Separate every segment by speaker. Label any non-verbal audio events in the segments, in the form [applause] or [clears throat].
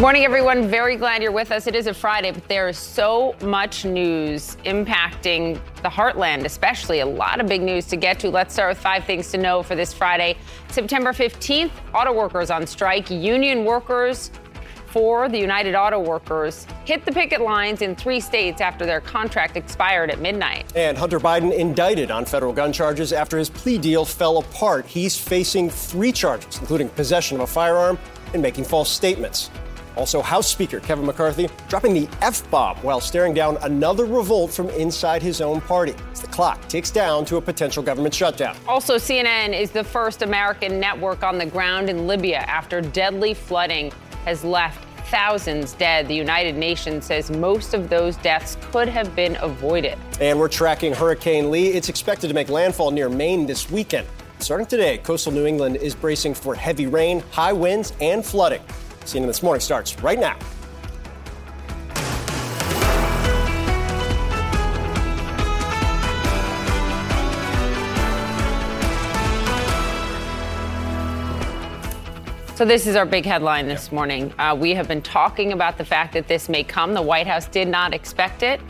Speaker 1: Morning, everyone. Very glad you're with us. It is a Friday, but there is so much news impacting the heartland, especially a lot of big news to get to. Let's start with five things to know for this Friday, September 15th. Auto workers on strike. Union workers for the United Auto Workers hit the picket lines in three states after their contract expired at midnight.
Speaker 2: And Hunter Biden indicted on federal gun charges after his plea deal fell apart. He's facing three charges, including possession of a firearm and making false statements. Also, House Speaker Kevin McCarthy dropping the F bomb while staring down another revolt from inside his own party as the clock ticks down to a potential government shutdown.
Speaker 1: Also, CNN is the first American network on the ground in Libya after deadly flooding has left thousands dead. The United Nations says most of those deaths could have been avoided.
Speaker 2: And we're tracking Hurricane Lee. It's expected to make landfall near Maine this weekend. Starting today, coastal New England is bracing for heavy rain, high winds, and flooding. CNN This Morning starts right now.
Speaker 1: So, this is our big headline this morning. Uh, we have been talking about the fact that this may come. The White House did not expect it,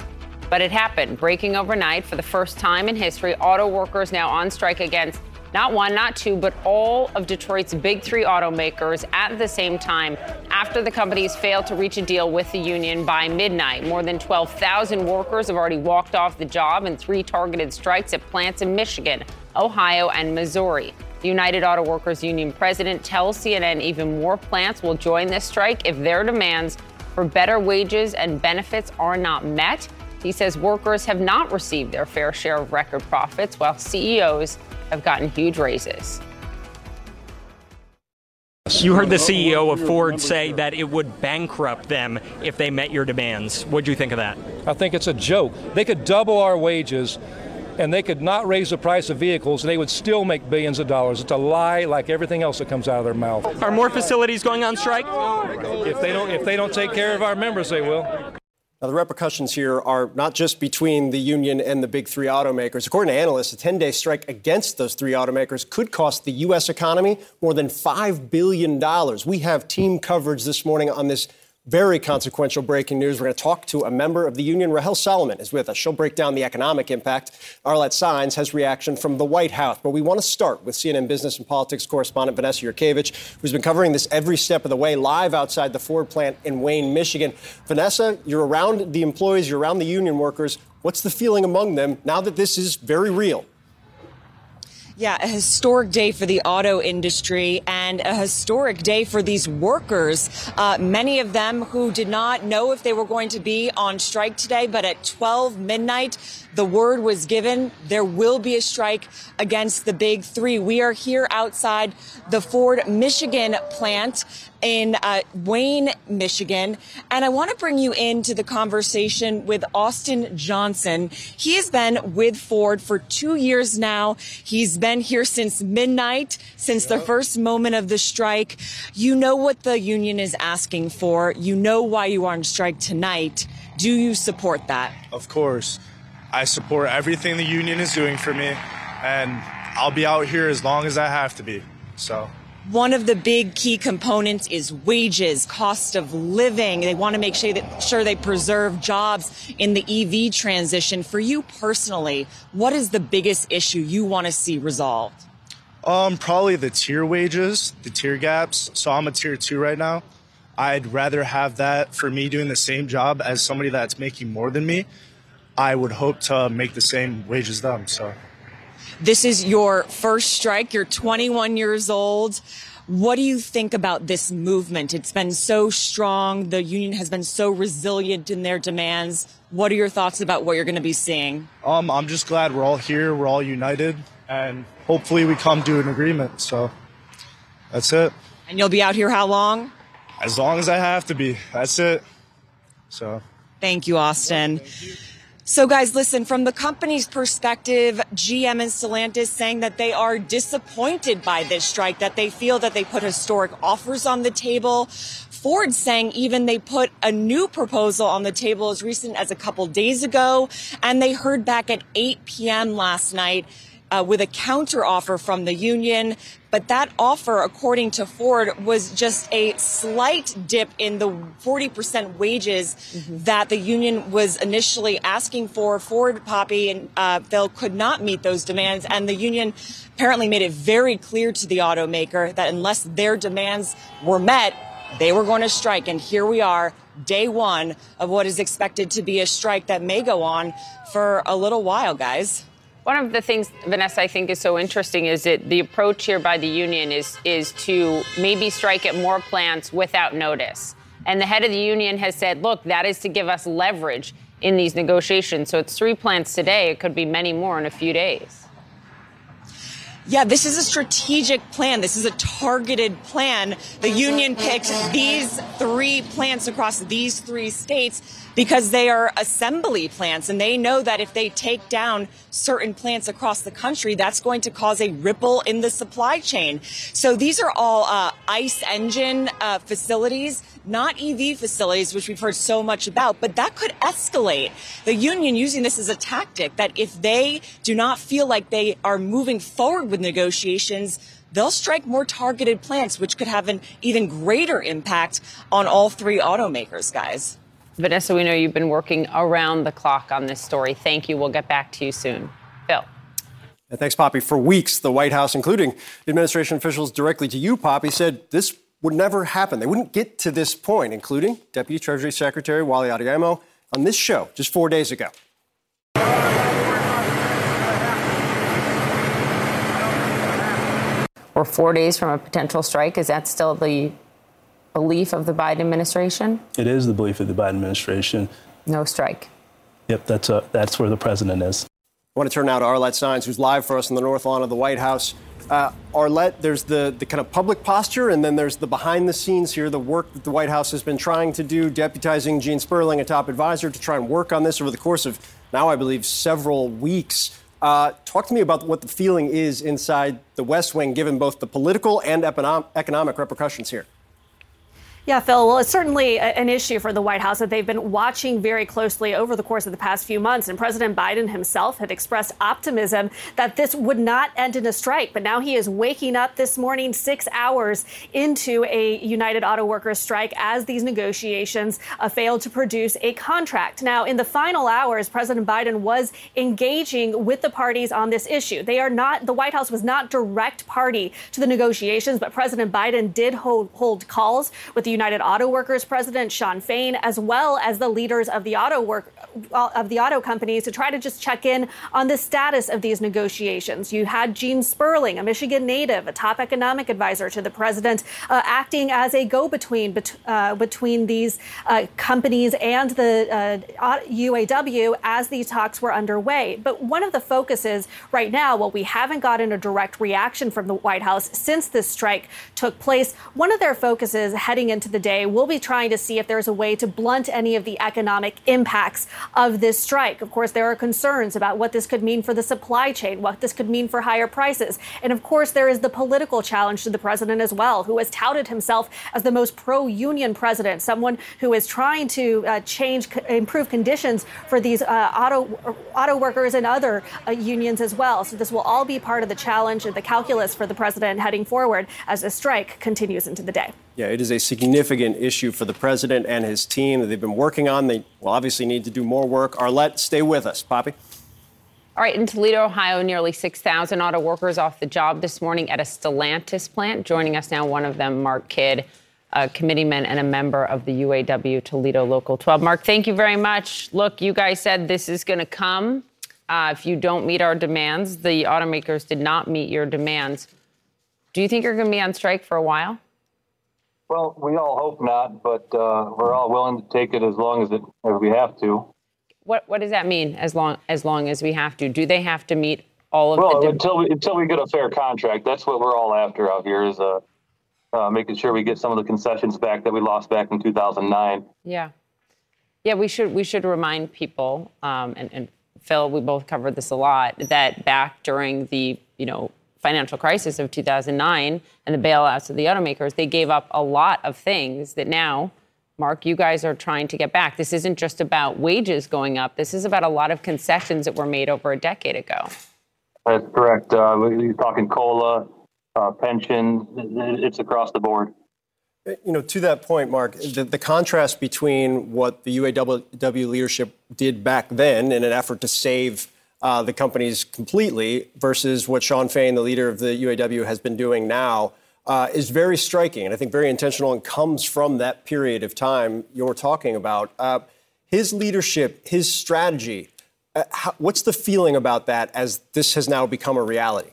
Speaker 1: but it happened. Breaking overnight for the first time in history, auto workers now on strike against not one, not two, but all of Detroit's big three automakers at the same time after the companies failed to reach a deal with the union by midnight. More than 12,000 workers have already walked off the job in three targeted strikes at plants in Michigan, Ohio, and Missouri. The United Auto Workers Union president tells CNN even more plants will join this strike if their demands for better wages and benefits are not met. He says workers have not received their fair share of record profits, while CEOs have gotten huge raises.
Speaker 3: You heard the CEO of Ford say that it would bankrupt them if they met your demands. What do you think of that?
Speaker 4: I think it's a joke. They could double our wages and they could not raise the price of vehicles, they would still make billions of dollars. It's a lie like everything else that comes out of their mouth.
Speaker 3: Are more facilities going on strike?
Speaker 4: If they don't if they don't take care of our members, they will.
Speaker 2: Now, the repercussions here are not just between the union and the big three automakers. According to analysts, a 10 day strike against those three automakers could cost the U.S. economy more than $5 billion. We have team coverage this morning on this very consequential breaking news. We're going to talk to a member of the union. Rahel Solomon is with us. She'll break down the economic impact. Arlette Saenz has reaction from the White House. But we want to start with CNN business and politics correspondent Vanessa Yurkevich, who's been covering this every step of the way live outside the Ford plant in Wayne, Michigan. Vanessa, you're around the employees, you're around the union workers. What's the feeling among them now that this is very real?
Speaker 5: Yeah, a historic day for the auto industry and a historic day for these workers. Uh, many of them who did not know if they were going to be on strike today, but at 12 midnight, the word was given there will be a strike against the big three. We are here outside the Ford Michigan plant in uh, Wayne, Michigan. And I want to bring you into the conversation with Austin Johnson. He has been with Ford for two years now. He's been here since midnight, since the first moment of the strike. You know what the union is asking for. You know why you are on strike tonight. Do you support that?
Speaker 6: Of course. I support everything the union is doing for me, and I'll be out here as long as I have to be. So.
Speaker 5: One of the big key components is wages, cost of living. They want to make sure, that, sure they preserve jobs in the EV transition. For you personally, what is the biggest issue you want to see resolved?
Speaker 6: Um, probably the tier wages, the tier gaps. So I'm a tier two right now. I'd rather have that for me doing the same job as somebody that's making more than me. I would hope to make the same wage as them. So
Speaker 5: this is your first strike. You're 21 years old. What do you think about this movement? It's been so strong. The union has been so resilient in their demands. What are your thoughts about what you're going to be seeing?
Speaker 6: Um, I'm just glad we're all here. We're all united, and hopefully we come to an agreement. So that's it.
Speaker 5: And you'll be out here how long?
Speaker 6: As long as I have to be. That's it. So.
Speaker 5: Thank you, Austin. Thank you. So, guys, listen, from the company's perspective, GM and Stellantis saying that they are disappointed by this strike, that they feel that they put historic offers on the table. Ford saying even they put a new proposal on the table as recent as a couple days ago, and they heard back at 8 p.m. last night uh, with a counter offer from the union. But that offer, according to Ford, was just a slight dip in the 40% wages mm-hmm. that the union was initially asking for. Ford, Poppy, and uh, Phil could not meet those demands. And the union apparently made it very clear to the automaker that unless their demands were met, they were going to strike. And here we are, day one of what is expected to be a strike that may go on for a little while, guys.
Speaker 1: One of the things, Vanessa, I think is so interesting is that the approach here by the union is is to maybe strike at more plants without notice. And the head of the union has said, look, that is to give us leverage in these negotiations. So it's three plants today. It could be many more in a few days.
Speaker 5: Yeah, this is a strategic plan. This is a targeted plan. The union picked these three plants across these three states because they are assembly plants and they know that if they take down certain plants across the country, that's going to cause a ripple in the supply chain. So these are all uh, ICE engine uh, facilities, not EV facilities, which we've heard so much about, but that could escalate. The union using this as a tactic that if they do not feel like they are moving forward with negotiations, they'll strike more targeted plants, which could have an even greater impact on all three automakers, guys.
Speaker 1: Vanessa, we know you've been working around the clock on this story. Thank you. We'll get back to you soon. Phil.
Speaker 2: Yeah, thanks, Poppy. For weeks, the White House, including administration officials directly to you, Poppy, said this would never happen. They wouldn't get to this point, including Deputy Treasury Secretary Wally Adeyemo on this show just four days ago.
Speaker 1: We're four days from a potential strike. Is that still the belief of the Biden administration?
Speaker 7: It is the belief of the Biden administration.
Speaker 1: No strike.
Speaker 7: Yep, that's, a, that's where the president is.
Speaker 2: I want to turn now to Arlette Saenz, who's live for us in the North Lawn of the White House. Uh, Arlette, there's the, the kind of public posture, and then there's the behind the scenes here, the work that the White House has been trying to do, deputizing Gene Sperling, a top advisor, to try and work on this over the course of now, I believe, several weeks. Uh, talk to me about what the feeling is inside the West Wing, given both the political and economic repercussions here.
Speaker 8: Yeah, Phil. Well, it's certainly an issue for the White House that they've been watching very closely over the course of the past few months. And President Biden himself had expressed optimism that this would not end in a strike. But now he is waking up this morning, six hours into a United Auto Workers strike, as these negotiations uh, failed to produce a contract. Now, in the final hours, President Biden was engaging with the parties on this issue. They are not, the White House was not direct party to the negotiations, but President Biden did hold, hold calls with the United Auto Workers president Shawn Fain, as well as the leaders of the auto work of the auto companies to try to just check in on the status of these negotiations. You had Gene Sperling, a Michigan native, a top economic advisor to the president, uh, acting as a go-between bet- uh, between these uh, companies and the UAW uh, as these talks were underway. But one of the focuses right now, while we haven't gotten a direct reaction from the White House since this strike took place, one of their focuses heading into into the day, we'll be trying to see if there's a way to blunt any of the economic impacts of this strike. Of course, there are concerns about what this could mean for the supply chain, what this could mean for higher prices. And of course, there is the political challenge to the president as well, who has touted himself as the most pro union president, someone who is trying to uh, change, improve conditions for these uh, auto, auto workers and other uh, unions as well. So this will all be part of the challenge and the calculus for the president heading forward as the strike continues into the day.
Speaker 2: Yeah, it is a significant issue for the president and his team that they've been working on. They will obviously need to do more work. Arlette, stay with us. Poppy?
Speaker 1: All right, in Toledo, Ohio, nearly 6,000 auto workers off the job this morning at a Stellantis plant. Joining us now, one of them, Mark Kidd, a committeeman and a member of the UAW Toledo Local 12. Mark, thank you very much. Look, you guys said this is going to come. Uh, if you don't meet our demands, the automakers did not meet your demands. Do you think you're going to be on strike for a while?
Speaker 9: Well, we all hope not, but uh, we're all willing to take it as long as it as we have to.
Speaker 1: What What does that mean? As long as long as we have to, do they have to meet all of
Speaker 9: well,
Speaker 1: the?
Speaker 9: until we, until we get a fair contract, that's what we're all after out here is uh, uh, making sure we get some of the concessions back that we lost back in 2009.
Speaker 1: Yeah, yeah. We should we should remind people, um, and, and Phil, we both covered this a lot, that back during the you know financial crisis of 2009 and the bailouts of the automakers, they gave up a lot of things that now, Mark, you guys are trying to get back. This isn't just about wages going up. This is about a lot of concessions that were made over a decade ago.
Speaker 9: That's correct. Uh, you're talking COLA, uh, pension, it's across the board.
Speaker 2: You know, to that point, Mark, the, the, contrast between what the UAW leadership did back then in an effort to save uh, the companies completely versus what Shawn Fain, the leader of the UAW, has been doing now uh, is very striking and I think very intentional and comes from that period of time you're talking about. Uh, his leadership, his strategy, uh, how, what's the feeling about that as this has now become a reality?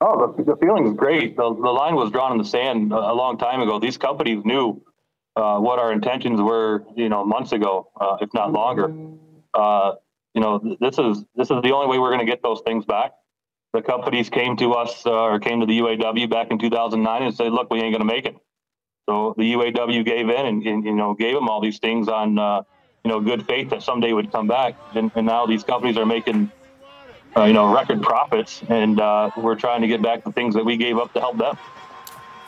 Speaker 9: Oh, the, the feeling is great. The, the, line was drawn in the sand a, a long time ago. These companies knew uh, what our intentions were, you know, months ago, uh, if not longer. Uh, you know, this is this is the only way we're going to get those things back. The companies came to us uh, or came to the UAW back in 2009 and said, "Look, we ain't going to make it." So the UAW gave in and, and, you know gave them all these things on uh, you know good faith that someday would come back. And, and now these companies are making uh, you know record profits, and uh, we're trying to get back the things that we gave up to help them.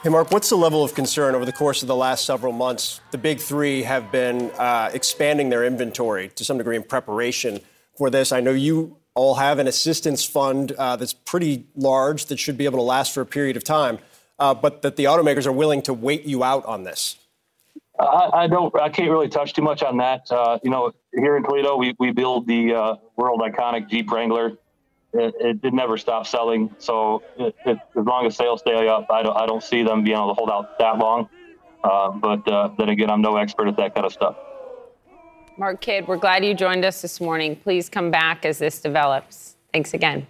Speaker 2: Hey, Mark, what's the level of concern over the course of the last several months? The big three have been uh, expanding their inventory to some degree in preparation for this. I know you all have an assistance fund uh, that's pretty large that should be able to last for a period of time, uh, but that the automakers are willing to wait you out on this.
Speaker 9: I, I don't. I can't really touch too much on that. Uh, you know, here in Toledo, we, we build the uh, world iconic Jeep Wrangler. It, it, it never stops selling. So it, it, as long as sales stay up, I don't I don't see them being able to hold out that long. Uh, but uh, then again, I'm no expert at that kind of stuff.
Speaker 1: Mark Kidd, we're glad you joined us this morning. Please come back as this develops. Thanks again.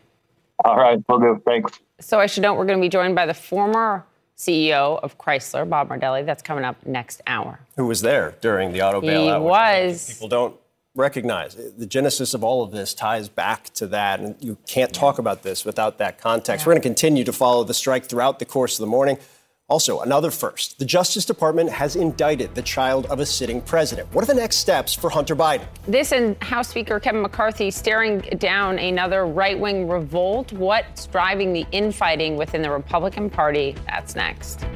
Speaker 9: All right, we'll do. Thanks.
Speaker 1: So I should note we're going to be joined by the former CEO of Chrysler, Bob Nardelli. That's coming up next hour.
Speaker 2: Who was there during the auto bailout?
Speaker 1: He was.
Speaker 2: People don't recognize the genesis of all of this ties back to that, and you can't talk about this without that context. Yeah. We're going to continue to follow the strike throughout the course of the morning. Also, another first. The Justice Department has indicted the child of a sitting president. What are the next steps for Hunter Biden?
Speaker 1: This and House Speaker Kevin McCarthy staring down another right wing revolt. What's driving the infighting within the Republican Party? That's next.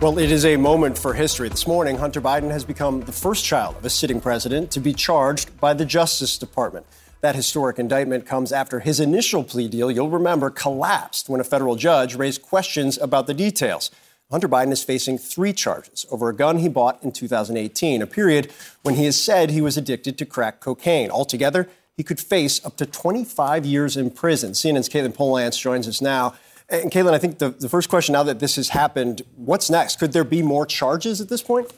Speaker 2: Well, it is a moment for history. This morning, Hunter Biden has become the first child of a sitting president to be charged by the Justice Department. That historic indictment comes after his initial plea deal, you'll remember, collapsed when a federal judge raised questions about the details. Hunter Biden is facing three charges over a gun he bought in 2018, a period when he has said he was addicted to crack cocaine. Altogether, he could face up to 25 years in prison. CNN's Katelyn Polantz joins us now. And Katelyn, I think the, the first question now that this has happened, what's next? Could there be more charges at this point?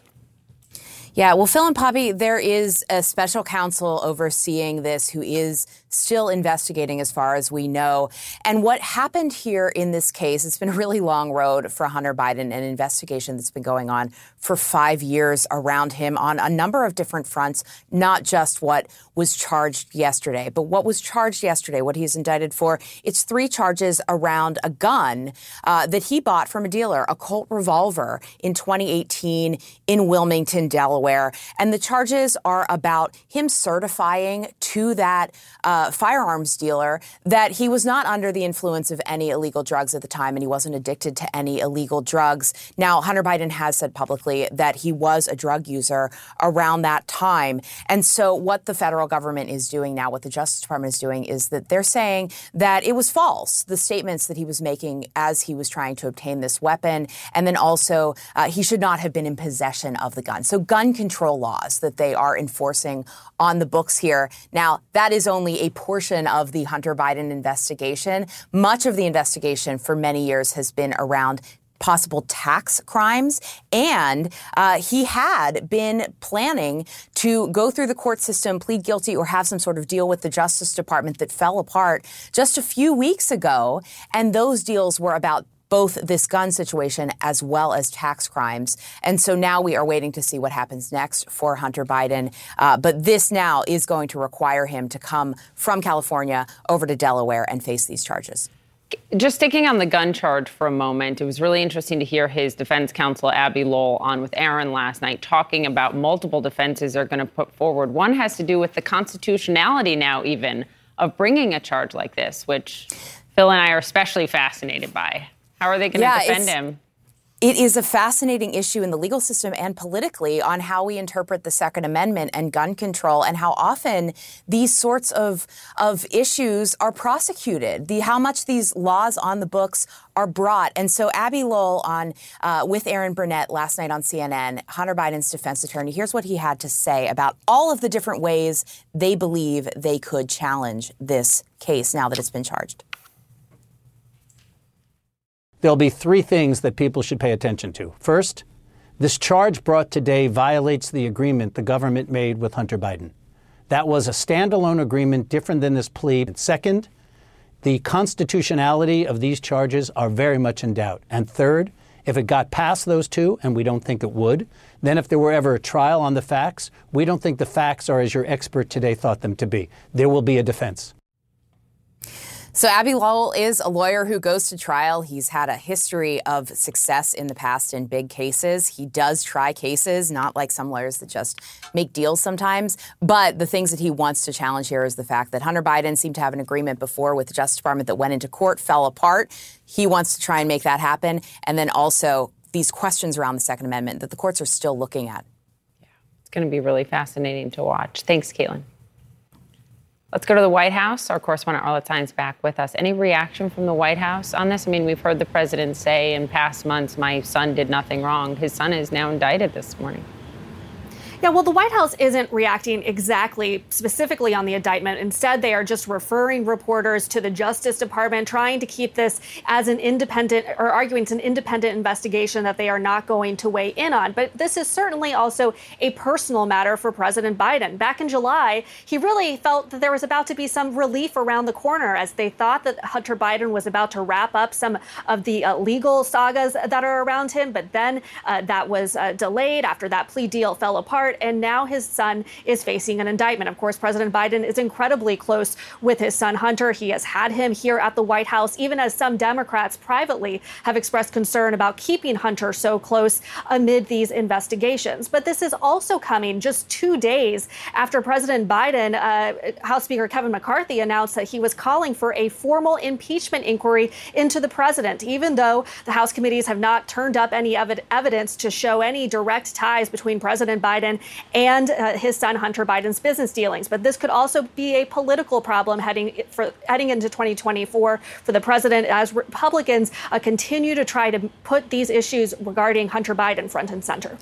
Speaker 10: Yeah, well, Phil and Poppy, there is a special counsel overseeing this who is still investigating as far as we know. And what happened here in this case, it's been a really long road for Hunter Biden, an investigation that's been going on for five years around him on a number of different fronts, not just what was charged yesterday, but what was charged yesterday, what he's indicted for. It's three charges around a gun uh, that he bought from a dealer, a Colt revolver, in 2018 in Wilmington, Delaware. And the charges are about him certifying to that. Uh, firearms dealer that he was not under the influence of any illegal drugs at the time and he wasn't addicted to any illegal drugs. Now, Hunter Biden has said publicly that he was a drug user around that time. And so, what the federal government is doing now, what the Justice Department is doing, is that they're saying that it was false, the statements that he was making as he was trying to obtain this weapon. And then also, uh, he should not have been in possession of the gun. So, gun control laws that they are enforcing on the books here. Now, that is only a portion of the Hunter Biden investigation. Much of the investigation for many years has been around possible tax crimes. And uh, he had been planning to go through the court system, plead guilty, or have some sort of deal with the Justice Department that fell apart just a few weeks ago. And those deals were about both this gun situation as well as tax crimes. And so now we are waiting to see what happens next for Hunter Biden. Uh, but this now is going to require him to come from California over to Delaware and face these charges.
Speaker 1: Just sticking on the gun charge for a moment, it was really interesting to hear his defense counsel, Abbe Lowell, on with Aaron last night, talking about multiple defenses they're going to put forward. One has to do with the constitutionality now, even, of bringing a charge like this, which Phil and I are especially fascinated by. How are they going to yeah, defend him?
Speaker 10: It is a fascinating issue in the legal system and politically on how we interpret the Second Amendment and gun control and how often these sorts of, of issues are prosecuted, the, how much these laws on the books are brought. And so Abbe Lowell on uh, with Aaron Burnett last night on CNN, Hunter Biden's defense attorney, here's what he had to say about all of the different ways they believe they could challenge this case now that it's been charged
Speaker 11: there'll be three things that people should pay attention to. First, this charge brought today violates the agreement the government made with Hunter Biden. That was a standalone agreement different than this plea. And second, the constitutionality of these charges are very much in doubt. And third, if it got past those two, and we don't think it would, then if there were ever a trial on the facts, we don't think the facts are as your expert today thought them to be. There will be a defense.
Speaker 10: So, Abbe Lowell is a lawyer who goes to trial. He's had a history of success in the past in big cases. He does try cases, not like some lawyers that just make deals sometimes. But the things that he wants to challenge here is the fact that Hunter Biden seemed to have an agreement before with the Justice Department that went into court, fell apart. He wants to try and make that happen. And then also these questions around the Second Amendment that the courts are still looking at.
Speaker 1: Yeah, it's going to be really fascinating to watch. Thanks, Katelyn. Let's go to the White House. Our correspondent Arlette Saenz back with us. Any reaction from the White House on this? I mean, we've heard the president say in past months, my son did nothing wrong. His son is now indicted this morning.
Speaker 8: Yeah, well, the White House isn't reacting exactly specifically on the indictment. Instead, they are just referring reporters to the Justice Department, trying to keep this as an independent, or arguing it's an independent investigation that they are not going to weigh in on. But this is certainly also a personal matter for President Biden. Back in July, he really felt that there was about to be some relief around the corner as they thought that Hunter Biden was about to wrap up some of the uh, legal sagas that are around him. But then uh, that was uh, delayed after that plea deal fell apart court, and now his son is facing an indictment. Of course, President Biden is incredibly close with his son Hunter. He has had him here at the White House, even as some Democrats privately have expressed concern about keeping Hunter so close amid these investigations. But this is also coming just two days after President Biden, uh, House Speaker Kevin McCarthy, announced that he was calling for a formal impeachment inquiry into the president, even though the House committees have not turned up any ev- evidence to show any direct ties between President Biden and uh, his son Hunter Biden's business dealings. But this could also be a political problem heading for heading into 2024 for the president as Republicans uh, continue to try to put these issues regarding Hunter Biden front and center.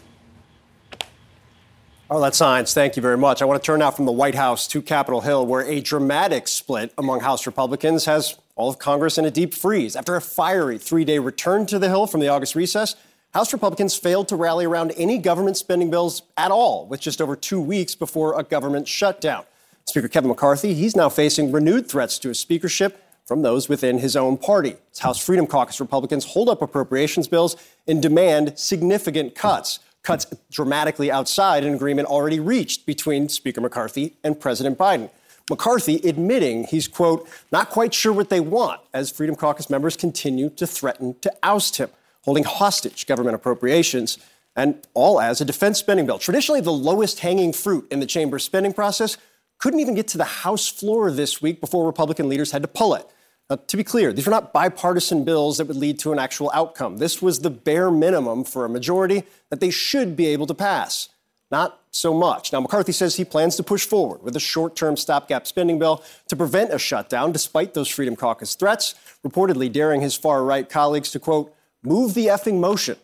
Speaker 2: Arlette Saenz, thank you very much. I want to turn now from the White House to Capitol Hill, where a dramatic split among House Republicans has all of Congress in a deep freeze. After a fiery three day return to the Hill from the August recess, House Republicans failed to rally around any government spending bills at all, with just over two weeks before a government shutdown. Speaker Kevin McCarthy, he's now facing renewed threats to his speakership from those within his own party. As House Freedom Caucus Republicans hold up appropriations bills and demand significant cuts, cuts dramatically outside an agreement already reached between Speaker McCarthy and President Biden. McCarthy admitting he's, quote, not quite sure what they want as Freedom Caucus members continue to threaten to oust him holding hostage government appropriations, and all as a defense spending bill. Traditionally, the lowest hanging fruit in the chamber's spending process couldn't even get to the House floor this week before Republican leaders had to pull it. Now, to be clear, these were not bipartisan bills that would lead to an actual outcome. This was the bare minimum for a majority that they should be able to pass. Not so much. Now, McCarthy says he plans to push forward with a short term stopgap spending bill to prevent a shutdown, despite those Freedom Caucus threats, reportedly daring his far right colleagues to, quote, move the effing motion.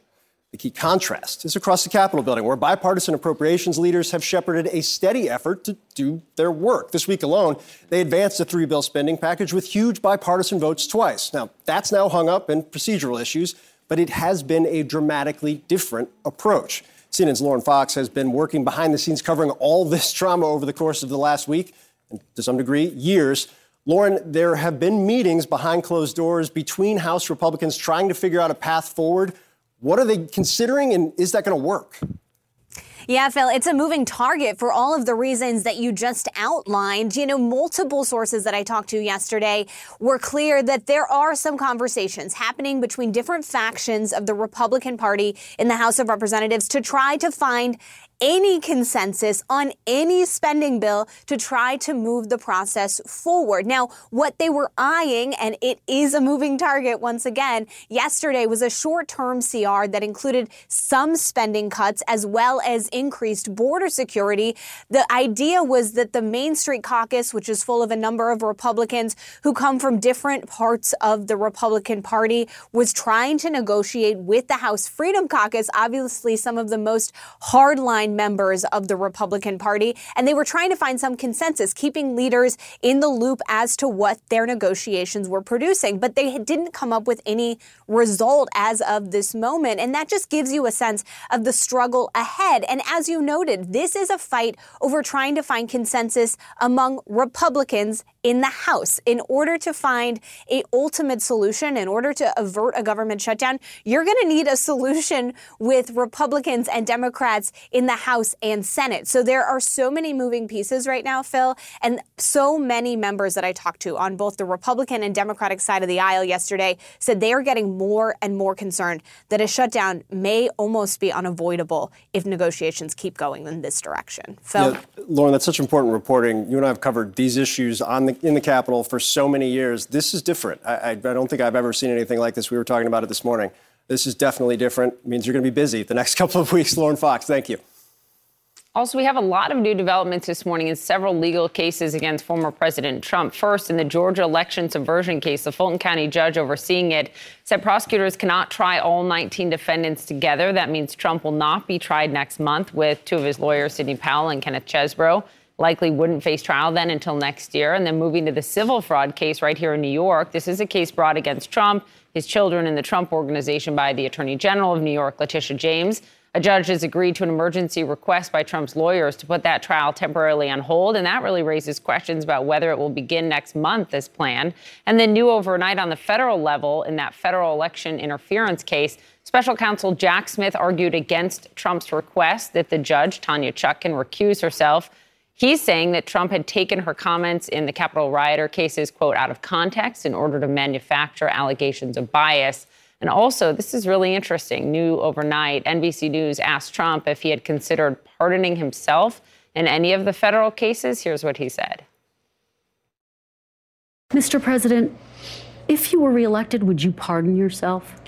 Speaker 2: The key contrast is across the Capitol building, where bipartisan appropriations leaders have shepherded a steady effort to do their work. This week alone, they advanced a three bill spending package with huge bipartisan votes twice. Now, that's now hung up in procedural issues, but it has been a dramatically different approach. CNN's Lauren Fox has been working behind the scenes covering all this [laughs] drama over the course of the last week, and to some degree, years. Lauren, there have been meetings behind closed doors between House Republicans trying to figure out a path forward. What are they considering, and is that going to work?
Speaker 12: Yeah, Phil, it's a moving target for all of the reasons that you just outlined. You know, multiple sources that I talked to yesterday were clear that there are some conversations happening between different factions of the Republican Party in the House of Representatives to try to find any consensus on any spending bill to try to move the process forward. Now, what they were eyeing, and it is a moving target once again, yesterday was a short term CR that included some spending cuts as well as increased border security. The idea was that the Main Street Caucus, which is full of a number of Republicans who come from different parts of the Republican Party, was trying to negotiate with the House Freedom Caucus, obviously some of the most hardline members of the Republican Party, and they were trying to find some consensus, keeping leaders in the loop as to what their negotiations were producing. But they didn't come up with any result as of this moment. And that just gives you a sense of the struggle ahead. And as you noted, this is a fight over trying to find consensus among Republicans in the House. In order to find a ultimate solution, in order to avert a government shutdown, you're going to need a solution with Republicans and Democrats in the House and Senate. So there are so many moving pieces right now, Phil, and so many members that I talked to on both the Republican and Democratic side of the aisle yesterday said they are getting more and more concerned that a shutdown may almost be unavoidable if negotiations keep going in this direction. Phil?
Speaker 2: Yeah, Lauren, that's such important reporting. You and I have covered these issues on the in the Capitol for so many years. This is different. I, I, don't think I've ever seen anything like this. We were talking about it this morning. This is definitely different. It means you're going to be busy the next [laughs] couple of weeks. Lauren Fox, thank you.
Speaker 1: Also, we have a lot of new developments this morning in several legal cases against former President Trump. First, in the Georgia election subversion case, the Fulton County judge overseeing it said prosecutors cannot try all 19 defendants together. That means Trump will not be tried next month with two of his lawyers, Sidney Powell and Kenneth Chesebro likely wouldn't face trial then until next year. And then moving to the civil fraud case right here in New York. This is a case brought against Trump, his children, and the Trump Organization by the Attorney General of New York, Letitia James. A judge has agreed to an emergency request by Trump's lawyers to put that trial temporarily on hold, and that really raises questions about whether it will begin next month as planned. And then, new overnight on the federal level in that federal election interference case, special counsel Jack Smith argued against Trump's request that the judge, Tanya Chutkan, recuse herself He's saying that Trump had taken her comments in the Capitol rioter cases, quote, out of context in order to manufacture allegations of bias. And also, this is really interesting. New overnight, NBC News asked Trump if he had considered pardoning himself in any of the federal cases. Here's what he said
Speaker 13: Mr. President, if you were reelected, would you pardon yourself?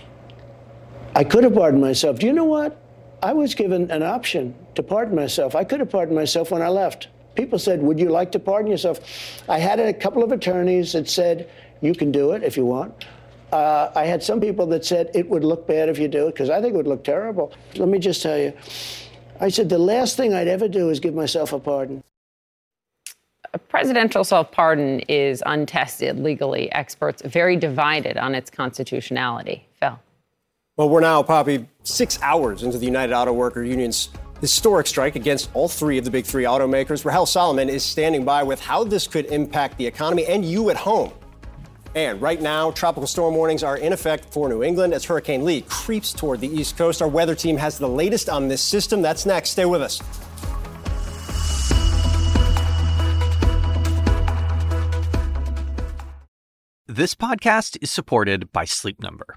Speaker 14: I could have pardoned myself. Do you know what? I was given an option to pardon myself. I could have pardoned myself when I left people said, Would you like to pardon yourself? I had a couple of attorneys that said, You can do it if you want. Uh, I had some people that said it would look bad if you do it because I think it would look terrible. Let me just tell you, I said the last thing I'd ever do is give myself a pardon.
Speaker 1: A presidential self pardon is untested legally. Experts very divided on its constitutionality. Phil.
Speaker 2: Well, we're now probably six hours into the United Auto Worker Union's historic strike against all three of the big three automakers. Rahel Solomon is standing by with how this could impact the economy and you at home. And right now, tropical storm warnings are in effect for New England as Hurricane Lee creeps toward the East Coast. Our weather team has the latest on this system. That's next. Stay with us.
Speaker 15: This podcast is supported by Sleep Number.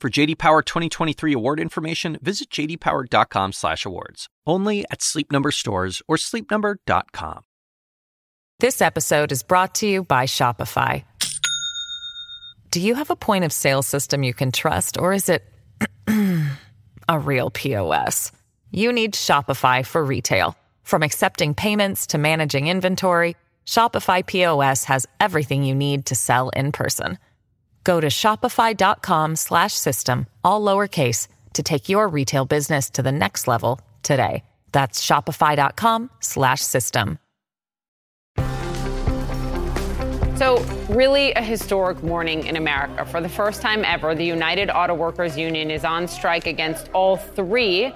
Speaker 15: For JD Power 2023 award information, visit jdpower.com/awards. Only at Sleep Number stores or sleepnumber.com.
Speaker 16: This episode is brought to you by Shopify. Do you have a point of sale system you can trust, or is it [clears throat] a real POS? You need Shopify for retail. From accepting payments to managing inventory, Shopify POS has everything you need to sell in person. Go to shopify.com slash system, all lowercase to take your retail business to the next level today. That's shopify.com slash system.
Speaker 1: So, really a historic morning in America. For the first time ever, the United Auto Workers Union is on strike against all three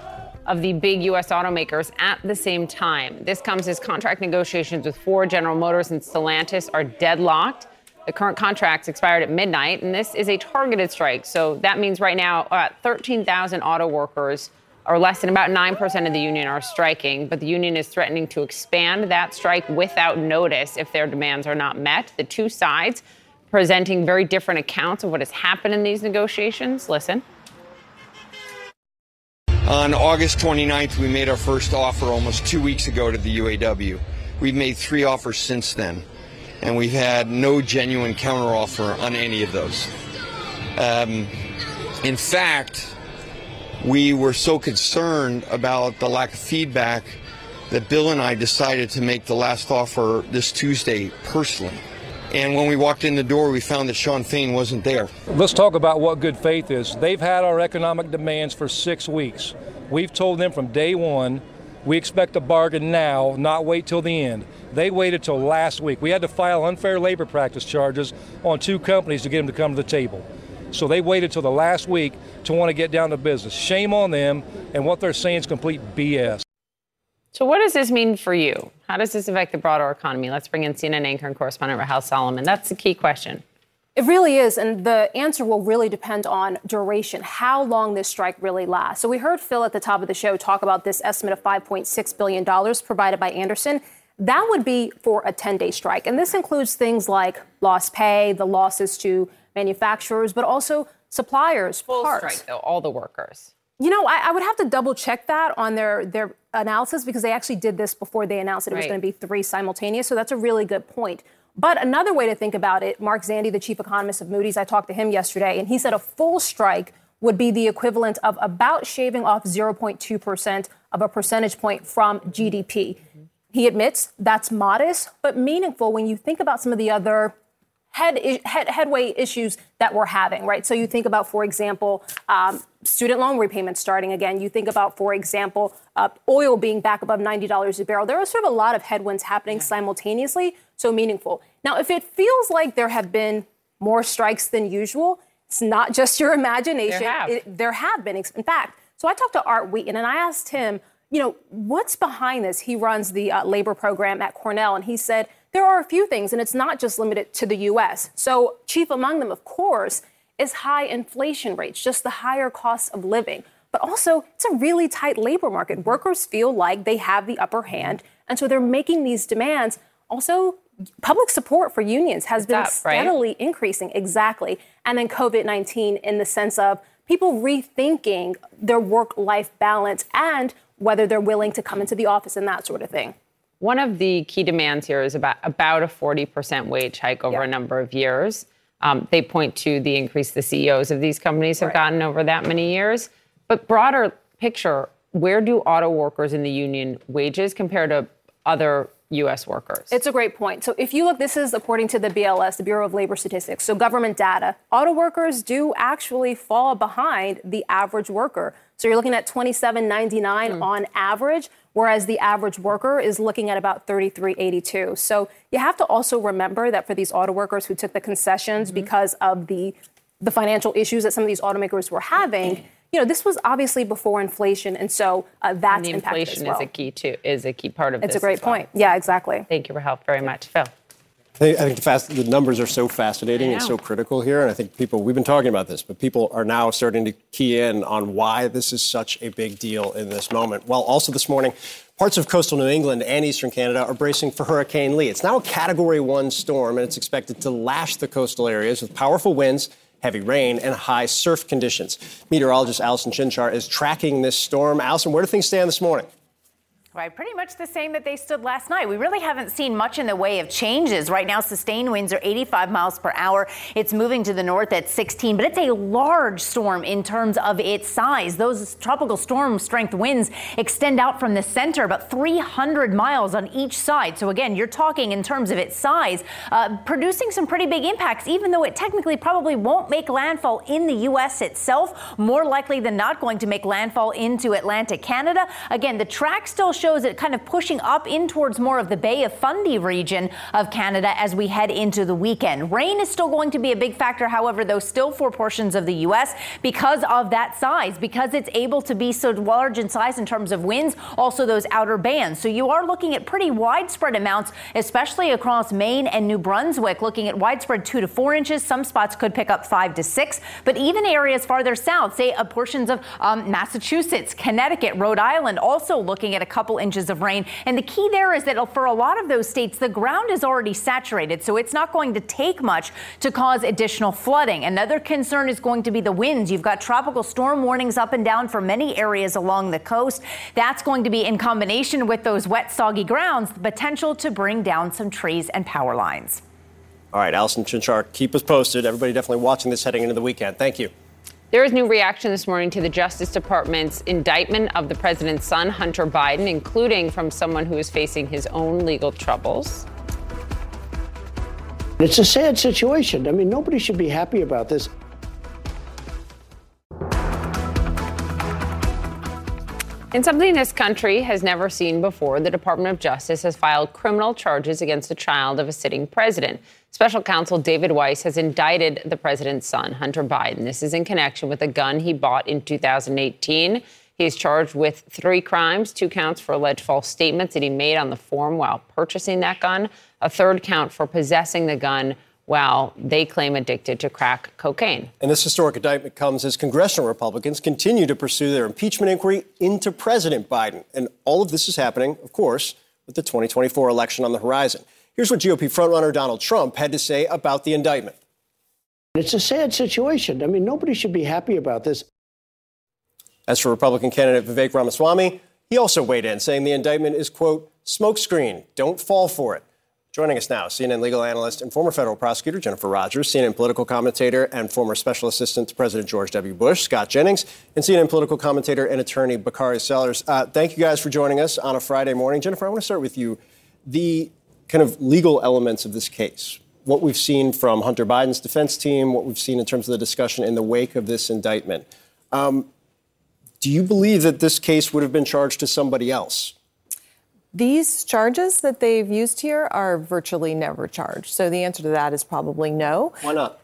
Speaker 1: of the big U.S. automakers at the same time. This comes as contract negotiations with Ford, General Motors, and Stellantis are deadlocked. The current contracts expired at midnight, and this is a targeted strike. So that means right now, uh, 13,000 auto workers, or less than about 9% of the union, are striking. But the union is threatening to expand that strike without notice if their demands are not met. The two sides presenting very different accounts of what has happened in these negotiations. Listen.
Speaker 17: On August 29th, we made our first offer almost two weeks ago to the UAW. We've made three offers since then, and we've had no genuine counteroffer on any of those. Um, in fact, we were so concerned about the lack of feedback that Bill and I decided to make the last offer this Tuesday personally. And when we walked in the door, we found that Shawn Fain wasn't there.
Speaker 4: Let's talk about what good faith is. They've had our economic demands for six weeks. We've told them from day one we expect a bargain now, not wait till the end. They waited till last week. We had to file unfair labor practice charges on two companies to get them to come to the table. So they waited till the last week to want to get down to business. Shame on them, and what they're saying is complete BS.
Speaker 1: So, what does this mean for you? How does this affect the broader economy? Let's bring in CNN anchor and correspondent Rahel Solomon. That's the key question.
Speaker 18: It really is, and the answer will really depend on duration, how long this strike really lasts. So, we heard Phil at the top of the show talk about this estimate of $5.6 billion provided by Anderson. That would be for a 10 day strike. And this includes things like lost pay, the losses to manufacturers, but also suppliers,
Speaker 1: Full
Speaker 18: parts.
Speaker 1: strike, though, all the workers.
Speaker 18: You know, I, I, would have to double check that on their their analysis because they actually did this before they announced that it was going to be three simultaneous. So that's a really good point. But another way to think about it, Mark Zandi, the chief economist of Moody's, I talked to him yesterday, and he said a full strike would be the equivalent of about shaving off 0.2% of a percentage point from GDP. He admits that's modest, but meaningful when you think about some of the other head, head, headway issues that we're having, right? So you think about, for example, um, student loan repayments starting again. You think about, for example, uh, oil being back above $90 a barrel. There are sort of a lot of headwinds happening simultaneously, so meaningful. Now, if it feels like there have been more strikes than usual, it's not [laughs] just your imagination.
Speaker 1: There have.
Speaker 18: It- there have been. In fact, so I talked to Art Wheaton and I asked him, you know, what's behind this? He runs the uh, labor program at Cornell, and he said there are a few things, and it's not just limited to the U.S. So, chief among them, of course, is high inflation rates, just the higher cost of living. But also, it's a really tight labor market. Workers feel like they have the upper hand, and so they're making these demands. Also, public support for unions has been
Speaker 1: up, right?
Speaker 18: steadily increasing. Exactly. And then COVID 19 in the sense of people rethinking their work life balance and whether they're willing to come into the office and that sort of thing.
Speaker 1: One of the key demands here is about about a 40% wage hike over a number of years. Um, they point to the increase the CEOs of these companies have gotten over that many years. But broader picture, where do auto workers in the union wages compare to other U.S. workers?
Speaker 18: It's a great point. So if you look, this is according to the BLS, the Bureau of Labor Statistics, so government data. Auto workers do actually fall behind the average worker. So you're looking at 27.99 hmm. on average, whereas the average worker is looking at about 33.82. So you have to also remember that for these auto workers who took the concessions mm-hmm. because of the the financial issues that some of these automakers were having, [clears throat] you know, this was obviously before inflation, and so uh, that's
Speaker 1: and the inflation
Speaker 18: as well.
Speaker 1: is a key too is a key part of
Speaker 18: It's
Speaker 1: this.
Speaker 18: a great
Speaker 1: as well.
Speaker 18: point. Yeah, exactly.
Speaker 1: Thank you for help very much, Phil.
Speaker 2: I think the, fast, the numbers are so fascinating and so critical here. And I think people, we've been talking about this, but people are now starting to key in on why this is such a big deal in this moment. Well, also this morning, parts of coastal New England and eastern Canada are bracing for Hurricane Lee. It's now a Category 1 storm, and it's expected to lash the coastal areas with powerful winds heavy rain, and high surf conditions. Meteorologist Allison Chinchar is tracking this storm. Allison, where do things stand this morning?
Speaker 19: Right, pretty much the same that they stood last night. We really haven't seen much in the way of changes. Right now, sustained winds are 85 miles per hour. It's moving to the north at 16, but it's a large storm in terms of its size. Those tropical storm strength winds extend out from the center about 300 miles on each side. So again, you're talking in terms of its size, uh, producing some pretty big impacts, even though it technically probably won't make landfall in the U.S. itself. More likely than not going to make landfall into Atlantic Canada. Again, the track still shows it kind of pushing up in towards more of the Bay of Fundy region of Canada as we head into the weekend. Rain is still going to be a big factor, however, though still for portions of the U.S. because of that size, because it's able to be so large in size in terms of winds, also those outer bands. So you are looking at pretty widespread amounts, especially across Maine and New Brunswick, looking at widespread two to four inches. Some spots could pick up five to six, but even areas farther south, say uh, portions of um, Massachusetts, Connecticut, Rhode Island, also looking at a couple couple inches of rain. And the key there is that for a lot of those states, the ground is already saturated, so it's not going to take much to cause additional flooding. Another concern is going to be the winds. You've got tropical storm warnings up and down for many areas along the coast. That's going to be in combination with those wet, soggy grounds, the potential to bring down some trees and power lines.
Speaker 2: All right, Allison Chinchar, keep us posted. Everybody definitely watching this heading into the weekend. Thank you.
Speaker 1: There is new reaction this morning to the Justice Department's indictment of the president's son, Hunter Biden, including from someone who is facing his own legal troubles.
Speaker 14: It's a sad situation. I mean, nobody should be happy about this.
Speaker 1: In something this country has never seen before, the Department of Justice has filed criminal charges against the child of a sitting president. Special counsel David Weiss has indicted the president's son, Hunter Biden. This is in connection with a gun he bought in 2018. He is charged with three crimes two counts for alleged false statements that he made on the form while purchasing that gun, a third count for possessing the gun while they claim addicted to crack cocaine.
Speaker 2: And this historic indictment comes as congressional Republicans continue to pursue their impeachment inquiry into President Biden. And all of this is happening, of course, with the 2024 election on the horizon. Here's what GOP frontrunner Donald Trump had to say about the indictment.
Speaker 14: It's a sad situation. I mean, nobody should be happy about this.
Speaker 2: As for Republican candidate Vivek Ramaswamy, he also weighed in, saying the indictment is, quote, smokescreen. Don't fall for it. Joining us now, CNN legal analyst and former federal prosecutor Jennifer Rogers, CNN political commentator and former special assistant to President George W. Bush, Scott Jennings, and CNN political commentator and attorney Bakari Sellers. Uh, thank you guys for joining us on a Friday morning. Jennifer, I want to start with you. The kind of legal elements of this case. What we've seen from Hunter Biden's defense team, what we've seen in terms of the discussion in the wake of this indictment. Um, do you believe that this case would have been charged to somebody else?
Speaker 20: These charges that they've used here are virtually never charged. So the answer to that is probably no.
Speaker 2: Why not?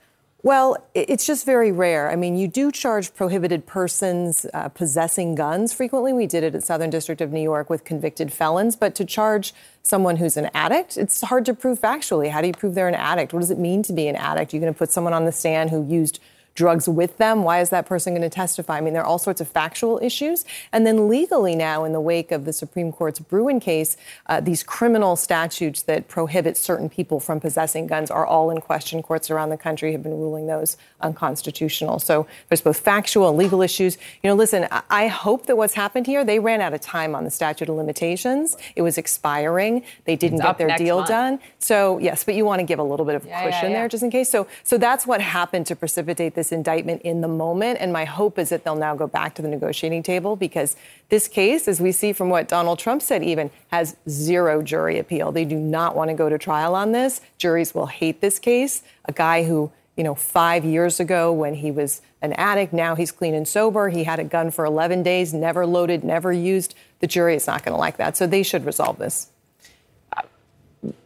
Speaker 20: Well, it's just very rare. I mean, you do charge prohibited persons uh, possessing guns frequently. We did it at Southern District of New York with convicted felons. But to charge someone who's an addict, it's hard to prove factually. How do you prove they're an addict? What does it mean to be an addict? You're going to put someone on the stand who used drugs with them. Why is that person going to testify? I mean, there are all sorts of factual issues. And then legally now, in the wake of the Supreme Court's Bruen case, uh, these criminal statutes that prohibit certain people from possessing guns are all in question. Courts around the country have been ruling those unconstitutional. So there's both factual and legal issues. You know, listen, I hope that what's happened here, they ran out of time on the statute of limitations. It was expiring. They didn't it's get their deal month. done. So yes, but you want to give a little bit of yeah, cushion yeah, yeah. there just in case. So so that's what happened to precipitate this this indictment in the moment. And my hope is that they'll now go back to the negotiating table because this case, as we see from what Donald Trump said, even has zero jury appeal. They do not want to go to trial on this. Juries will hate this case. A guy who, you know, five years ago when he was an addict, now he's clean and sober. He had a gun for 11 days, never loaded, never used. The jury is not going to like that. So they should resolve this.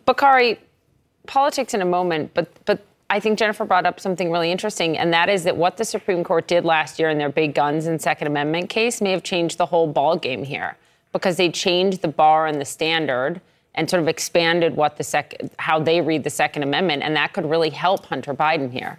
Speaker 1: Bakari, politics in a moment, but but I think Jennifer brought up something really interesting, and that is that what the Supreme Court did last year in their big guns and Second Amendment case may have changed the whole ball game here because they changed the bar and the standard. and sort of expanded what the sec- how they read the Second Amendment, and that could really help Hunter Biden here.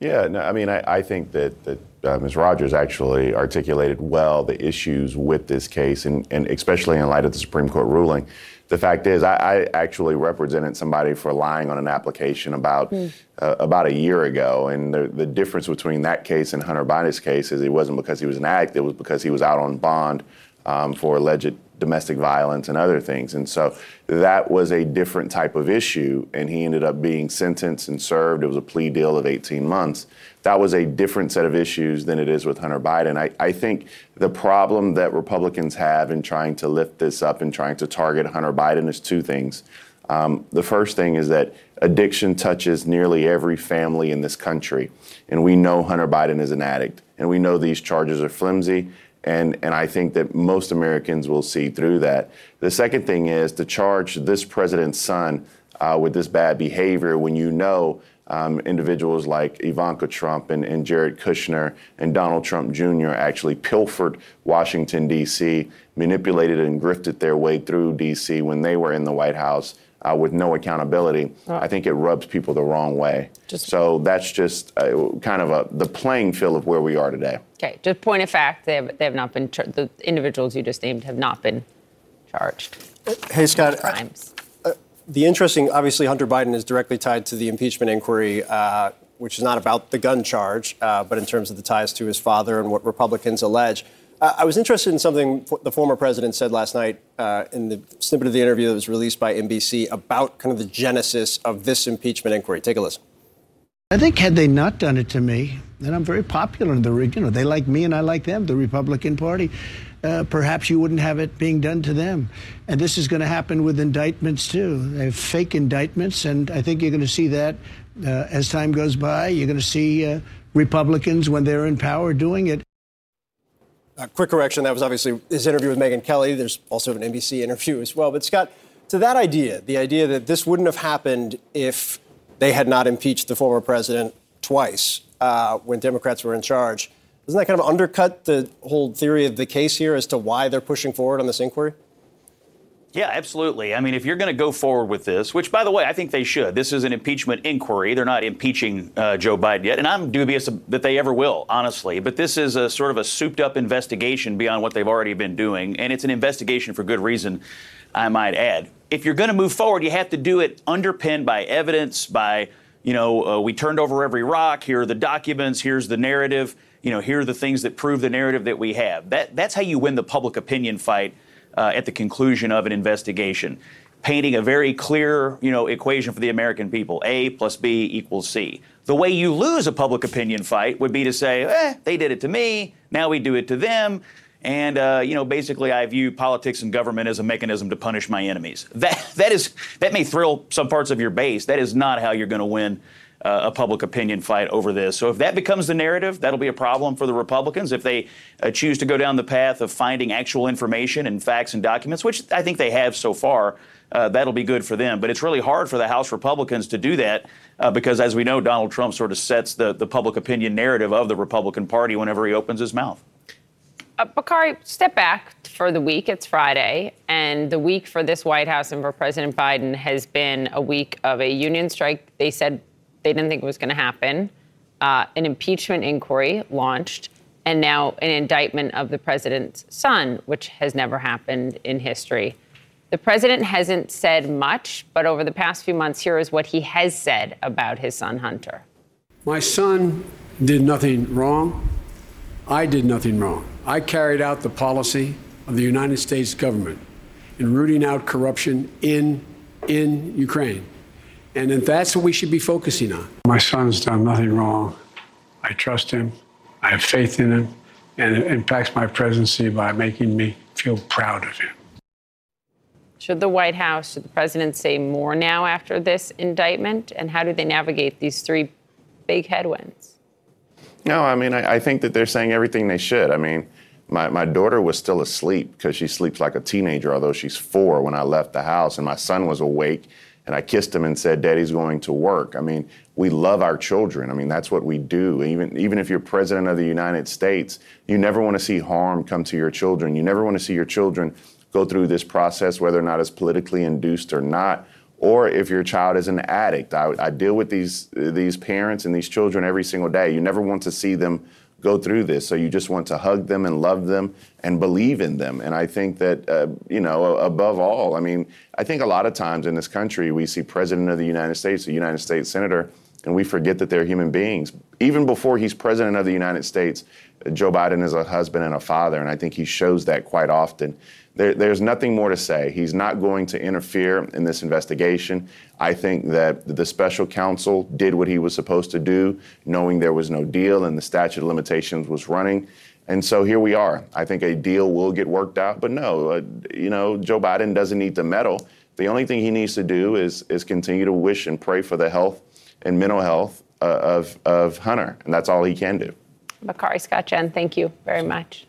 Speaker 21: Yeah, no, I mean, I, I think that, that uh, Ms. Rogers actually articulated well the issues with this case, and, and especially in light of the Supreme Court ruling. The fact is, I, I actually represented somebody for lying on an application about mm. uh, about a year ago, and the, the difference between that case and Hunter Biden's case is it wasn't because he was an addict; it was because he was out on bond um, for alleged domestic violence and other things. And so that was a different type of issue. And he ended up being sentenced and served. It was a plea deal of 18 months. That was a different set of issues than it is with Hunter Biden. I, I think the problem that Republicans have in trying to lift this up and trying to target Hunter Biden is two things. Um, the first thing is that addiction touches nearly every family in this country. And we know Hunter Biden is an addict. And we know these charges are flimsy and, and I think that most Americans will see through that. The second thing is to charge this president's son uh, with this bad behavior when you know um, individuals like Ivanka Trump and, and, Jared Kushner and Donald Trump Jr. actually pilfered Washington, D.C., manipulated and grifted their way through D.C. when they were in the White House uh, with no accountability, I think it rubs people the wrong way. Just, so that's just uh, kind of a, the playing field of where we are today.
Speaker 1: Okay, just point of fact, they have, they have not been, char- the individuals you just named have not been charged.
Speaker 2: Hey, Scott.
Speaker 1: Crimes.
Speaker 2: Uh, the interesting, obviously, Hunter Biden is directly tied to the impeachment inquiry, uh, which is not about the gun charge, uh, but in terms of the ties to his father and what Republicans allege. Uh, I was interested in something the former president said last night uh, in the snippet of the interview that was released by NBC about kind of the genesis of this impeachment inquiry. Take a listen.
Speaker 14: I think had they not done it to me, then I'm very popular in the you know they like me and I like them, the Republican Party. Uh, perhaps you wouldn't have it being done to them. And this is going to happen with indictments too. They have fake indictments, and I think you're going to see that uh, as time goes by. You're going to see uh, Republicans when they're in power doing it.
Speaker 2: Uh, quick correction. That was obviously his interview with Megyn Kelly. There's also an NBC interview as well. But Scott, to that idea, the idea that this wouldn't have happened if they had not impeached the former president twice uh, when Democrats were in charge, doesn't that kind of undercut the whole theory of the case here as to why they're pushing forward on this inquiry?
Speaker 22: Yeah, absolutely. I mean, if you're going to go forward with this, which, by the way, I think they should. This is an impeachment inquiry. They're not impeaching uh, Joe Biden yet, and I'm dubious that they ever will, honestly. But this is a sort of a souped-up investigation beyond what they've already been doing, and it's an investigation for good reason, I might add. If you're going to move forward, you have to do it underpinned by evidence, by you know, uh, we turned over every rock. Here are the documents. Here's the narrative. You know, here are the things that prove the narrative that we have. That that's how you win the public opinion fight uh, at the conclusion of an investigation, painting a very clear, you know, equation for the American people: A plus B equals C. The way you lose a public opinion fight would be to say, "Eh, they did it to me. Now we do it to them." And uh, you know, basically, I view politics and government as a mechanism to punish my enemies. That that is that may thrill some parts of your base. That is not how you're going to win uh, a public opinion fight over this. So if that becomes the narrative, that'll be a problem for the Republicans. If they uh, choose to go down the path of finding actual information and facts and documents, which I think they have so far, uh, that'll be good for them. But it's really hard for the House Republicans to do that uh, because, as we know, Donald Trump sort of sets the, the public opinion narrative of the Republican Party whenever he opens his mouth.
Speaker 1: Uh, Bakari, step back for the week. It's Friday, and the week for this White House and for President Biden has been a week of a union strike. They said they didn't think it was going to happen. Uh, an impeachment inquiry launched, and now an indictment of the president's son, which has never happened in history. The president hasn't said much, but over the past few months, here is what he has said about his son, Hunter.
Speaker 23: My son did nothing wrong. I did nothing wrong. I carried out the policy of the United States government in rooting out corruption in, in Ukraine. And that's what we should be focusing on. My son's done nothing wrong. I trust him. I have faith in him. And it impacts my presidency by making me feel proud of him.
Speaker 1: Should the White House, should the president say more now after this indictment? And how do they navigate these three big headwinds?
Speaker 21: No, I mean, I, I think that they're saying everything they should. I mean, my, my daughter was still asleep because she sleeps like a teenager, although she's four when I left the house, and my son was awake. And I kissed him and said, Daddy's going to work. I mean, we love our children. I mean, that's what we do. Even, even if you're president of the United States, you never want to see harm come to your children. You never want to see your children go through this process, whether or not it's politically induced or not, or if your child is an addict. I, I deal with these these parents and these children every single day. You never want to see them go through this, so you just want to hug them and love them and believe in them. And I think that uh, you know, above all, I mean, I think a lot of times in this country we see President of the United States, a United States Senator, and we forget that they're human beings. Even before he's President of the United States, Joe Biden is a husband and a father, and I think he shows that quite often. There, there's nothing more to say. He's not going to interfere in this investigation. I think that the special counsel did what he was supposed to do, knowing there was no deal and the statute of limitations was running. And so here we are. I think a deal will get worked out, but no, uh, you know, Joe Biden doesn't need to meddle. The only thing he needs to do is is continue to wish and pray for the health and mental health uh, of of Hunter, and that's all he can do.
Speaker 1: Bakari Scott Jen, thank you very much.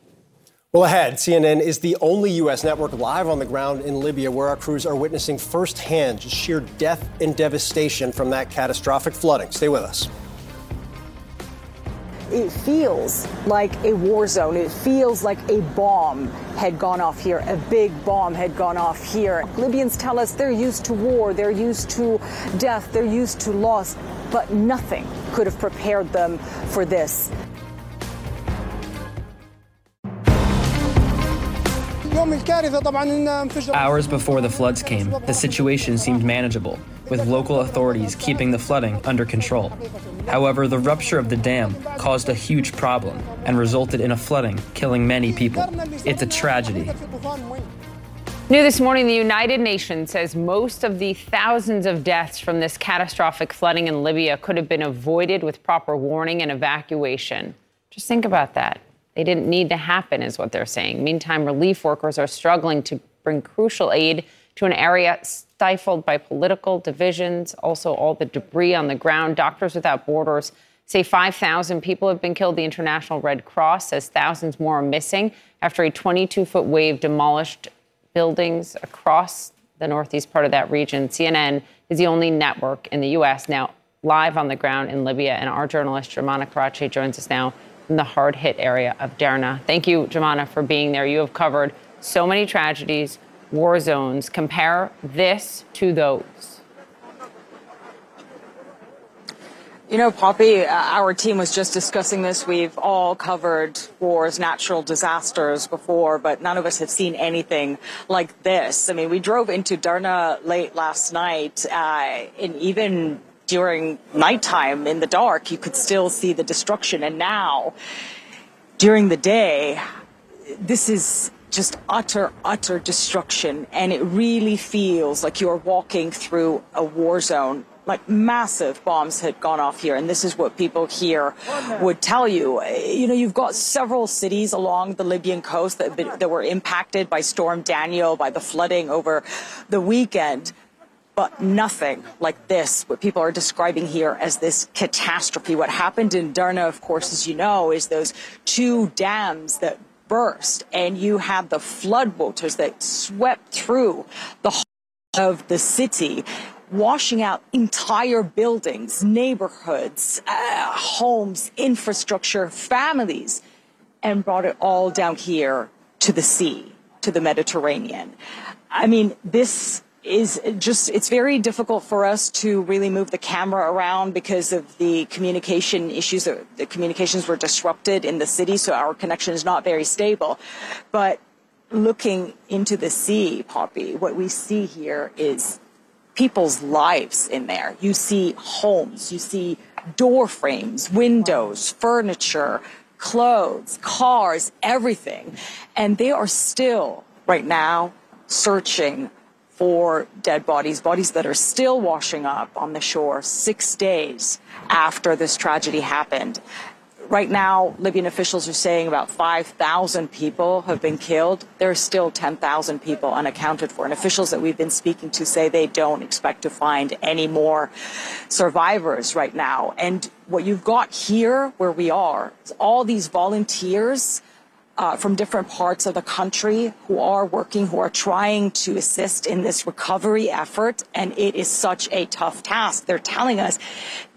Speaker 2: Well, ahead, CNN is the only U.S. network live on the ground in Libya where our crews are witnessing firsthand sheer death and devastation from that catastrophic flooding. Stay with us.
Speaker 24: It feels like a war zone. It feels like a bomb had gone off here. A big bomb had gone off here. Libyans tell us they're used to war, they're used to death, they're used to loss, but nothing could have prepared them for this.
Speaker 25: Hours before the floods came, the situation seemed manageable, with local authorities keeping the flooding under control. However, the rupture of the dam caused a huge problem and resulted in a flooding, killing many people. It's a tragedy.
Speaker 1: New this morning, the United Nations says most of the thousands of deaths from this catastrophic flooding in Libya could have been avoided with proper warning and evacuation. Just think about that. They didn't need to happen, is what they're saying. Meantime, relief workers are struggling to bring crucial aid to an area stifled by political divisions, also all the debris on the ground. Doctors Without Borders say 5,000 people have been killed. The International Red Cross says thousands more are missing after a 22 foot wave demolished buildings across the northeast part of that region. CNN is the only network in the U.S. now live on the ground in Libya, and our journalist, Jomana Karadsheh, joins us now in the hard hit area of Derna. Thank you, Jomana, for being there. You have covered so many tragedies, war zones. Compare this to those.
Speaker 24: You know, Poppy, uh, our team was just discussing this. We've all covered wars, natural disasters before, but none of us have seen anything like this. I mean, we drove into Derna late last night, uh, and even during nighttime in the dark, you could still see the destruction. And now, during the day, this is just utter, utter destruction. And it really feels like you're walking through a war zone. Like massive bombs had gone off here, and this is what people here would tell you. You know, you've got several cities along the Libyan coast that, that were impacted by Storm Daniel, by the flooding over the weekend but nothing like this, what people are describing here as this catastrophe. What happened in Derna, of course, as you know, is those two dams that burst, and you have the floodwaters that swept through the heart of the city washing out entire buildings, neighborhoods, uh, homes, infrastructure, families, and brought it all down here to the sea, to the Mediterranean. I mean, this is just it's very difficult for us to really move the camera around because of the communication issues the communications were disrupted in the city so our connection is not very stable. But looking into the sea poppy what we see here is people's lives in there. You see homes you see door frames windows furniture clothes cars everything. And they are still right now searching for dead bodies, bodies that are still washing up on the shore six days after this tragedy happened. Right now, Libyan officials are saying about 5,000 people have been killed. There are still 10,000 people unaccounted for. And officials that we've been speaking to say they don't expect to find any more survivors right now. And what you've got here, where we are, is all these volunteers uh, from different parts of the country who are working, who are trying to assist in this recovery effort. And it is such a tough task. They're telling us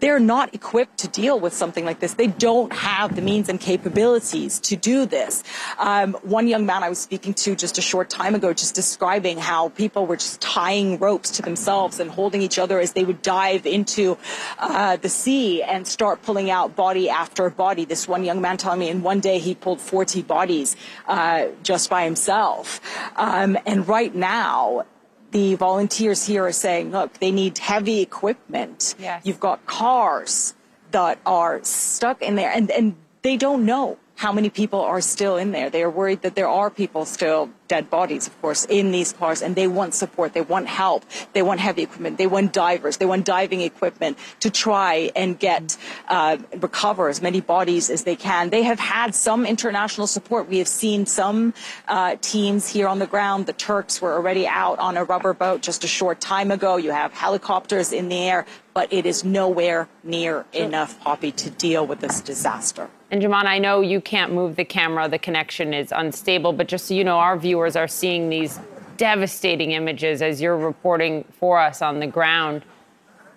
Speaker 24: they're not equipped to deal with something like this. They don't have the means and capabilities to do this. Um, one young man I was speaking to just a short time ago, just describing how people were just tying ropes to themselves and holding each other as they would dive into uh, the sea and start pulling out body after body. This one young man telling me in one day he pulled 40 bodies uh, just by himself. Um, and right now, the volunteers here are saying, look, they need heavy equipment.
Speaker 1: Yes.
Speaker 24: You've got cars that are stuck in there, and, and they don't know how many people are still in there. They are worried that there are people still, dead bodies, of course, in these cars, and they want support. They want help. They want heavy equipment. They want divers. They want diving equipment to try and get, uh, recover as many bodies as they can. They have had some international support. We have seen some uh, teams here on the ground. The Turks were already out on a rubber boat just a short time ago. You have helicopters in the air, but it is nowhere near enough, Poppy, to deal with this disaster.
Speaker 1: And Jomana, I know you can't move the camera, the connection is unstable, but just so you know, our viewers are seeing these devastating images as you're reporting for us on the ground.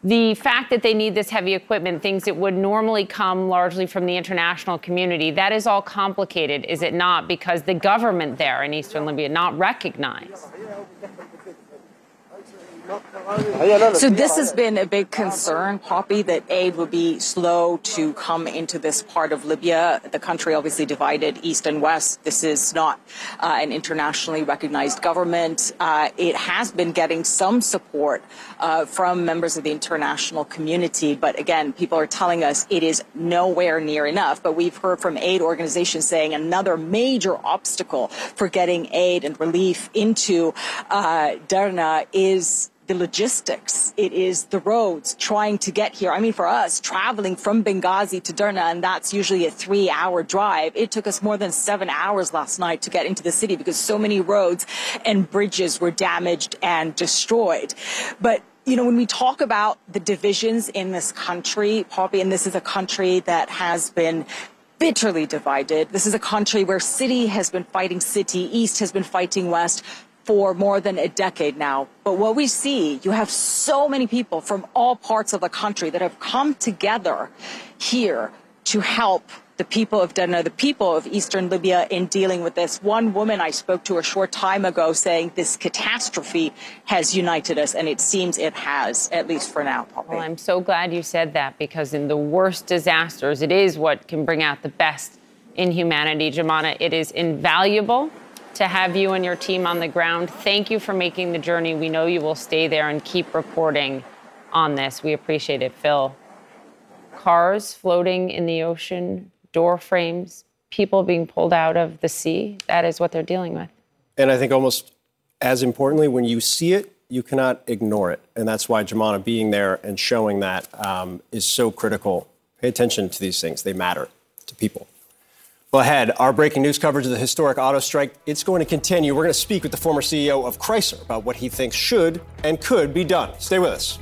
Speaker 1: The fact that they need this heavy equipment, things that would normally come largely from the international community, that is all complicated, is it not? Because the government there in eastern Libya not recognize.
Speaker 24: So this has been a big concern, Poppy, that aid would be slow to come into this part of Libya. The country obviously divided east and west. This is not uh, an internationally recognized government. Uh, it has been getting some support uh, from members of the international community, but again, people are telling us it is nowhere near enough. But we've heard from aid organizations saying another major obstacle for getting aid and relief into uh, Derna is the logistics. It is the roads trying to get here. I mean, for us, traveling from Benghazi to Derna, and that's usually a three hour drive. It took us more than seven hours last night to get into the city because so many roads and bridges were damaged and destroyed. But you know, when we talk about the divisions in this country, Poppy, and this is a country that has been bitterly divided. This is a country where city has been fighting city, east has been fighting west for more than a decade now. But what we see, you have so many people from all parts of the country that have come together here to help the people of Derna, the people of eastern Libya in dealing with this. One woman I spoke to a short time ago saying this catastrophe has united us, and it seems it has, at least for now. Poppy.
Speaker 1: Well, I'm so glad you said that because in the worst disasters, it is what can bring out the best in humanity. Jomana, it is invaluable to have you and your team on the ground. Thank you for making the journey. We know you will stay there and keep reporting on this. We appreciate it, Phil. Cars floating in the ocean, door frames, people being pulled out of the sea. That is what they're dealing with.
Speaker 2: And I think almost as importantly, when you see it, you cannot ignore it. And that's why Jomana being there and showing that um, is so critical. Pay attention to these things, they matter to people. Well, ahead, our breaking news coverage of the historic auto strike, it's going to continue. We're going to speak with the former CEO of Chrysler about what he thinks should and could be done. Stay with us.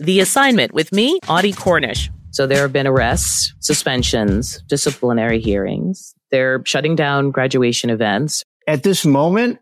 Speaker 26: The assignment with me, Audie Cornish. So there have been arrests, suspensions, disciplinary hearings. They're shutting down graduation events.
Speaker 27: At this moment,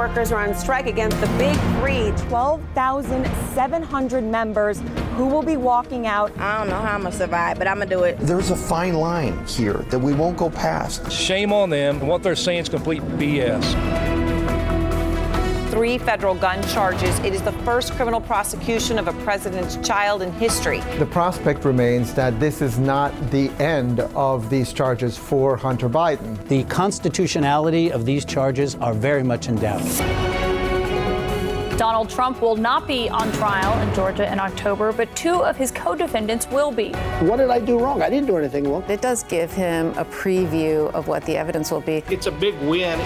Speaker 28: Auto workers are on strike against the big three 12,700 members who will be walking out.
Speaker 29: I don't know how I'm going to survive, but I'm going to do it.
Speaker 30: There's a fine line here that we won't go past.
Speaker 4: Shame on them. What they're saying is complete BS
Speaker 31: three federal gun charges. It is the first criminal prosecution of a president's child in history.
Speaker 32: The prospect remains that this is not the end of these charges for Hunter Biden.
Speaker 11: The constitutionality of these charges are very much in doubt.
Speaker 33: Donald Trump will not be on trial in Georgia in October, but two of his co defendants will be.
Speaker 14: What did I do wrong? I didn't do anything wrong.
Speaker 34: It does give him a preview of what the evidence will be.
Speaker 35: It's a big win.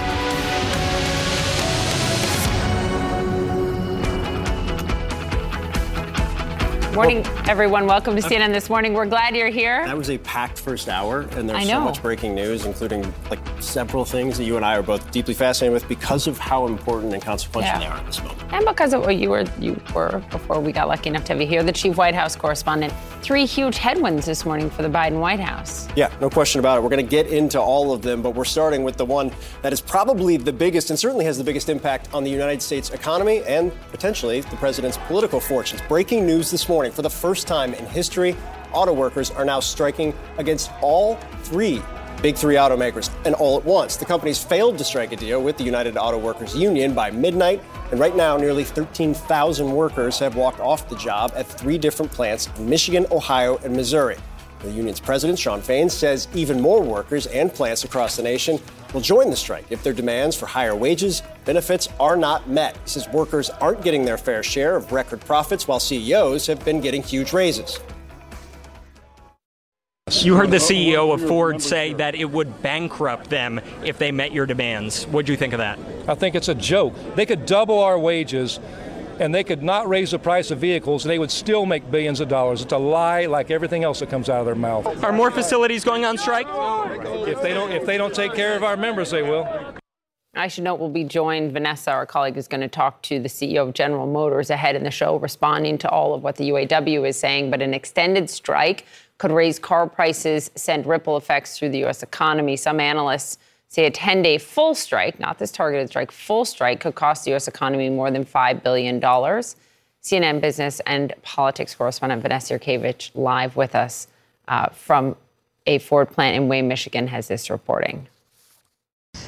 Speaker 1: Morning, everyone. Welcome to CNN This Morning. We're glad you're here.
Speaker 2: That was a packed first hour, and there's so much breaking news, including like several things that you and I are both deeply fascinated with because of how important and consequential
Speaker 1: Yeah.
Speaker 2: they are in this moment.
Speaker 1: And because of what you were, you were before we got lucky enough to have you here, the chief White House correspondent. Three huge headwinds this morning for the Biden White House.
Speaker 2: Yeah, no question about it. We're going to get into all of them, but we're starting with the one that is probably the biggest and certainly has the biggest impact on the United States economy and potentially the president's political fortunes. Breaking news this morning for the first time in history, auto workers are now striking against all three big three automakers and all at once. The companies failed to strike a deal with the United Auto Workers Union by midnight, and right now nearly 13,000 workers have walked off the job at three different plants in Michigan, Ohio, and Missouri. The union's president, Shawn Fain, says even more workers and plants across the nation will join the strike if their demands for higher wages, benefits are not met. He says workers aren't getting their fair share of record profits while CEOs have been getting huge raises.
Speaker 3: You heard the CEO of Ford say that it would bankrupt them if they met your demands. What do you think of that?
Speaker 4: I think it's a joke. They could double our wages and they could not raise the price of vehicles and they would still make billions of dollars. It's a lie like everything else that comes out of their mouth.
Speaker 3: Are more facilities going on strike?
Speaker 4: If they don't if they don't take care of our members, they will.
Speaker 1: I should note we'll be joined. Vanessa, our colleague, is going to talk to the CEO of General Motors ahead in the show, responding to all of what the UAW is saying. But an extended strike could raise car prices, send ripple effects through the U.S. economy. Some analysts say a 10 day full strike, not this targeted strike, full strike could cost the U.S. economy more than $5 billion. CNN business and politics correspondent Vanessa Yurkevich live with us uh, from a Ford plant in Wayne, Michigan, has this reporting.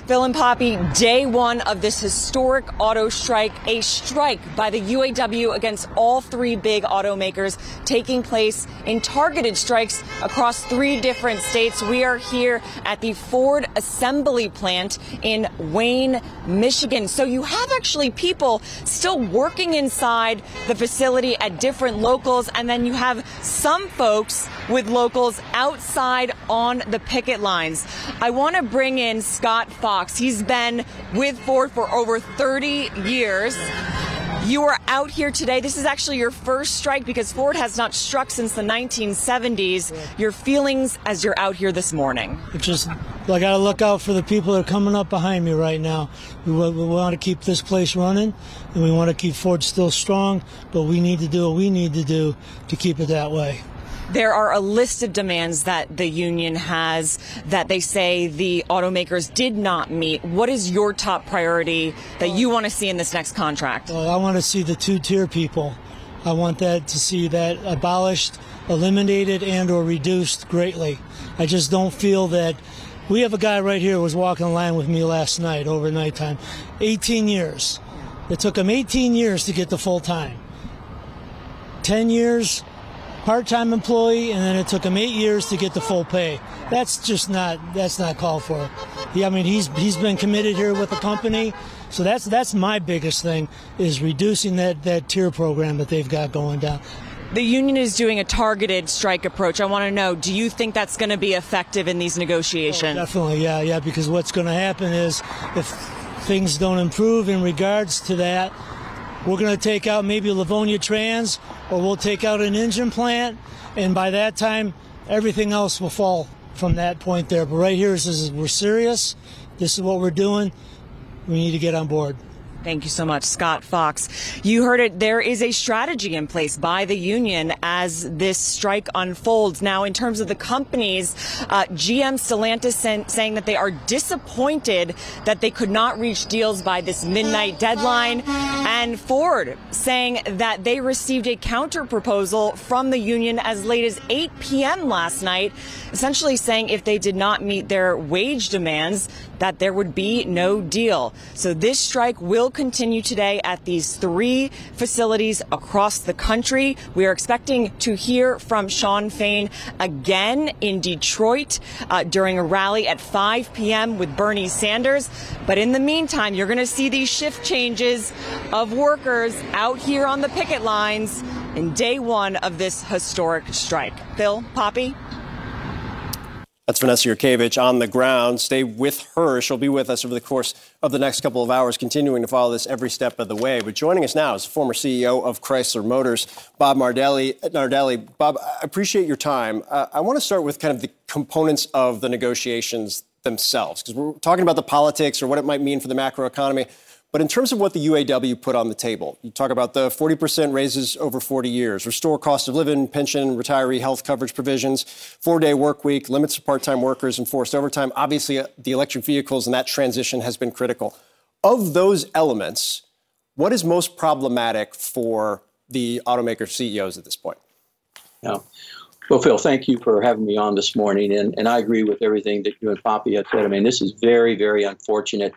Speaker 5: Phil and Poppy, day one of this historic auto strike, a strike by the UAW against all three big automakers taking place in targeted strikes across three different states. We are here at the Ford assembly plant in Wayne, Michigan. So you have actually people still working inside the facility at different locals, and then you have some folks with locals outside on the picket lines. I want to bring in Scott Fox. He's been with Ford for over 30 years. You are out here today. This is actually your first strike because Ford has not struck since the 1970s. Your feelings as you're out here this morning?
Speaker 36: Just I got to look out for the people that are coming up behind me right now. We, we want to keep this place running, and we want to keep Ford still strong. But we need to do what we need to do to keep it that way.
Speaker 5: There are a list of demands that the union has that they say the automakers did not meet. What is your top priority that you want to see in this next contract?
Speaker 36: Uh, I want to see the two-tier people. I want that to see that abolished, eliminated, and or reduced greatly. I just don't feel that. We have a guy right here who was walking the line with me last night, overnight time. 18 years. It took him 18 years to get to full time. 10 years part-time employee, and then it took him eight years to get the full pay. That's just not that's not called for. Yeah, I mean, he's he's been committed here with the company, so that's that's my biggest thing is reducing that that tier program that they've got going down.
Speaker 5: The union is doing a targeted strike approach. I want to know, do you think that's going to be effective in these negotiations?
Speaker 36: Oh, definitely, yeah, yeah. Because what's going to happen is if things don't improve in regards to that, we're going to take out maybe Livonia Trans, or we'll take out an engine plant, and by that time, everything else will fall from that point there. But right here is, is we're serious. This is what we're doing. We need to get on board.
Speaker 5: Thank you so much, Scott Fox. You heard it. There is a strategy in place by the union as this strike unfolds. Now, in terms of the companies, uh, GM Stellantis saying that they are disappointed that they could not reach deals by this midnight deadline, and Ford saying that they received a counter proposal from the union as late as 8 p.m. last night, essentially saying if they did not meet their wage demands,
Speaker 37: that there would be no deal. So this strike will continue today at these three facilities across the country. We are expecting to hear from Shawn Fain again in Detroit uh, during a rally at 5 p.m. with Bernie Sanders. But in the meantime, you're going to see these shift changes of workers out here on the picket lines in day one of this historic strike. Phil, Poppy?
Speaker 2: That's Vanessa Yurkevich on the ground. Stay with her. She'll be with us over the course of the next couple of hours, continuing to follow this every step of the way. But joining us now is former CEO of Chrysler Motors, Bob Nardelli. Nardelli, Bob, I appreciate your time. Uh, I want to start with kind of the components of the negotiations themselves, because we're talking about the politics or what it might mean for the macroeconomy. But in terms of what the UAW put on the table, you talk about the 40% raises over 40 years, restore cost of living, pension, retiree health coverage provisions, four day work week, limits to part time workers, enforced overtime. Obviously, uh, the electric vehicles and that transition has been critical. Of those elements, what is most problematic for the automaker CEOs at this point?
Speaker 38: Yeah. Well, Phil, thank you for having me on this morning. And, and I agree with everything that you and Poppy have said. I mean, this is very, very unfortunate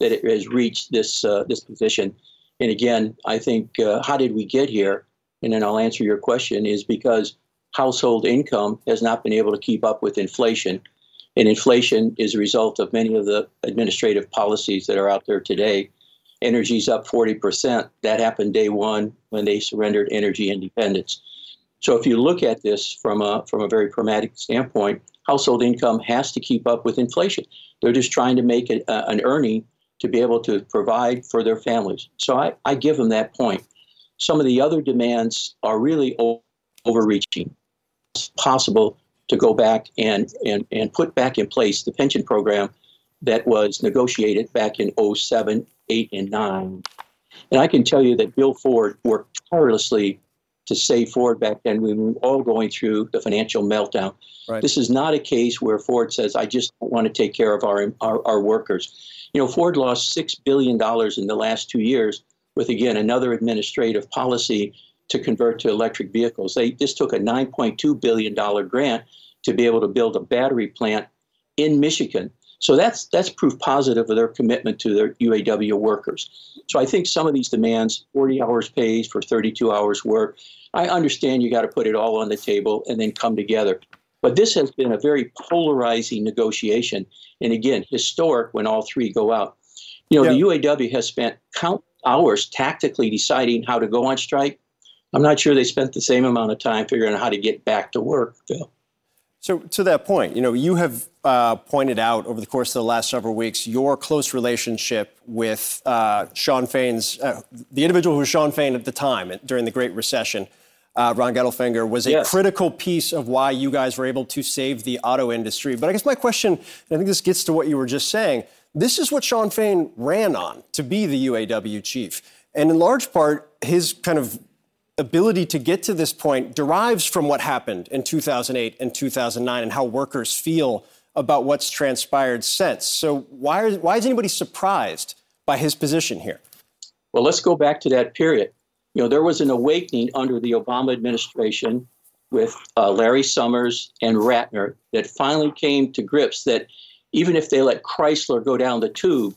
Speaker 38: that it has reached this uh, this position. And again, I think uh, how did we get here? And then I'll answer your question is because household income has not been able to keep up with inflation. And inflation is a result of many of the administrative policies that are out there today. Energy's up 40%. That happened day one when they surrendered energy independence. So if you look at this from a, from a very pragmatic standpoint, household income has to keep up with inflation. They're just trying to make it, uh, an earning to be able to provide for their families. So I, I give them that point. Some of the other demands are really overreaching. It's possible to go back and, and, and put back in place the pension program that was negotiated back in 07, 8, and 9. And I can tell you that Bill Ford worked tirelessly to save Ford back then. We were all going through the financial meltdown. Right. This is not a case where Ford says, I just want to take care of our, our, our workers. You know, Ford lost $6 billion in the last two years with, again, another administrative policy to convert to electric vehicles. They just took a $9.2 billion grant to be able to build a battery plant in Michigan. So that's that's proof positive of their commitment to their UAW workers. So I think some of these demands, 40 hours pays for 32 hours work, I understand you got to put it all on the table and then come together. But this has been a very polarizing negotiation. And again, historic when all three go out. You know, yeah. the UAW has spent count hours tactically deciding how to go on strike. I'm not sure they spent the same amount of time figuring out how to get back to work, Phil.
Speaker 2: So, to that point, you know, you have uh, pointed out over the course of the last several weeks your close relationship with uh, Shawn Fain's, uh, the individual who was Shawn Fain at the time during the Great Recession uh, Ron Gettelfinger, was a yes. critical piece of why you guys were able to save the auto industry. But I guess my question, and I think this gets to what you were just saying, this is what Shawn Fain ran on to be the UAW chief. And in large part, his kind of ability to get to this point derives from what happened in 2008 and 2009 and how workers feel about what's transpired since. So why, are, why is anybody surprised by his position here?
Speaker 38: Well, let's go back to that period you know, there was an awakening under the Obama administration with uh, Larry Summers and Rattner that finally came to grips that even if they let Chrysler go down the tube,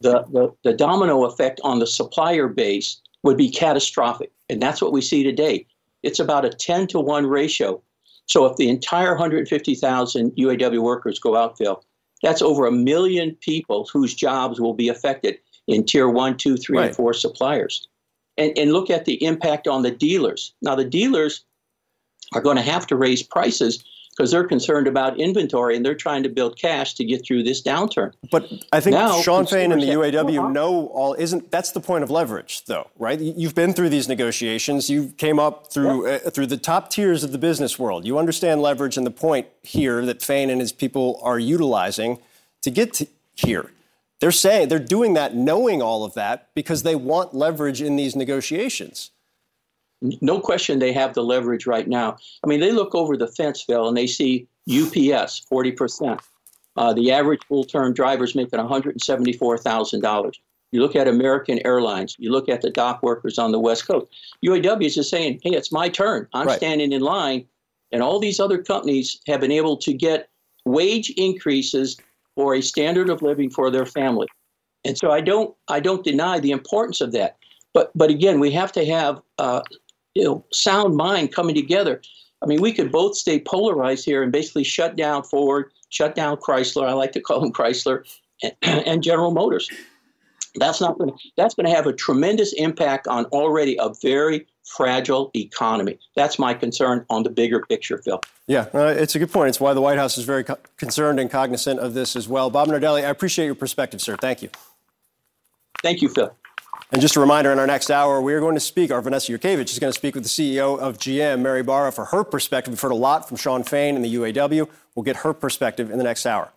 Speaker 38: the, the, the domino effect on the supplier base would be catastrophic. And that's what we see today. It's about a 10 to 1 ratio. So if the entire 150,000 UAW workers go out, Phil, that's over a million people whose jobs will be affected in tier one, two, three, right. and four suppliers and, and look at the impact on the dealers. Now, the dealers are going to have to raise prices because they're concerned about inventory and they're trying to build cash to get through this downturn.
Speaker 2: But I think now, Shawn Fain and the UAW know all isn't that's the point of leverage though, right? You've been through these negotiations. You came up through uh, through the top tiers of the business world. You understand leverage and the point here that Fain and his people are utilizing to get to here. They're saying they're doing that knowing all of that because they want leverage in these negotiations.
Speaker 38: No question they have the leverage right now. I mean, they look over the fence, Phil, and they see UPS, 40%. Uh, the average full term driver is making $174,000. You look at American Airlines, you look at the dock workers on the West Coast. UAW is just saying, hey, it's my turn. I'm right. standing in line. And all these other companies have been able to get wage increases or a standard of living for their family. And so I don't I don't deny the importance of that. But but again, we have to have uh, you know sound mind coming together. I mean, we could both stay polarized here and basically shut down Ford, shut down Chrysler. I like to call them Chrysler and, [clears throat] and General Motors. That's not going to that's going to have a tremendous impact on already a very fragile economy. That's my concern on the bigger picture, Phil.
Speaker 2: Yeah, uh, it's a good point. It's why the White House is very co- concerned and cognizant of this as well. Bob Nardelli, I appreciate your perspective, sir. Thank you.
Speaker 38: Thank you, Phil.
Speaker 2: And just a reminder, in our next hour, we are going to speak, our Vanessa Yurkevich is going to speak with the CEO of GM, Mary Barra, for her perspective. We've heard a lot from Shawn Fain and the UAW. We'll get her perspective in the next hour.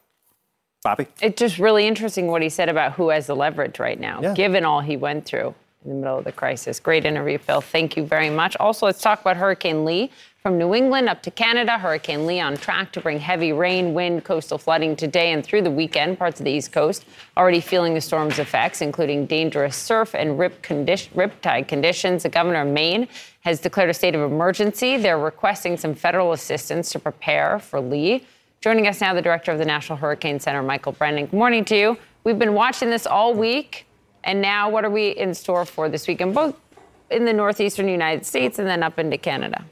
Speaker 2: Poppy?
Speaker 1: It's just really interesting what he said about who has the leverage right now,
Speaker 2: Yeah.
Speaker 1: given all he went through in the middle of the crisis. Great interview, Phil. Thank you very much. Also, let's talk about Hurricane Lee. From New England up to Canada, Hurricane Lee on track to bring heavy rain, wind, coastal flooding today and through the weekend. Parts of the East Coast already feeling the storm's effects, including dangerous surf and rip condi- riptide conditions. The governor of Maine has declared a state of emergency. They're requesting some federal assistance to prepare for Lee. Joining us now, the director of the National Hurricane Center, Michael Brennan. Good morning to you. We've been watching this all week, and now what are we in store for this weekend, both in the northeastern United States and then up into Canada?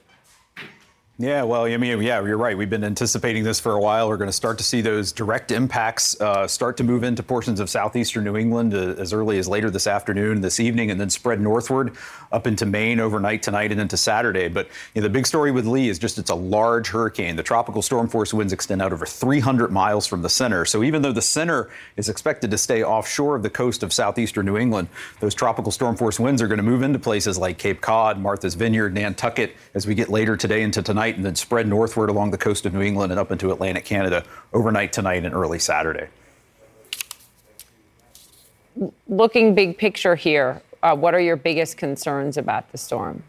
Speaker 39: Yeah, well, I mean, yeah, you're right. We've been anticipating this for a while. We're going to start to see those direct impacts uh, start to move into portions of southeastern New England uh, as early as later this afternoon, this evening, and then spread northward up into Maine overnight tonight and into Saturday. But you know, the big story with Lee is just it's a large hurricane. The tropical storm force winds extend out over 300 miles from the center. So even though the center is expected to stay offshore of the coast of southeastern New England, those tropical storm force winds are going to move into places like Cape Cod, Martha's Vineyard, Nantucket as we get later today into tonight, and then spread northward along the coast of New England and up into Atlantic Canada overnight tonight and early Saturday.
Speaker 1: Looking big picture here, uh, what are your biggest concerns about the storm?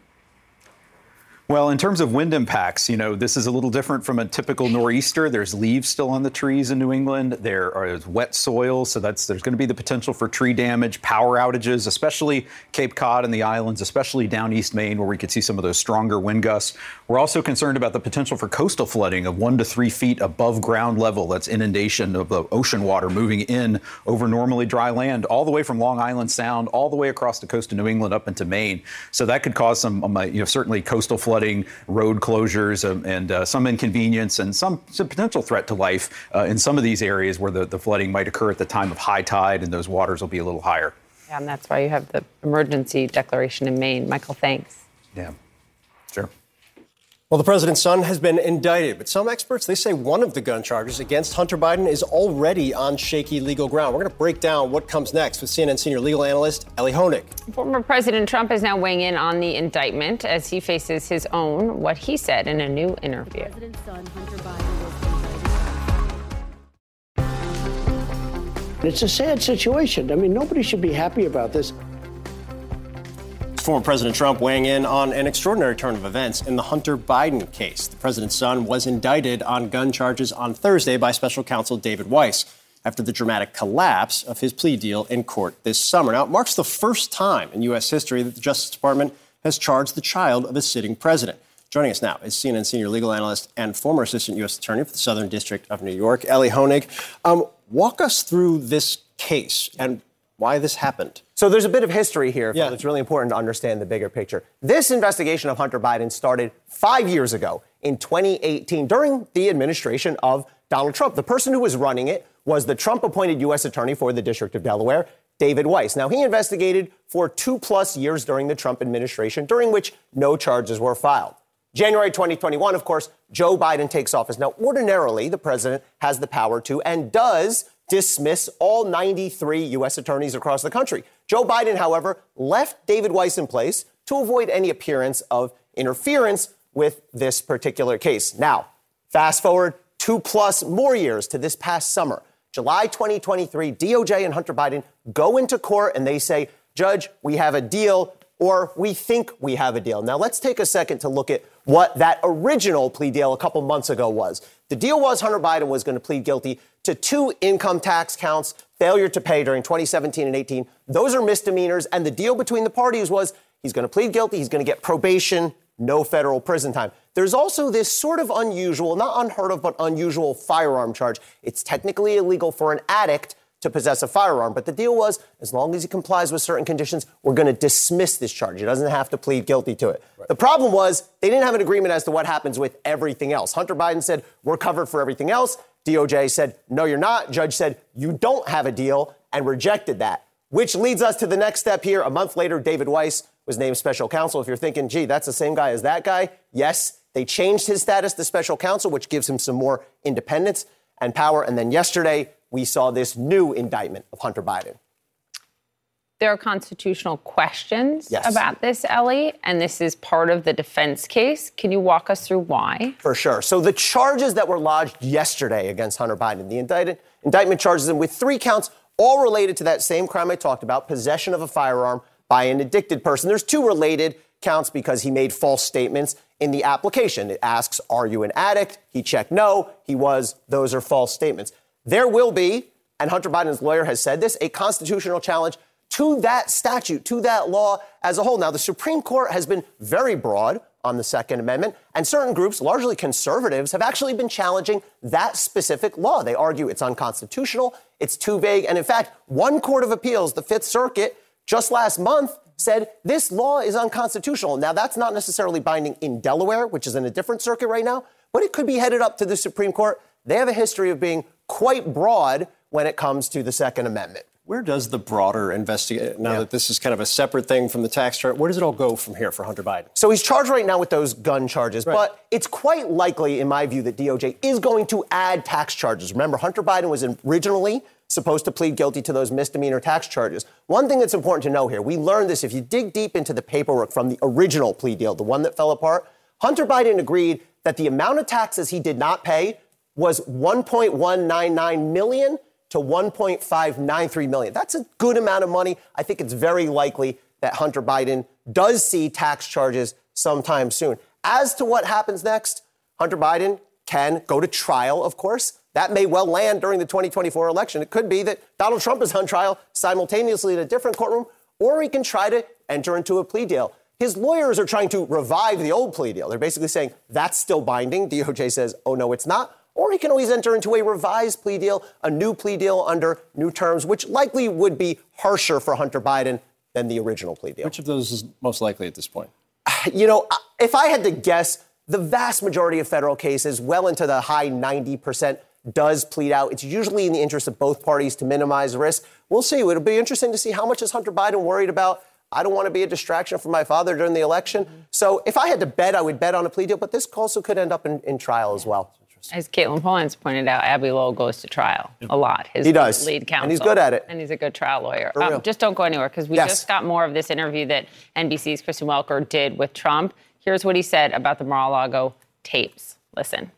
Speaker 39: Well, in terms of wind impacts, you know, this is a little different from a typical nor'easter. There's leaves still on the trees in New England. There are wet soil, so that's there's going to be the potential for tree damage, power outages, especially Cape Cod and the islands, especially down East Maine, where we could see some of those stronger wind gusts. We're also concerned about the potential for coastal flooding of one to three feet above ground level. That's inundation of the ocean water moving in over normally dry land, all the way from Long Island Sound, all the way across the coast of New England up into Maine. So that could cause some, um, uh, you know, certainly coastal flooding, road closures, um, and uh, some inconvenience and some, some potential threat to life uh, in some of these areas where the, the flooding might occur at the time of high tide and those waters will be a little higher.
Speaker 1: Yeah, and that's why you have the emergency declaration in Maine. Michael, thanks.
Speaker 39: Yeah.
Speaker 2: Well, the president's son has been indicted, but some experts they say one of the gun charges against Hunter Biden is already on shaky legal ground. We're going to break down what comes next with CNN senior legal analyst Ellie Honig.
Speaker 1: Former President Trump is now weighing in on the indictment as he faces his own, what he said in a new interview.
Speaker 14: It's a sad situation. I mean, nobody should be happy about this.
Speaker 2: Former President Trump weighing in on an extraordinary turn of events in the Hunter Biden case. The president's son was indicted on gun charges on Thursday by special counsel David Weiss after the dramatic collapse of his plea deal in court this summer. Now, it marks the first time in U.S. history that the Justice Department has charged the child of a sitting president. Joining us now is CNN senior legal analyst and former assistant U.S. attorney for the Southern District of New York, Ellie Honig. Um, walk us through this case and why this happened.
Speaker 40: So there's a bit of history here. Yeah. It's really important to understand the bigger picture. This investigation of Hunter Biden started five years ago in 2018 during the administration of Donald Trump. The person who was running it was the Trump appointed U.S. attorney for the District of Delaware, David Weiss. Now, he investigated for two plus years during the Trump administration, during which no charges were filed. January 2021, of course, Joe Biden takes office. Now, ordinarily, the president has the power to and does dismiss all 93 U.S. attorneys across the country. Joe Biden, however, left David Weiss in place to avoid any appearance of interference with this particular case. Now, fast forward two plus more years to this past summer. July 2023, DOJ and Hunter Biden go into court and they say, Judge, we have a deal, or we think we have a deal. Now, let's take a second to look at what that original plea deal a couple months ago was. The deal was Hunter Biden was going to plead guilty to two income tax counts, failure to pay during 2017 and 18. Those are misdemeanors, and the deal between the parties was he's going to plead guilty, he's going to get probation, no federal prison time. there's also this sort of unusual, not unheard of, but unusual firearm charge. It's technically illegal for an addict to possess a firearm. But the deal was, as long as he complies with certain conditions, we're going to dismiss this charge. He doesn't have to plead guilty to it. Right. The problem was they didn't have an agreement as to what happens with everything else. Hunter Biden said, we're covered for everything else. DOJ said, no, you're not. Judge said, you don't have a deal and rejected that. Which leads us to the next step here. A month later, David Weiss was named special counsel. If you're thinking, gee, that's the same guy as that guy, yes, they changed his status to special counsel, which gives him some more independence and power. And then yesterday, we saw this new indictment of Hunter Biden.
Speaker 1: There are constitutional questions
Speaker 40: yes.
Speaker 1: about this, Ellie, and this is part of the defense case. Can you walk us through why?
Speaker 40: For sure. So, the charges that were lodged yesterday against Hunter Biden, the indicted, indictment charges him with three counts, all related to that same crime I talked about possession of a firearm by an addicted person. There's two related counts because he made false statements in the application. It asks, Are you an addict? He checked no. He was. Those are false statements. There will be, and Hunter Biden's lawyer has said this, a constitutional challenge to that statute, to that law as a whole. Now, the Supreme Court has been very broad on the Second Amendment, and certain groups, largely conservatives, have actually been challenging that specific law. They argue it's unconstitutional, it's too vague, and in fact, one court of appeals, the Fifth Circuit, just last month said this law is unconstitutional. Now, that's not necessarily binding in Delaware, which is in a different circuit right now, but it could be headed up to the Supreme Court. They have a history of being quite broad when it comes to the Second Amendment.
Speaker 2: Where does the broader investigation, now yeah. that this is kind of a separate thing from the tax charge, where does it all go from here for Hunter Biden?
Speaker 40: So he's charged right now with those gun charges, right. but it's quite likely, in my view, that DOJ is going to add tax charges. Remember, Hunter Biden was originally supposed to plead guilty to those misdemeanor tax charges. One thing that's important to know here we learned this if you dig deep into the paperwork from the original plea deal, the one that fell apart. Hunter Biden agreed that the amount of taxes he did not pay was 1.199 million to 1.593 million. That's a good amount of money. I think it's very likely that Hunter Biden does see tax charges sometime soon. As to what happens next, Hunter Biden can go to trial, of course. That may well land during the 2024 election. It could be that Donald Trump is on trial simultaneously in a different courtroom, or he can try to enter into a plea deal. His lawyers are trying to revive the old plea deal. They're basically saying that's still binding. DOJ says, oh, no, it's not or he can always enter into a revised plea deal, a new plea deal under new terms, which likely would be harsher for Hunter Biden than the original plea deal.
Speaker 2: Which of those is most likely at this point? [sighs]
Speaker 40: You know, if I had to guess, the vast majority of federal cases, well into the high 90%, does plead out. It's usually in the interest of both parties to minimize risk. We'll see. It'll be interesting to see how much is Hunter Biden worried about. I don't want to be a distraction for my father during the election. So if I had to bet, I would bet on a plea deal, but this also could end up in, in trial as well.
Speaker 1: As Katelyn Polantz pointed out, Abbe Lowell goes to trial a lot.
Speaker 40: His he does.
Speaker 1: Lead counsel.
Speaker 40: And he's good at it.
Speaker 1: And he's a good trial lawyer. Um, just don't go anywhere because we yes. just got more of this interview that NBC's Kristen Welker did with Trump. Here's what he said about the Mar-a-Lago tapes. Listen.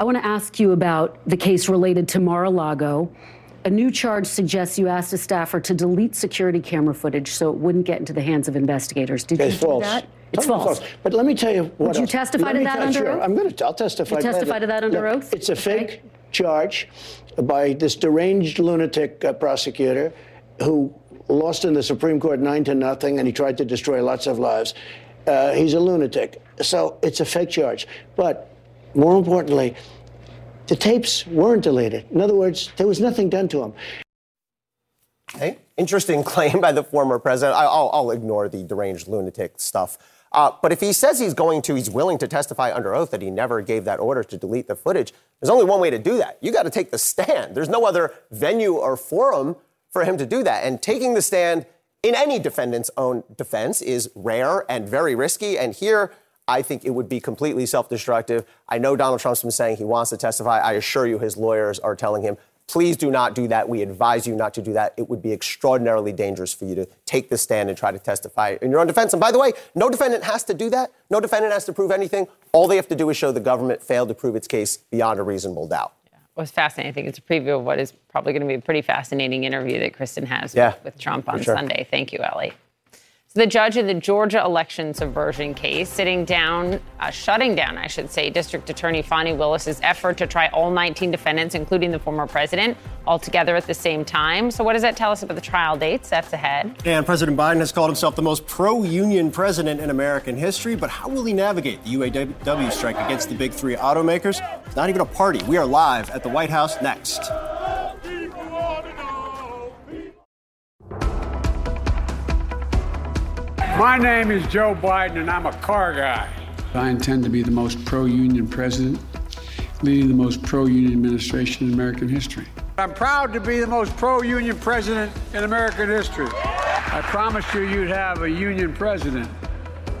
Speaker 41: I want to ask you about the case related to Mar-a-Lago. A new charge suggests you asked a staffer to delete security camera footage so it wouldn't get into the hands of investigators. Did
Speaker 14: it's
Speaker 41: you
Speaker 14: false.
Speaker 41: do that?
Speaker 14: It's false. false. But let me tell you what
Speaker 41: Would you
Speaker 14: else.
Speaker 41: testify to that under
Speaker 14: sure.
Speaker 41: oath?
Speaker 14: I'm going to. I'll testify.
Speaker 41: You testify to that under
Speaker 14: no,
Speaker 41: oath?
Speaker 14: It's a fake charge by this deranged lunatic uh, prosecutor who lost in the Supreme Court nine to nothing, and he tried to destroy lots of lives. Uh, he's a lunatic. So it's a fake charge. But more importantly, the tapes weren't deleted. In other words, there was nothing done to him.
Speaker 40: Hey, interesting [laughs] claim by the former president. I, will I'll ignore the deranged lunatic stuff. Uh, but if he says he's going to, he's willing to testify under oath that he never gave that order to delete the footage, there's only one way to do that. You got to take the stand. There's no other venue or forum for him to do that. And taking the stand in any defendant's own defense is rare and very risky. And here, I think it would be completely self destructive. I know Donald Trump's been saying he wants to testify. I assure you his lawyers are telling him, please do not do that. We advise you not to do that. It would be extraordinarily dangerous for you to take the stand and try to testify in your own defense. And by the way, no defendant has to do that. No defendant has to prove anything. All they have to do is show the government failed to prove its case beyond a reasonable doubt.
Speaker 1: It was fascinating. I think it's a preview of what is probably going to be a pretty fascinating interview that Kristen has
Speaker 40: yeah,
Speaker 1: with, with Trump on
Speaker 40: sure.
Speaker 1: Sunday. Thank you, Elie. The judge in the Georgia election subversion case sitting down, uh, shutting down, I should say, District Attorney Fani Willis's effort to try all 19 defendants, including the former president, all together at the same time. So, what does that tell us about the trial dates that's ahead?
Speaker 2: And President Biden has called himself the most pro union president in American history. But how will he navigate the UAW strike against the big three automakers? It's not even a party. We are live at the White House next.
Speaker 42: My name is Joe Biden, and I'm a car guy.
Speaker 43: I intend to be the most pro union president, leading the most pro union administration in American history.
Speaker 42: I'm proud to be the most pro union president in American history. I promised you you'd have a union president,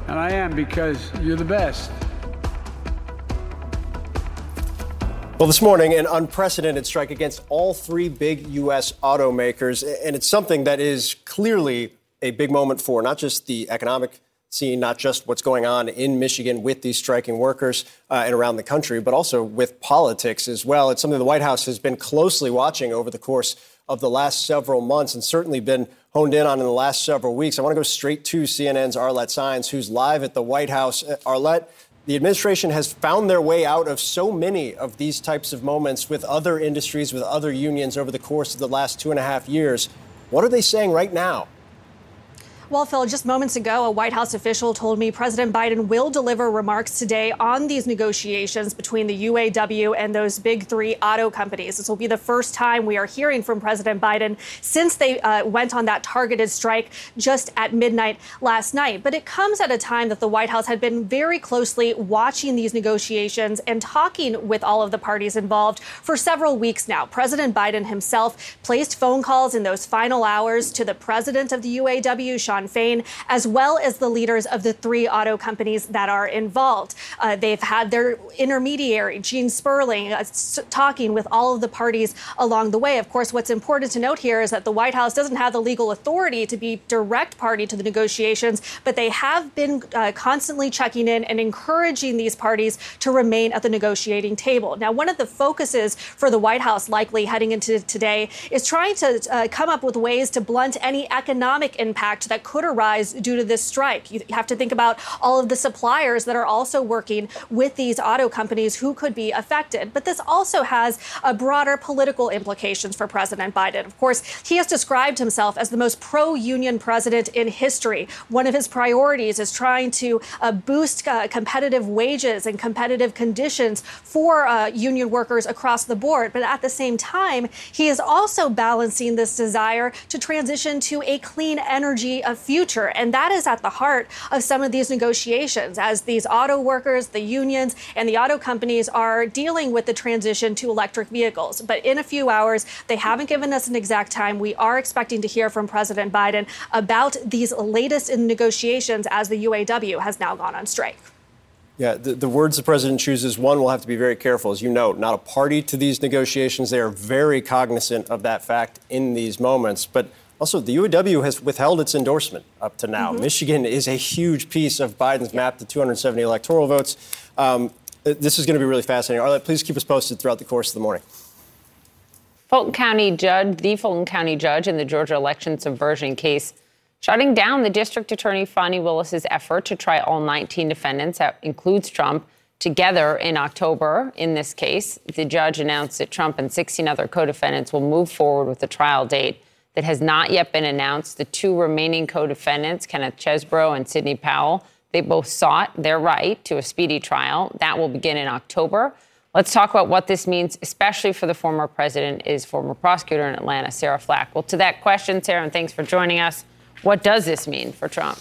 Speaker 42: and I am because you're the best.
Speaker 2: Well, this morning, an unprecedented strike against all three big U.S. automakers, and it's something that is clearly a big moment for not just the economic scene, not just what's going on in Michigan with these striking workers uh, and around the country, but also with politics as well. It's something the White House has been closely watching over the course of the last several months and certainly been honed in on in the last several weeks. I want to go straight to CNN's Arlette Saenz, who's live at the White House. Uh, Arlette, the administration has found their way out of so many of these types of moments with other industries, with other unions over the course of the last two and a half years. What are they saying right now?
Speaker 8: Well, Phil, just moments ago, a White House official told me President Biden will deliver remarks today on these negotiations between the UAW and those big three auto companies. This will be the first time we are hearing from President Biden since they uh, went on that targeted strike just at midnight last night. But it comes at a time that the White House had been very closely watching these negotiations and talking with all of the parties involved for several weeks now. President Biden himself placed phone calls in those final hours to the president of the UAW, Shawn Fain, as well as the leaders of the three auto companies that are involved. Uh, they've had their intermediary, Gene Sperling, uh, talking with all of the parties along the way. Of course, what's important to note here is that the White House doesn't have the legal authority to be direct party to the negotiations, but they have been uh, constantly checking in and encouraging these parties to remain at the negotiating table. Now, one of the focuses for the White House, likely heading into today, is trying to uh, come up with ways to blunt any economic impact that could arise due to this strike. You have to think about all of the suppliers that are also working with these auto companies who could be affected. But this also has a broader political implications for President Biden. Of course, he has described himself as the most pro union president in history. One of his priorities is trying to uh, boost uh, competitive wages and competitive conditions for uh, union workers across the board. But at the same time, he is also balancing this desire to transition to a clean energy future. And that is at the heart of some of these negotiations as these auto workers, the unions, and the auto companies are dealing with the transition to electric vehicles. But in a few hours, they haven't given us an exact time. We are expecting to hear from President Biden about these latest in negotiations as the UAW has now gone on strike.
Speaker 2: Yeah, the, the, words the president chooses, one, will have to be very careful. As you know, not a party to these negotiations. They are very cognizant of that fact in these moments. But also, the UAW has withheld its endorsement up to now. Mm-hmm. Michigan is a huge piece of Biden's map, to 270 electoral votes. Um, this is going to be really fascinating. Arlette, please keep us posted throughout the course of the morning.
Speaker 1: Fulton County judge, the Fulton County judge in the Georgia election subversion case, shutting down the district attorney Fani Willis's effort to try all 19 defendants, that includes Trump, together in October. In this case, the judge announced that Trump and 16 other co-defendants will move forward with the trial date that has not yet been announced. The two remaining co defendants, Kenneth Chesebro and Sidney Powell, they both sought their right to a speedy trial. That will begin in October. Let's talk about what this means, especially for the former president, is former prosecutor in Atlanta, Sarah Flack. Well, to that question, Sarah, and thanks for joining us. What does this mean for Trump?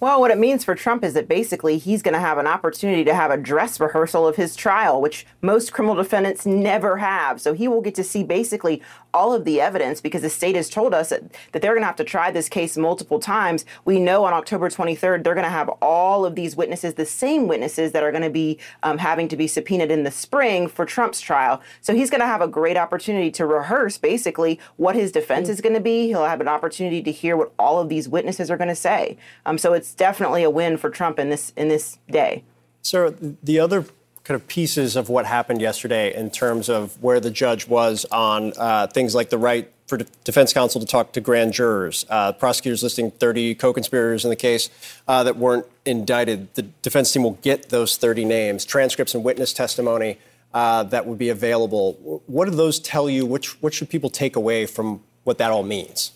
Speaker 31: Well, what it means for Trump is that basically he's going to have an opportunity to have a dress rehearsal of his trial, which most criminal defendants never have. So he will get to see basically all of the evidence because the state has told us that, that they're going to have to try this case multiple times. We know on October 23rd, they're going to have all of these witnesses, the same witnesses that are going to be um, having to be subpoenaed in the spring for Trump's trial. So he's going to have a great opportunity to rehearse basically what his defense mm. is going to be. He'll have an opportunity to hear what all of these witnesses are going to say. Um, so it's it's definitely a win for Trump in this in this day.
Speaker 2: Sarah, the other kind of pieces of what happened yesterday in terms of where the judge was on uh, things like the right for defense counsel to talk to grand jurors. Uh, prosecutors listing 30 co-conspirators in the case uh, that weren't indicted. The defense team will get those 30 names, transcripts, and witness testimony uh, that would be available. What do those tell you? Which, what should people take away from what that all means?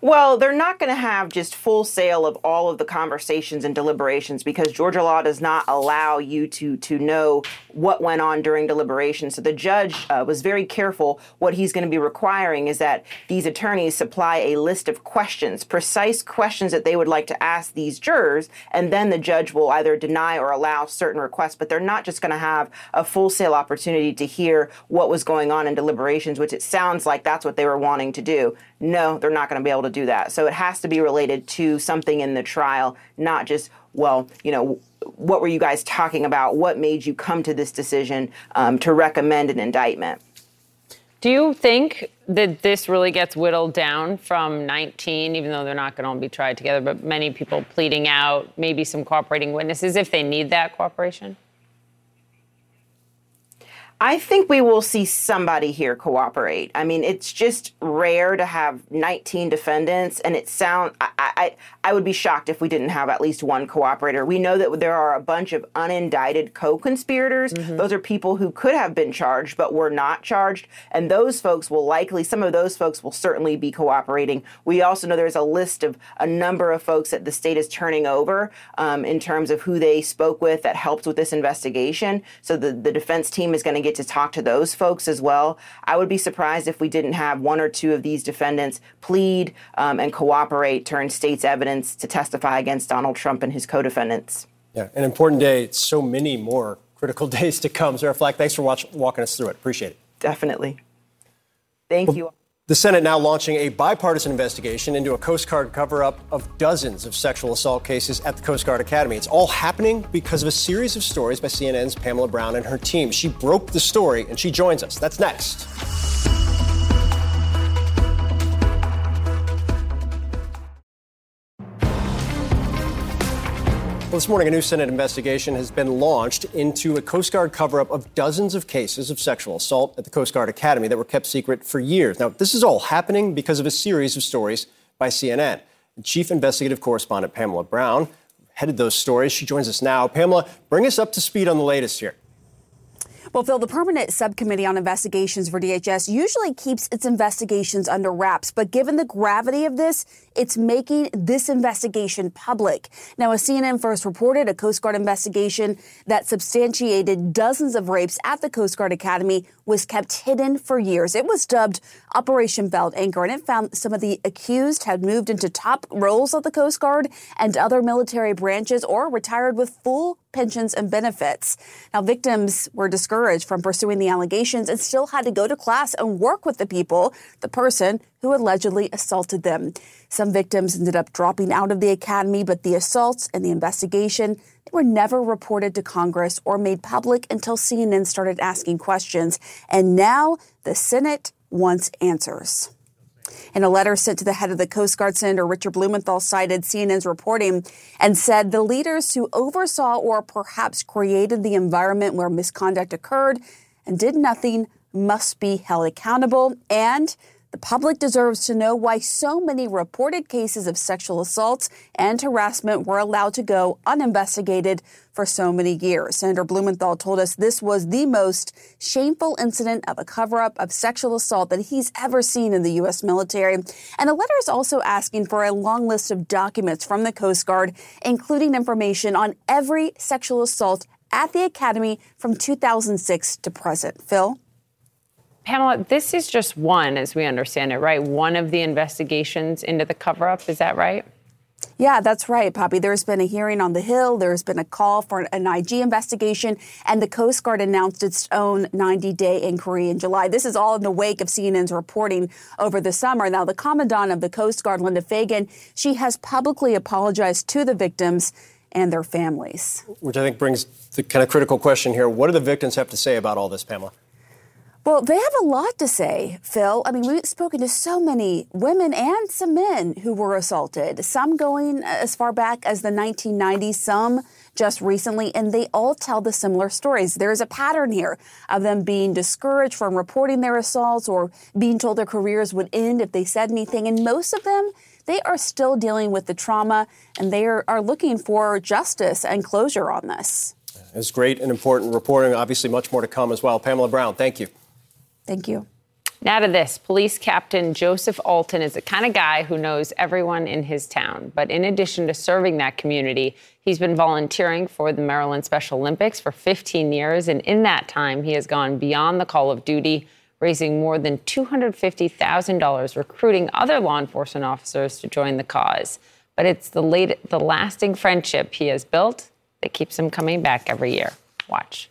Speaker 31: Well, they're not going to have just full sale of all of the conversations and deliberations because Georgia law does not allow you to to know what went on during deliberations. So the judge uh, was very careful. What he's going to be requiring is that these attorneys supply a list of questions, precise questions that they would like to ask these jurors, and then the judge will either deny or allow certain requests. But they're not just going to have a full sale opportunity to hear what was going on in deliberations, which it sounds like that's what they were wanting to do. No, they're not going to be able to do that. So it has to be related to something in the trial, not just, well, you know, what were you guys talking about? What made you come to this decision um, to recommend an indictment?
Speaker 1: Do you think that this really gets whittled down from 19, even though they're not going to all be tried together, but many people pleading out, maybe some cooperating witnesses if they need that cooperation?
Speaker 31: I think we will see somebody here cooperate. I mean, it's just rare to have 19 defendants, and it sound I, I I would be shocked if we didn't have at least one cooperator. We know that there are a bunch of unindicted co-conspirators. Mm-hmm. Those are people who could have been charged but were not charged, and those folks will likely some of those folks will certainly be cooperating. We also know there's a list of a number of folks that the state is turning over um, in terms of who they spoke with that helped with this investigation. So the the defense team is going to get to talk to those folks as well. I would be surprised if we didn't have one or two of these defendants plead um, and cooperate, turn state's evidence to testify against Donald Trump and his co defendants.
Speaker 2: Yeah, an important day. So many more critical [laughs] days to come. Sarah Flack, thanks for watch, walking us through it. Appreciate it.
Speaker 31: Definitely. Thank well, you.
Speaker 2: The Senate now launching a bipartisan investigation into a Coast Guard cover up of dozens of sexual assault cases at the Coast Guard Academy. It's all happening because of a series of stories by CNN's Pamela Brown and her team. She broke the story and she joins us. That's next. Well, this morning, a new Senate investigation has been launched into a Coast Guard cover up of dozens of cases of sexual assault at the Coast Guard Academy that were kept secret for years. Now, this is all happening because of a series of stories by CNN. Chief Investigative Correspondent Pamela Brown headed those stories. She joins us now. Pamela, bring us up to speed on the latest here.
Speaker 44: Well, Phil, the Permanent Subcommittee on Investigations for DHS usually keeps its investigations under wraps, but given the gravity of this, it's making this investigation public. Now, as CNN first reported, a Coast Guard investigation that substantiated dozens of rapes at the Coast Guard Academy was kept hidden for years. It was dubbed Operation Belt Anchor, and it found some of the accused had moved into top roles of the Coast Guard and other military branches or retired with full pensions and benefits. Now, victims were discouraged from pursuing the allegations and still had to go to class and work with the people, the person who allegedly assaulted them. Some victims ended up dropping out of the academy, but the assaults and the investigation were never reported to Congress or made public until CNN started asking questions. And now the Senate wants answers. In a letter sent to the head of the Coast Guard, Senator Richard Blumenthal cited CNN's reporting and said the leaders who oversaw or perhaps created the environment where misconduct occurred and did nothing must be held accountable and the public deserves to know why so many reported cases of sexual assaults and harassment were allowed to go uninvestigated for so many years. Senator Blumenthal told us this was the most shameful incident of a cover up of sexual assault that he's ever seen in the U.S. military. And the letter is also asking for a long list of documents from the Coast Guard, including information on every sexual assault at the Academy from 2006 to present. Phil?
Speaker 1: Pamela, this is just one, as we understand it, right? One of the investigations into the cover up. Is that right?
Speaker 44: Yeah, that's right, Poppy. There's been a hearing on the Hill. There's been a call for an IG investigation, and the Coast Guard announced its own 90 day inquiry in July. This is all in the wake of CNN's reporting over the summer. Now, the Commandant of the Coast Guard, Linda Fagan, she has publicly apologized to the victims and their families.
Speaker 2: Which I think brings the kind of critical question here what do the victims have to say about all this, Pamela?
Speaker 12: Well, they have a lot to say, Phil. I mean, we've spoken to so many women and some men who were assaulted, some going as far back as the 1990s, some just recently, and they all tell the similar stories. There's a pattern here of them being discouraged from reporting their assaults or being told their careers would end if they said anything. And most of them, they are still dealing with the trauma and they are, are looking for justice and closure on this.
Speaker 2: It's great and important reporting. Obviously, much more to come as well. Pamela Brown, thank you.
Speaker 12: Thank you.
Speaker 1: Now to this police captain Joseph Alton is the kind of guy who knows everyone in his town. But in addition to serving that community, he's been volunteering for the Maryland Special Olympics for 15 years. And in that time, he has gone beyond the call of duty, raising more than $250,000, recruiting other law enforcement officers to join the cause. But it's the, late, the lasting friendship he has built that keeps him coming back every year. Watch.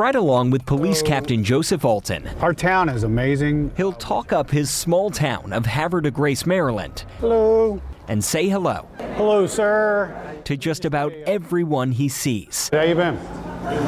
Speaker 45: Right along with Police oh. Captain Joseph Alton.
Speaker 42: Our town is amazing.
Speaker 45: He'll talk up his small town of Havre de Grace, Maryland.
Speaker 42: Hello.
Speaker 45: And say hello.
Speaker 42: Hello, sir.
Speaker 45: To just about everyone he sees.
Speaker 42: How you been?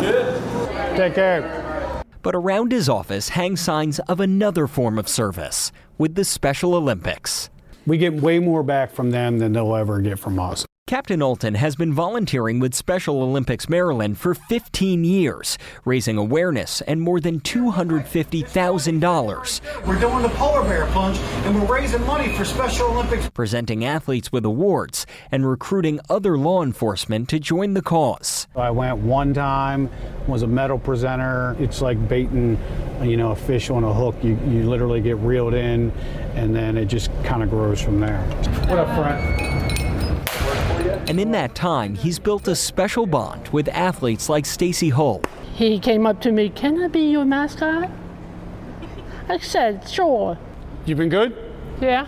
Speaker 42: Good. Take care.
Speaker 45: But around his office hang signs of another form of service with the Special Olympics.
Speaker 42: We get way more back from them than they'll ever get from us.
Speaker 45: Captain Alton has been volunteering with Special Olympics Maryland for 15 years, raising awareness and more than $250,000.
Speaker 39: We're doing the polar bear plunge and we're raising money for Special Olympics.
Speaker 45: Presenting athletes with awards and recruiting other law enforcement to join the cause.
Speaker 42: I went one time, was a medal presenter. It's like baiting, you know, a fish on a hook. You, you literally get reeled in and then it just kind of grows from there. What up, friend?
Speaker 45: And in that time, he's built a special bond with athletes like Stacy Hull.
Speaker 36: He came up to me, Can I be your mascot? I said, Sure.
Speaker 42: You've been good?
Speaker 36: Yeah.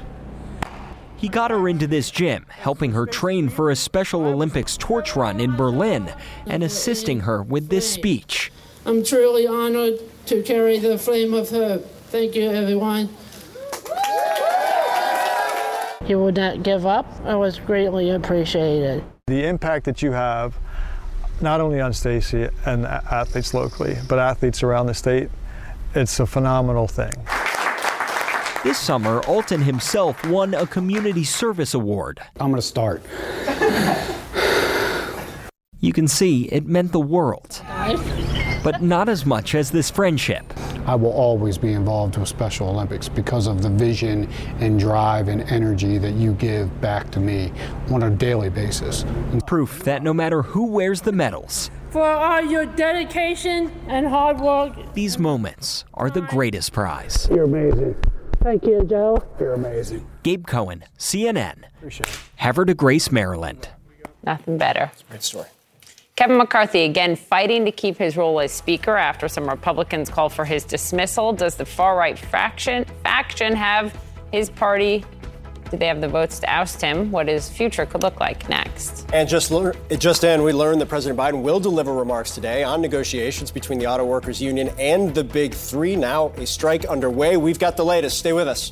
Speaker 45: He got her into this gym, helping her train for a Special Olympics torch run in Berlin and assisting her with this speech.
Speaker 36: I'm truly honored to carry the flame of hope. Thank you, everyone. He would not give up. I was greatly appreciated.
Speaker 46: The impact that you have, not only on Stacy and athletes locally, but athletes around the state, it's a phenomenal thing.
Speaker 45: This summer, Alton himself won a Community Service Award.
Speaker 42: I'm going to start.
Speaker 45: You can see it meant the world, but not as much as this friendship.
Speaker 42: I will always be involved with Special Olympics because of the vision and drive and energy that you give back to me on a daily basis.
Speaker 45: Proof that no matter who wears the medals,
Speaker 36: for all your dedication and hard work,
Speaker 45: these moments are the greatest prize.
Speaker 42: You're amazing.
Speaker 36: Thank you, Joe.
Speaker 42: You're amazing.
Speaker 45: Gabe Cohen, CNN.
Speaker 42: Appreciate it.
Speaker 45: Havre de Grace, Maryland.
Speaker 1: Nothing better.
Speaker 2: Great story.
Speaker 1: Kevin McCarthy again fighting to keep his role as Speaker after some Republicans called for his dismissal. Does the far right faction faction have his party? Do they have the votes to oust him? What his future could look like next?
Speaker 2: And just lear- just in, we learned that President Biden will deliver remarks today on negotiations between the Auto Workers Union and the Big Three. Now a strike underway. We've got the latest. Stay with us.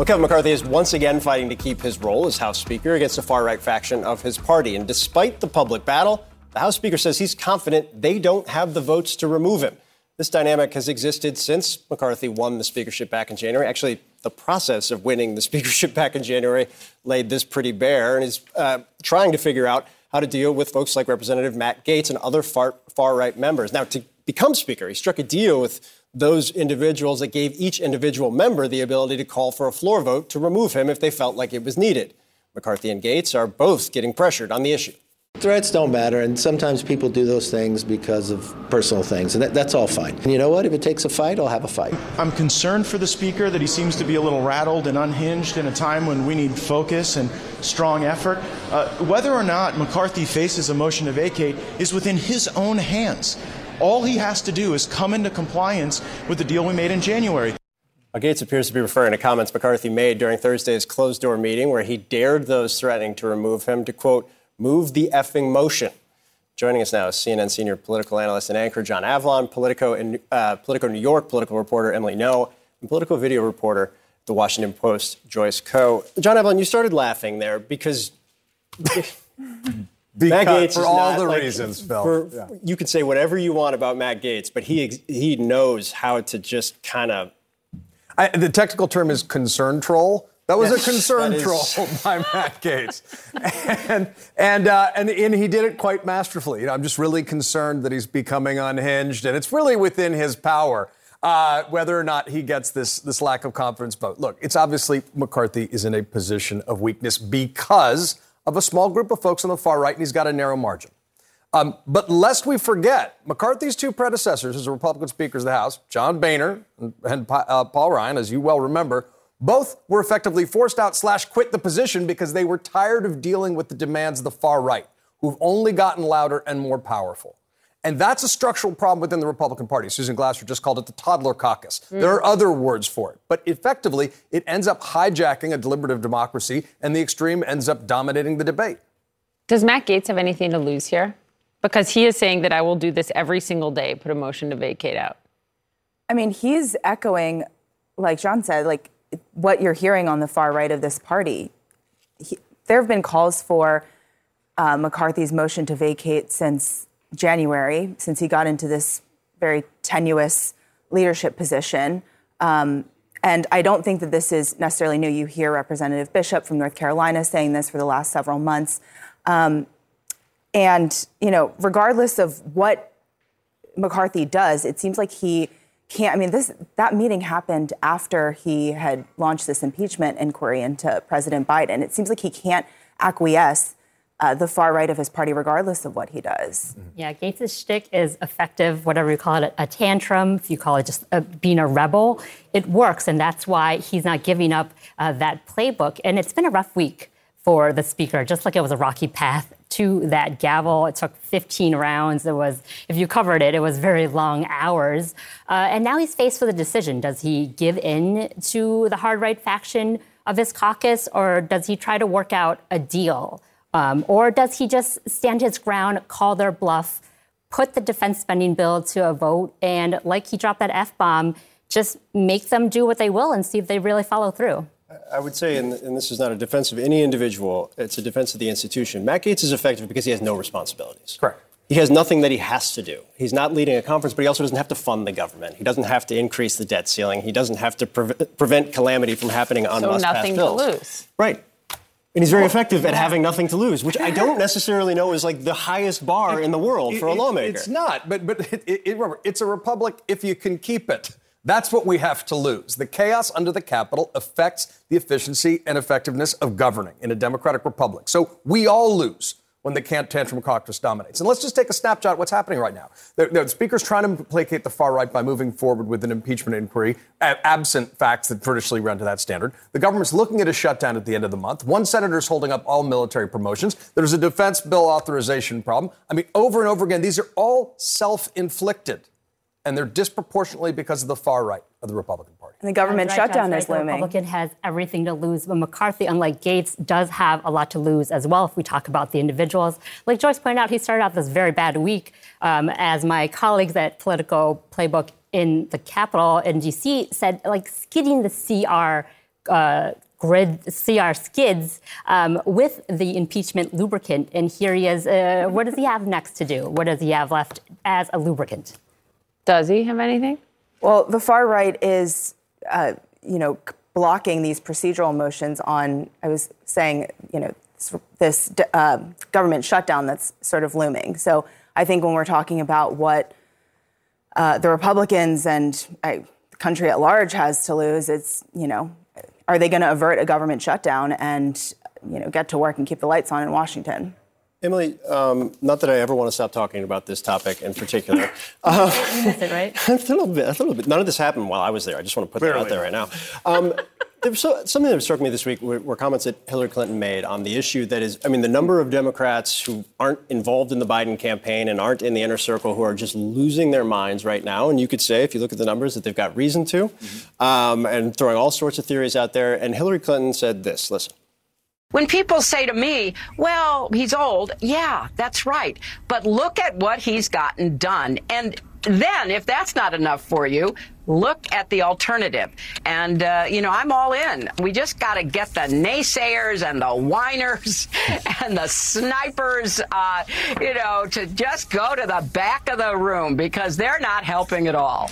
Speaker 2: Well, Kevin McCarthy is once again fighting to keep his role as House Speaker against the far right faction of his party. And despite the public battle, the House Speaker says he's confident they don't have the votes to remove him. This dynamic has existed since McCarthy won the speakership back in January. Actually, the process of winning the [laughs] speakership back in January laid this pretty bare and is uh, trying to figure out how to deal with folks like Representative Matt Gaetz and other far right members. Now, to become Speaker, he struck a deal with those individuals that gave each individual member the ability to call for a floor vote to remove him if they felt like it was needed. McCarthy and Gaetz are both getting pressured on the issue.
Speaker 47: Threats don't matter, and sometimes people do those things because of personal things, and that, that's all fine. And you know what? If it takes a fight, I'll have a fight.
Speaker 48: I'm concerned for the speaker that he seems to be a little rattled and unhinged in a time when we need focus and strong effort. Uh, whether or not McCarthy faces a motion to vacate is within his own hands. All he has to do is come into compliance with the deal we made in January.
Speaker 2: Gaetz appears to be referring to comments McCarthy made during Thursday's closed door meeting where he dared those threatening to remove him to, quote, move the effing motion. Joining us now is CNN senior political analyst and anchor John Avlon, Politico, in, uh, Politico New York political reporter Emily Ngo, and political video reporter the Washington Post Joyce Koh. John Avlon, you started laughing there because [laughs] Matt Gaetz
Speaker 39: for all
Speaker 2: not,
Speaker 39: the
Speaker 2: like,
Speaker 39: reasons, Phil.
Speaker 2: for-
Speaker 39: Yeah.
Speaker 2: You could say whatever you want about Matt Gaetz, but he he knows how to just kind of.
Speaker 39: I, the technical term is concern troll. That was
Speaker 2: Yes,
Speaker 39: a concern
Speaker 2: is-
Speaker 39: troll [laughs] by Matt Gaetz, and and, uh, and and he did it quite masterfully. You know, I'm just really concerned that he's becoming unhinged, and it's really within his power uh, whether or not he gets this this lack of confidence vote. Look, it's obviously McCarthy is in a position of weakness because of a small group of folks on the far right, and he's got a narrow margin. Um, but lest we forget, McCarthy's two predecessors as Republican speakers of the House, John Boehner and, and uh, Paul Ryan, as you well remember, both were effectively forced out slash quit the position because they were tired of dealing with the demands of the far right, who've only gotten louder and more powerful. And that's a structural problem within the Republican Party. Susan Glasser just called it the toddler caucus.
Speaker 1: Mm.
Speaker 39: There are other words for it. But effectively, it ends up hijacking a deliberative democracy, and the extreme ends up dominating the debate.
Speaker 1: Does Matt Gaetz have anything to lose here? Because he is saying that I will do this every single day, put a motion to vacate out.
Speaker 20: I mean, he's echoing, like John said, like what you're hearing on the far right of this party. He, there have been calls for uh, McCarthy's motion to vacate since January, since he got into this very tenuous leadership position. Um, and I don't think that this is necessarily new. You hear Representative Bishop from North Carolina saying this for the last several months. Um, and, you know, regardless of what McCarthy does, it seems like he can't. I mean, this that meeting happened after he had launched this impeachment inquiry into President Biden. It seems like he can't acquiesce uh, the far right of his party, regardless of what he does.
Speaker 49: Yeah, Gaetz' shtick is effective, whatever you call it, a tantrum, if you call it just a, being a rebel. It works, and that's why he's not giving up uh, that playbook. And it's been a rough week for the speaker, just like it was a rocky path to that gavel. It took 15 rounds. It was, if you covered it, it was very long hours. Uh, and now he's faced with a decision. Does he give in to the hard right faction of his caucus, or does he try to work out a deal? Um, or does he just stand his ground, call their bluff, put the defense spending bill to a vote, and like he dropped that F bomb, just make them do what they will and see if they really follow through?
Speaker 2: I would say, and, and this is not a defense of any individual, it's a defense of the institution. Matt Gaetz is effective because he has no responsibilities.
Speaker 39: Correct.
Speaker 2: He has nothing that he has to do. He's not leading a conference, but he also doesn't have to fund the government. He doesn't have to increase the debt ceiling. He doesn't have to pre- prevent calamity from happening on
Speaker 1: So
Speaker 2: must-pass
Speaker 1: nothing to lose.
Speaker 2: Right. And he's very effective at having nothing to lose, which I don't necessarily know is like the highest bar in the world for a lawmaker.
Speaker 39: It's not, but but it, it, it- remember, it's a republic if you can keep it. That's what we have to lose. The chaos under the Capitol affects the efficiency and effectiveness of governing in a democratic republic. So we all lose when the can't tantrum caucus dominates. And let's just take a snapshot what's happening right now. The, the speaker's trying to placate the far right by moving forward with an impeachment inquiry, absent facts that traditionally run to that standard. The government's looking at a shutdown at the end of the month. One senator's holding up all military promotions. There's a defense bill authorization problem. I mean, over and over again, these are all self-inflicted, and they're disproportionately because of the far right of the Republican Party.
Speaker 20: And the government
Speaker 49: right,
Speaker 20: shutdown
Speaker 49: that's
Speaker 20: is
Speaker 49: right. The
Speaker 20: looming.
Speaker 49: Republican has everything to lose, but McCarthy, unlike Gaetz, does have a lot to lose as well if we talk about the individuals. Like Joyce pointed out, he started out this very bad week. Um, as my colleagues at Politico Playbook in the Capitol in D.C. said, like skidding the CR. Uh, grid CR skids um, with the impeachment lubricant. And here he is. Uh, what does he have next to do? What does he have left as a lubricant?
Speaker 1: Does he have anything?
Speaker 20: Well, the far right is, uh, you know, blocking these procedural motions on. I was saying, you know, this, uh, government shutdown that's sort of looming. So I think when we're talking about what uh, the Republicans and the country at large has to lose, it's you know, are they going to avert a government shutdown and you know get to work and keep the lights on in Washington?
Speaker 2: Emily, um, not that I ever want to stop talking about this topic in particular. [laughs] Uh,
Speaker 49: Is it right? [laughs]
Speaker 2: a little bit, a little bit. None of this happened while I was there. I just want to put that out there right now. Um, [laughs] there was so, something that struck me this week were, were comments that Hillary Clinton made on the issue that is, I mean, the number of Democrats who aren't involved in the Biden campaign and aren't in the inner circle who are just losing their minds right now. And you could say, if you look at the numbers, that they've got reason to, um, and throwing all sorts of theories out there. And Hillary Clinton said this listen.
Speaker 50: When people say to me, well, he's old, yeah, that's right. But look at what he's gotten done. And
Speaker 51: then, if that's not enough for you, look at the alternative. And, uh, you know, I'm all in. We just got to get the naysayers and the whiners [laughs] and the snipers, uh, you know, to just go to the back of the room because they're not helping at all.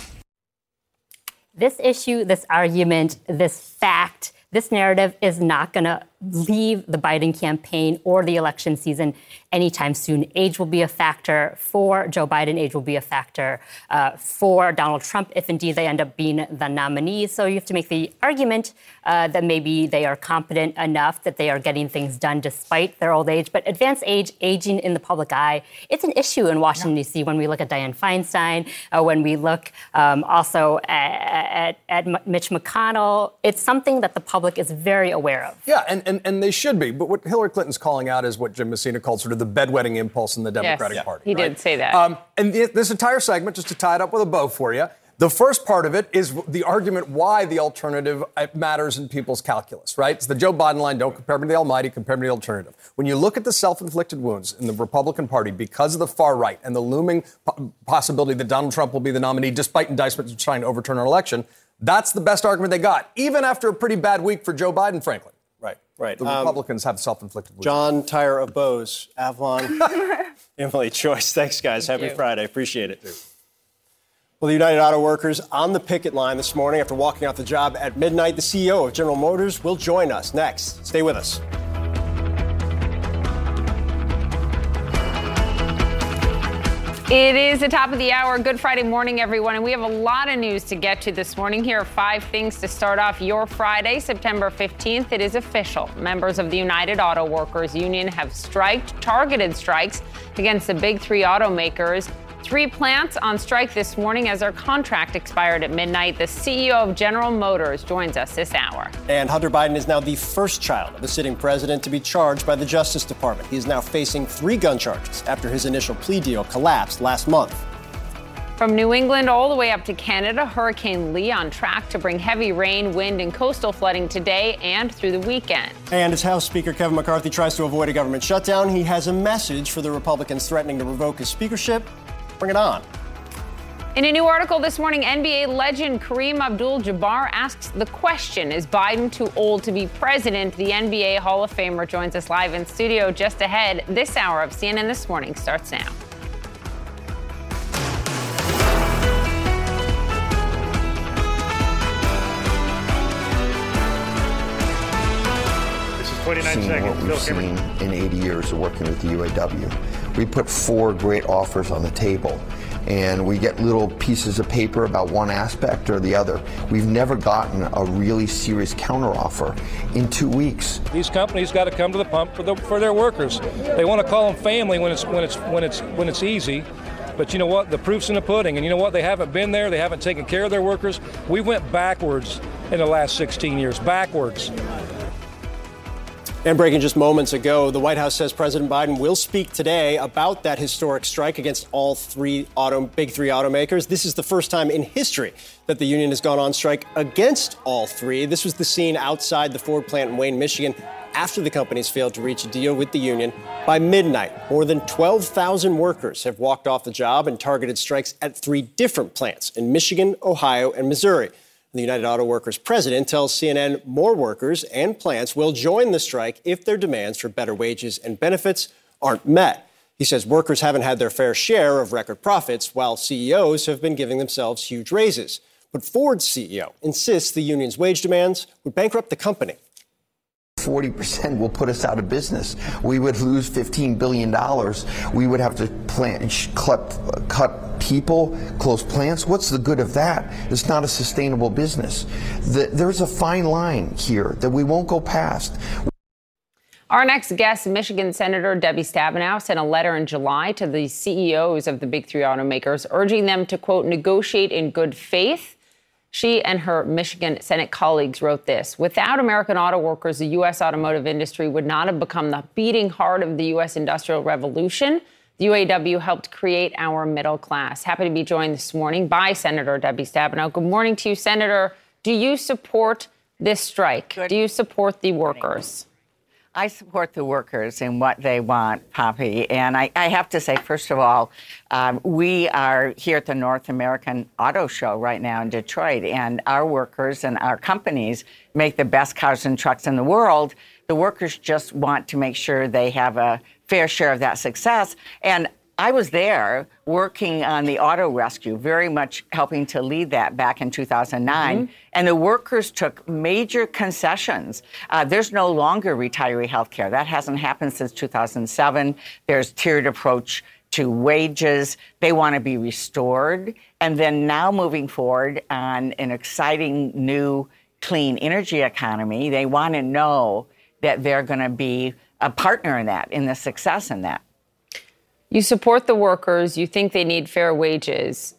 Speaker 49: This issue, this argument, this fact, this narrative is not going to leave the Biden campaign or the election season anytime soon. Age will be a factor for Joe Biden. Age will be a factor uh, for Donald Trump if indeed they end up being the nominees. So you have to make the argument uh, that maybe they are competent enough that they are getting things done despite their old age. But advanced age, aging in the public eye, it's an issue in Washington, yeah. D.C. when we look at Dianne Feinstein, uh, when we look um, also at, at, at Mitch McConnell. It's something that the public is very aware of.
Speaker 39: Yeah, and and, and they should be. But what Hillary Clinton's calling out is what Jim Messina called sort of the bedwetting impulse in the Democratic
Speaker 1: yes,
Speaker 39: Party.
Speaker 1: He
Speaker 39: right?
Speaker 1: did say that.
Speaker 39: Um, and this entire segment, just to tie it up with a bow for you, the first part of it is the argument why the alternative uh, matters in people's calculus, right? It's the Joe Biden line don't compare me to the Almighty, compare me to the alternative. When you look at the self inflicted wounds in the Republican Party because of the far right and the looming possibility that Donald Trump will be the nominee despite indictments trying to overturn our election, that's the best argument they got, even after a pretty bad week for Joe Biden, frankly.
Speaker 2: Right, right.
Speaker 39: The um, Republicans have self-inflicted wounds.
Speaker 2: John Tyre of Bose, Avlon, [laughs] Emily Joyce. Thanks, guys. Thank Happy you. Friday. Appreciate it. Well, the United Auto Workers on the picket line this morning after walking off the job at midnight. The CEO of General Motors will join us next. Stay with us.
Speaker 1: It is the top of the hour. Good Friday morning, everyone. And we have a lot of news to get to this morning. Here are five things to start off your Friday, September 15th. It is official. Members of the United Auto Workers Union have striked, targeted strikes against the big three automakers Three plants on strike this morning as their contract expired at midnight. The CEO of General Motors joins us this hour.
Speaker 2: And Hunter Biden is now the first child of the sitting president to be charged by the Justice Department. He is now facing three gun charges after his initial plea deal collapsed last month.
Speaker 1: From New England all the way up to Canada, Hurricane Lee on track to bring heavy rain, wind, and coastal flooding today and through the weekend.
Speaker 2: And as House Speaker Kevin McCarthy tries to avoid a government shutdown, he has a message for the Republicans threatening to revoke his speakership Bring it on.
Speaker 1: In a new article this morning, NBA legend Kareem Abdul Jabbar asks the question Is Biden too old to be president? The NBA Hall of Famer joins us live in studio just ahead. This hour of CNN This Morning starts now.
Speaker 52: This is 29 seconds. what we've seen in 80 years of working with the UAW we put four great offers on the table and we get little pieces of paper about one aspect or the other. We've never gotten a really serious counteroffer in two weeks.
Speaker 53: These companies got to come to the pump for, the, for their workers. They want to call them family when it's when it's when it's when it's easy. But you know what? The proof's in the pudding. And you know what? They haven't been there. They haven't taken care of their workers. We went backwards in the last 16 years. Backwards.
Speaker 2: And breaking just moments ago, the White House says President Biden will speak today about that historic strike against all three auto, big three automakers. This is the first time in history that the union has gone on strike against all three. This was the scene outside the Ford plant in Wayne, Michigan, after the companies failed to reach a deal with the union. By midnight, more than 12,000 workers have walked off the job and targeted strikes at three different plants in Michigan, Ohio, and Missouri. The United Auto Workers president tells CNN more workers and plants will join the strike if their demands for better wages and benefits aren't met. He says workers haven't had their fair share of record profits, while CEOs have been giving themselves huge raises. But Ford's CEO insists the union's wage demands would bankrupt the company.
Speaker 52: 40% will put us out of business. We would lose $15 billion. We would have to plant, cut, people, close plants. What's the good of that? It's not a sustainable business. The, there's a fine line here that we won't go past.
Speaker 1: Our next guest, Michigan Senator Debbie Stabenow, sent a letter in July to the CEOs of the big three automakers, urging them to, quote, negotiate in good faith. She and her Michigan Senate colleagues wrote this Without American auto workers, the U.S. automotive industry would not have become the beating heart of the U.S. Industrial Revolution. The UAW helped create our middle class. Happy to be joined this morning by Senator Debbie Stabenow. Good morning to you, Senator. Do you support this strike? Good. Do you support the workers?
Speaker 54: I support the workers in what they want, Poppy. And I, I have to say, first of all, um, we are here at the North American Auto Show right now in Detroit, and our workers and our companies make the best cars and trucks in the world. The workers just want to make sure they have a fair share of that success. And I was there working on the auto rescue, very much helping to lead that back in 2009. Mm-hmm. And the workers took major concessions. Uh, there's no longer retiree health care. That hasn't happened since 2007. There's tiered approach to wages. They want to be restored. And then now moving forward on an exciting new clean energy economy, they want to know that they're going to be a partner in that, in the success in that.
Speaker 1: You support the workers, you think they need fair wages.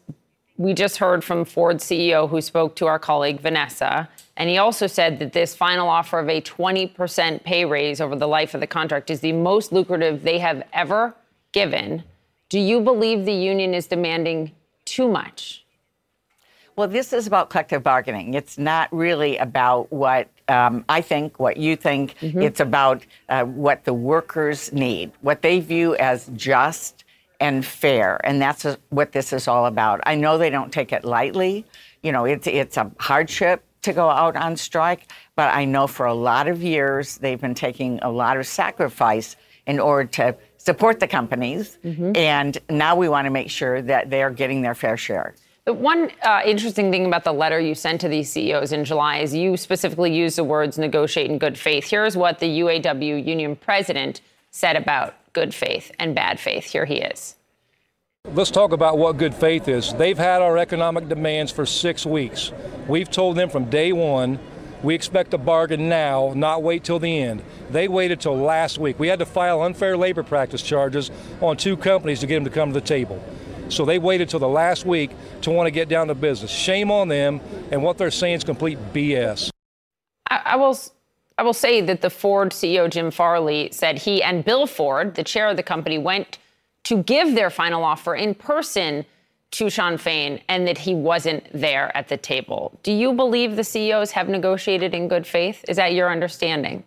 Speaker 1: We just heard from Ford CEO who spoke to our colleague Vanessa, and he also said that this final offer of a 20% pay raise over the life of the contract is the most lucrative they have ever given. Do you believe the union is demanding too much?
Speaker 54: Well, this is about collective bargaining. It's not really about what um, I think, what you think. Mm-hmm. It's about uh, what the workers need, what they view as just and fair. And that's what this is all about. I know they don't take it lightly. You know, it's, it's a hardship to go out on strike, but I know for a lot of years they've been taking a lot of sacrifice in order to support the companies. Mm-hmm. And now we want to make sure that they're getting their fair share.
Speaker 1: The one uh, interesting thing about the letter you sent to these CEOs in July is you specifically used the words negotiate in good faith. Here's what the UAW union president said about good faith and bad faith. Here he is.
Speaker 53: Let's talk about what good faith is. They've had our economic demands for six weeks. We've told them from day one we expect a bargain now, not wait till the end. They waited till last week. We had to file unfair labor practice charges on two companies to get them to come to the table. So they waited till the last week to want to get down to business. Shame on them, and what they're saying is complete BS.
Speaker 1: I, I will. I will say that the Ford CEO Jim Farley said he and Bill Ford, the chair of the company, went to give their final offer in person to Shawn Fain and that he wasn't there at the table. Do you believe the CEOs have negotiated in good faith? Is that your understanding?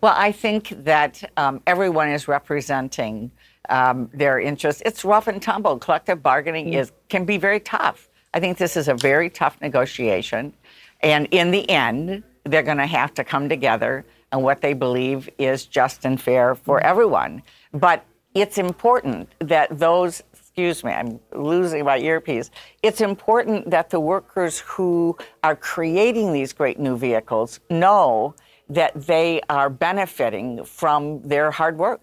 Speaker 54: Well, I think that um, everyone is representing um, their interests. It's rough and tumble. Collective bargaining mm. is can be very tough. I think this is a very tough negotiation, and in the end, they're going to have to come together on what they believe is just and fair for mm. everyone. But it's important that those excuse me, I'm losing my earpiece. It's important that the workers who are creating these great new vehicles know that they are benefiting from their hard work.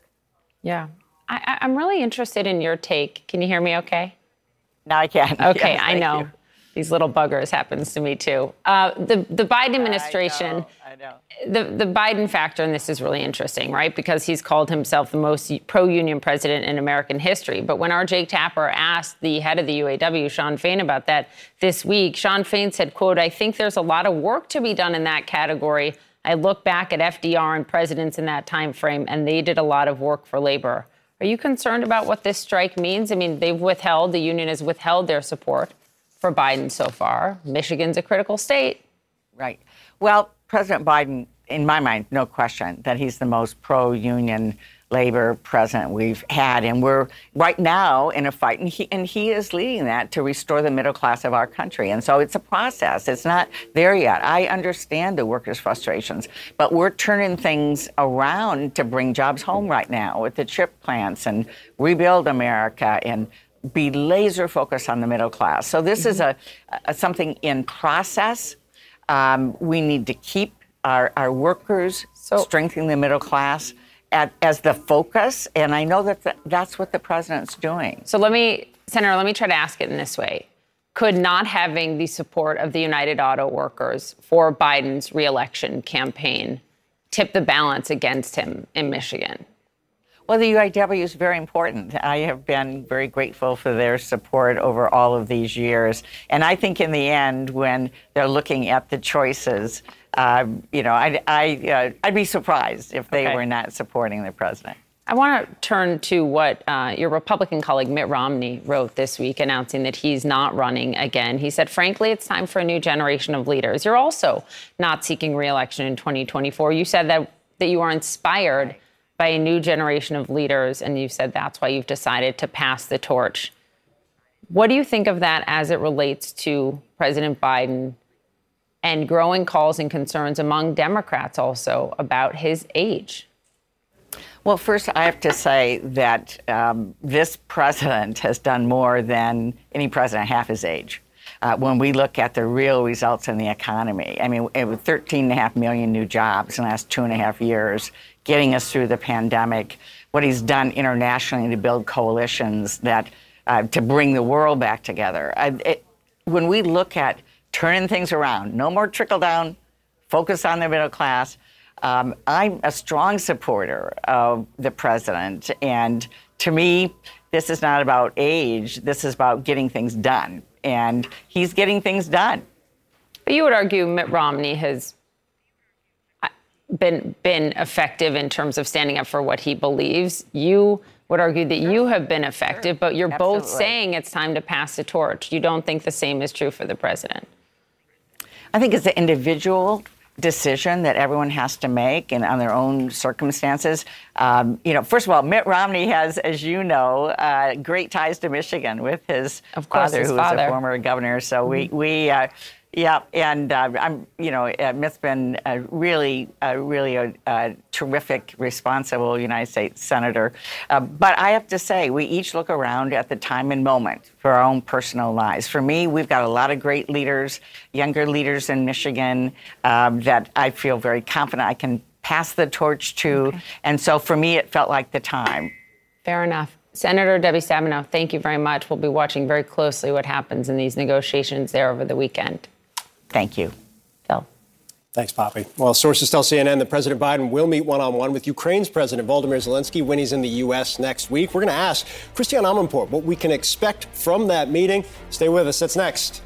Speaker 1: Yeah. I, am really interested in your take. Can you hear me okay?
Speaker 54: Now I can. [laughs]
Speaker 1: Okay,
Speaker 54: yes,
Speaker 1: I know. You. These little buggers happens to me too. Uh, the the Biden administration,
Speaker 54: I know,
Speaker 1: I know. the the Biden factor in this is really interesting, right? Because he's called himself the most pro-union president in American history. But when our Jake Tapper asked the head of the UAW, Shawn Fain, about that this week, Shawn Fain said, "quote I think there's a lot of work to be done in that category." I look back at FDR and presidents in that time frame, and they did a lot of work for labor. Are you concerned about what this strike means? I mean, they've withheld, the union has withheld their support for Biden so far. Michigan's a critical state.
Speaker 54: Right. Well, President Biden, in my mind, no question that he's the most pro union labor president we've had. And we're right now in a fight, and he, and he is leading that to restore the middle class of our country. And so it's a process. It's not there yet. I understand the workers' frustrations, but we're turning things around to bring jobs home right now with the chip plants and rebuild America and be laser focused on the middle class. So this mm-hmm. is a, a, something in process. Um, we need to keep our, our workers so, strengthening the middle class at, as the focus, and I know that the, that's what the president's doing.
Speaker 1: So let me, Senator, let me try to ask it in this way. Could not having the support of the United Auto Workers for Biden's reelection campaign tip the balance against him in Michigan?
Speaker 54: Well, the UAW is very important. I have been very grateful for their support over all of these years. And I think in the end, when they're looking at the choices, um, you know, I'd, I, uh, I'd be surprised if they okay. were not supporting the president.
Speaker 1: I want to turn to what uh, your Republican colleague Mitt Romney wrote this week, announcing that he's not running again. He said, frankly, it's time for a new generation of leaders. You're also not seeking reelection in 2024. You said that that you are inspired by a new generation of leaders, and you said that's why you've decided to pass the torch. What do you think of that as it relates to President Biden and growing calls and concerns among Democrats also about his age?
Speaker 54: Well, first, I have to say that um, this president has done more than any president half his age. Uh, when we look at the real results in the economy, I mean, it was 13 and a half million new jobs in the last two and a half years, getting us through the pandemic, what he's done internationally to build coalitions that uh, to bring the world back together. It, when we look at turning things around, no more trickle down, focus on the middle class. Um, I'm a strong supporter of the president, and to me, this is not about age. This is about getting things done, and he's getting things done.
Speaker 1: But you would argue Mitt Romney has uh, been been effective in terms of standing up for what he believes. You would argue that you have been effective, but you're
Speaker 54: Absolutely.
Speaker 1: both saying it's time to pass the torch. You don't think the same is true for the president.
Speaker 54: I think it's an individual decision that everyone has to make and on their own circumstances. Um, you know, first of all, Mitt Romney has, as you know, uh, great ties to Michigan with his
Speaker 1: Of course,
Speaker 54: father,
Speaker 1: his
Speaker 54: who was a former governor. So we
Speaker 1: Mhm.
Speaker 54: we. Uh, yeah, and uh, I'm, you know, uh, Mitt's been a really, uh, really a, a terrific, responsible United States senator. Uh, but I have to say, we each look around at the time and moment for our own personal lives. For me, we've got a lot of great leaders, younger leaders in Michigan um, that I feel very confident I can pass the torch to. And so for me, it felt like the time.
Speaker 1: Fair enough. Senator Debbie Stabenow, thank you very much. We'll be watching very closely what happens in these negotiations there over the weekend.
Speaker 54: Thank you.
Speaker 1: Phil.
Speaker 2: Thanks, Poppy. Well, sources tell CNN that President Biden will meet one on one with Ukraine's President Volodymyr Zelensky when he's in the U.S. next week. We're going to ask Christiane Amanpour what we can expect from that meeting. Stay with us. That's next.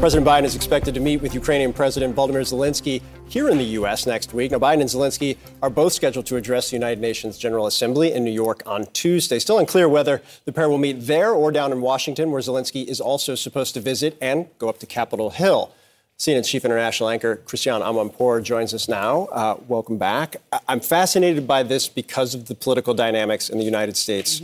Speaker 2: President Biden is expected to meet with Ukrainian President Volodymyr Zelensky here in the U.S. next week. Now, Biden and Zelensky are both scheduled to address the United Nations General Assembly in New York on Tuesday. Still unclear whether the pair will meet there or down in Washington, where Zelensky is also supposed to visit and go up to Capitol Hill. CNN's chief international anchor, Christiane Amanpour, joins us now. Uh, welcome back. I- I'm fascinated by this because of the political dynamics in the United States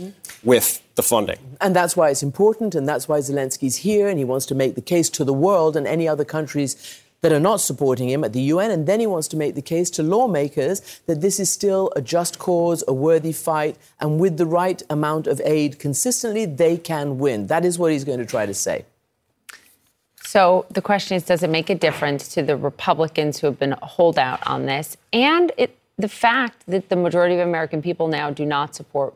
Speaker 2: with the funding.
Speaker 55: And that's why it's important, and that's why Zelensky's here, and he wants to make the case to the world and any other countries that are not supporting him at the UN. And then he wants to make the case to lawmakers that this is still a just cause, a worthy fight, and with the right amount of aid consistently, they can win. That is what he's going to try to say.
Speaker 1: So the question is, does it make a difference to the Republicans who have been a holdout on this, and it, the fact that the majority of American people now do not support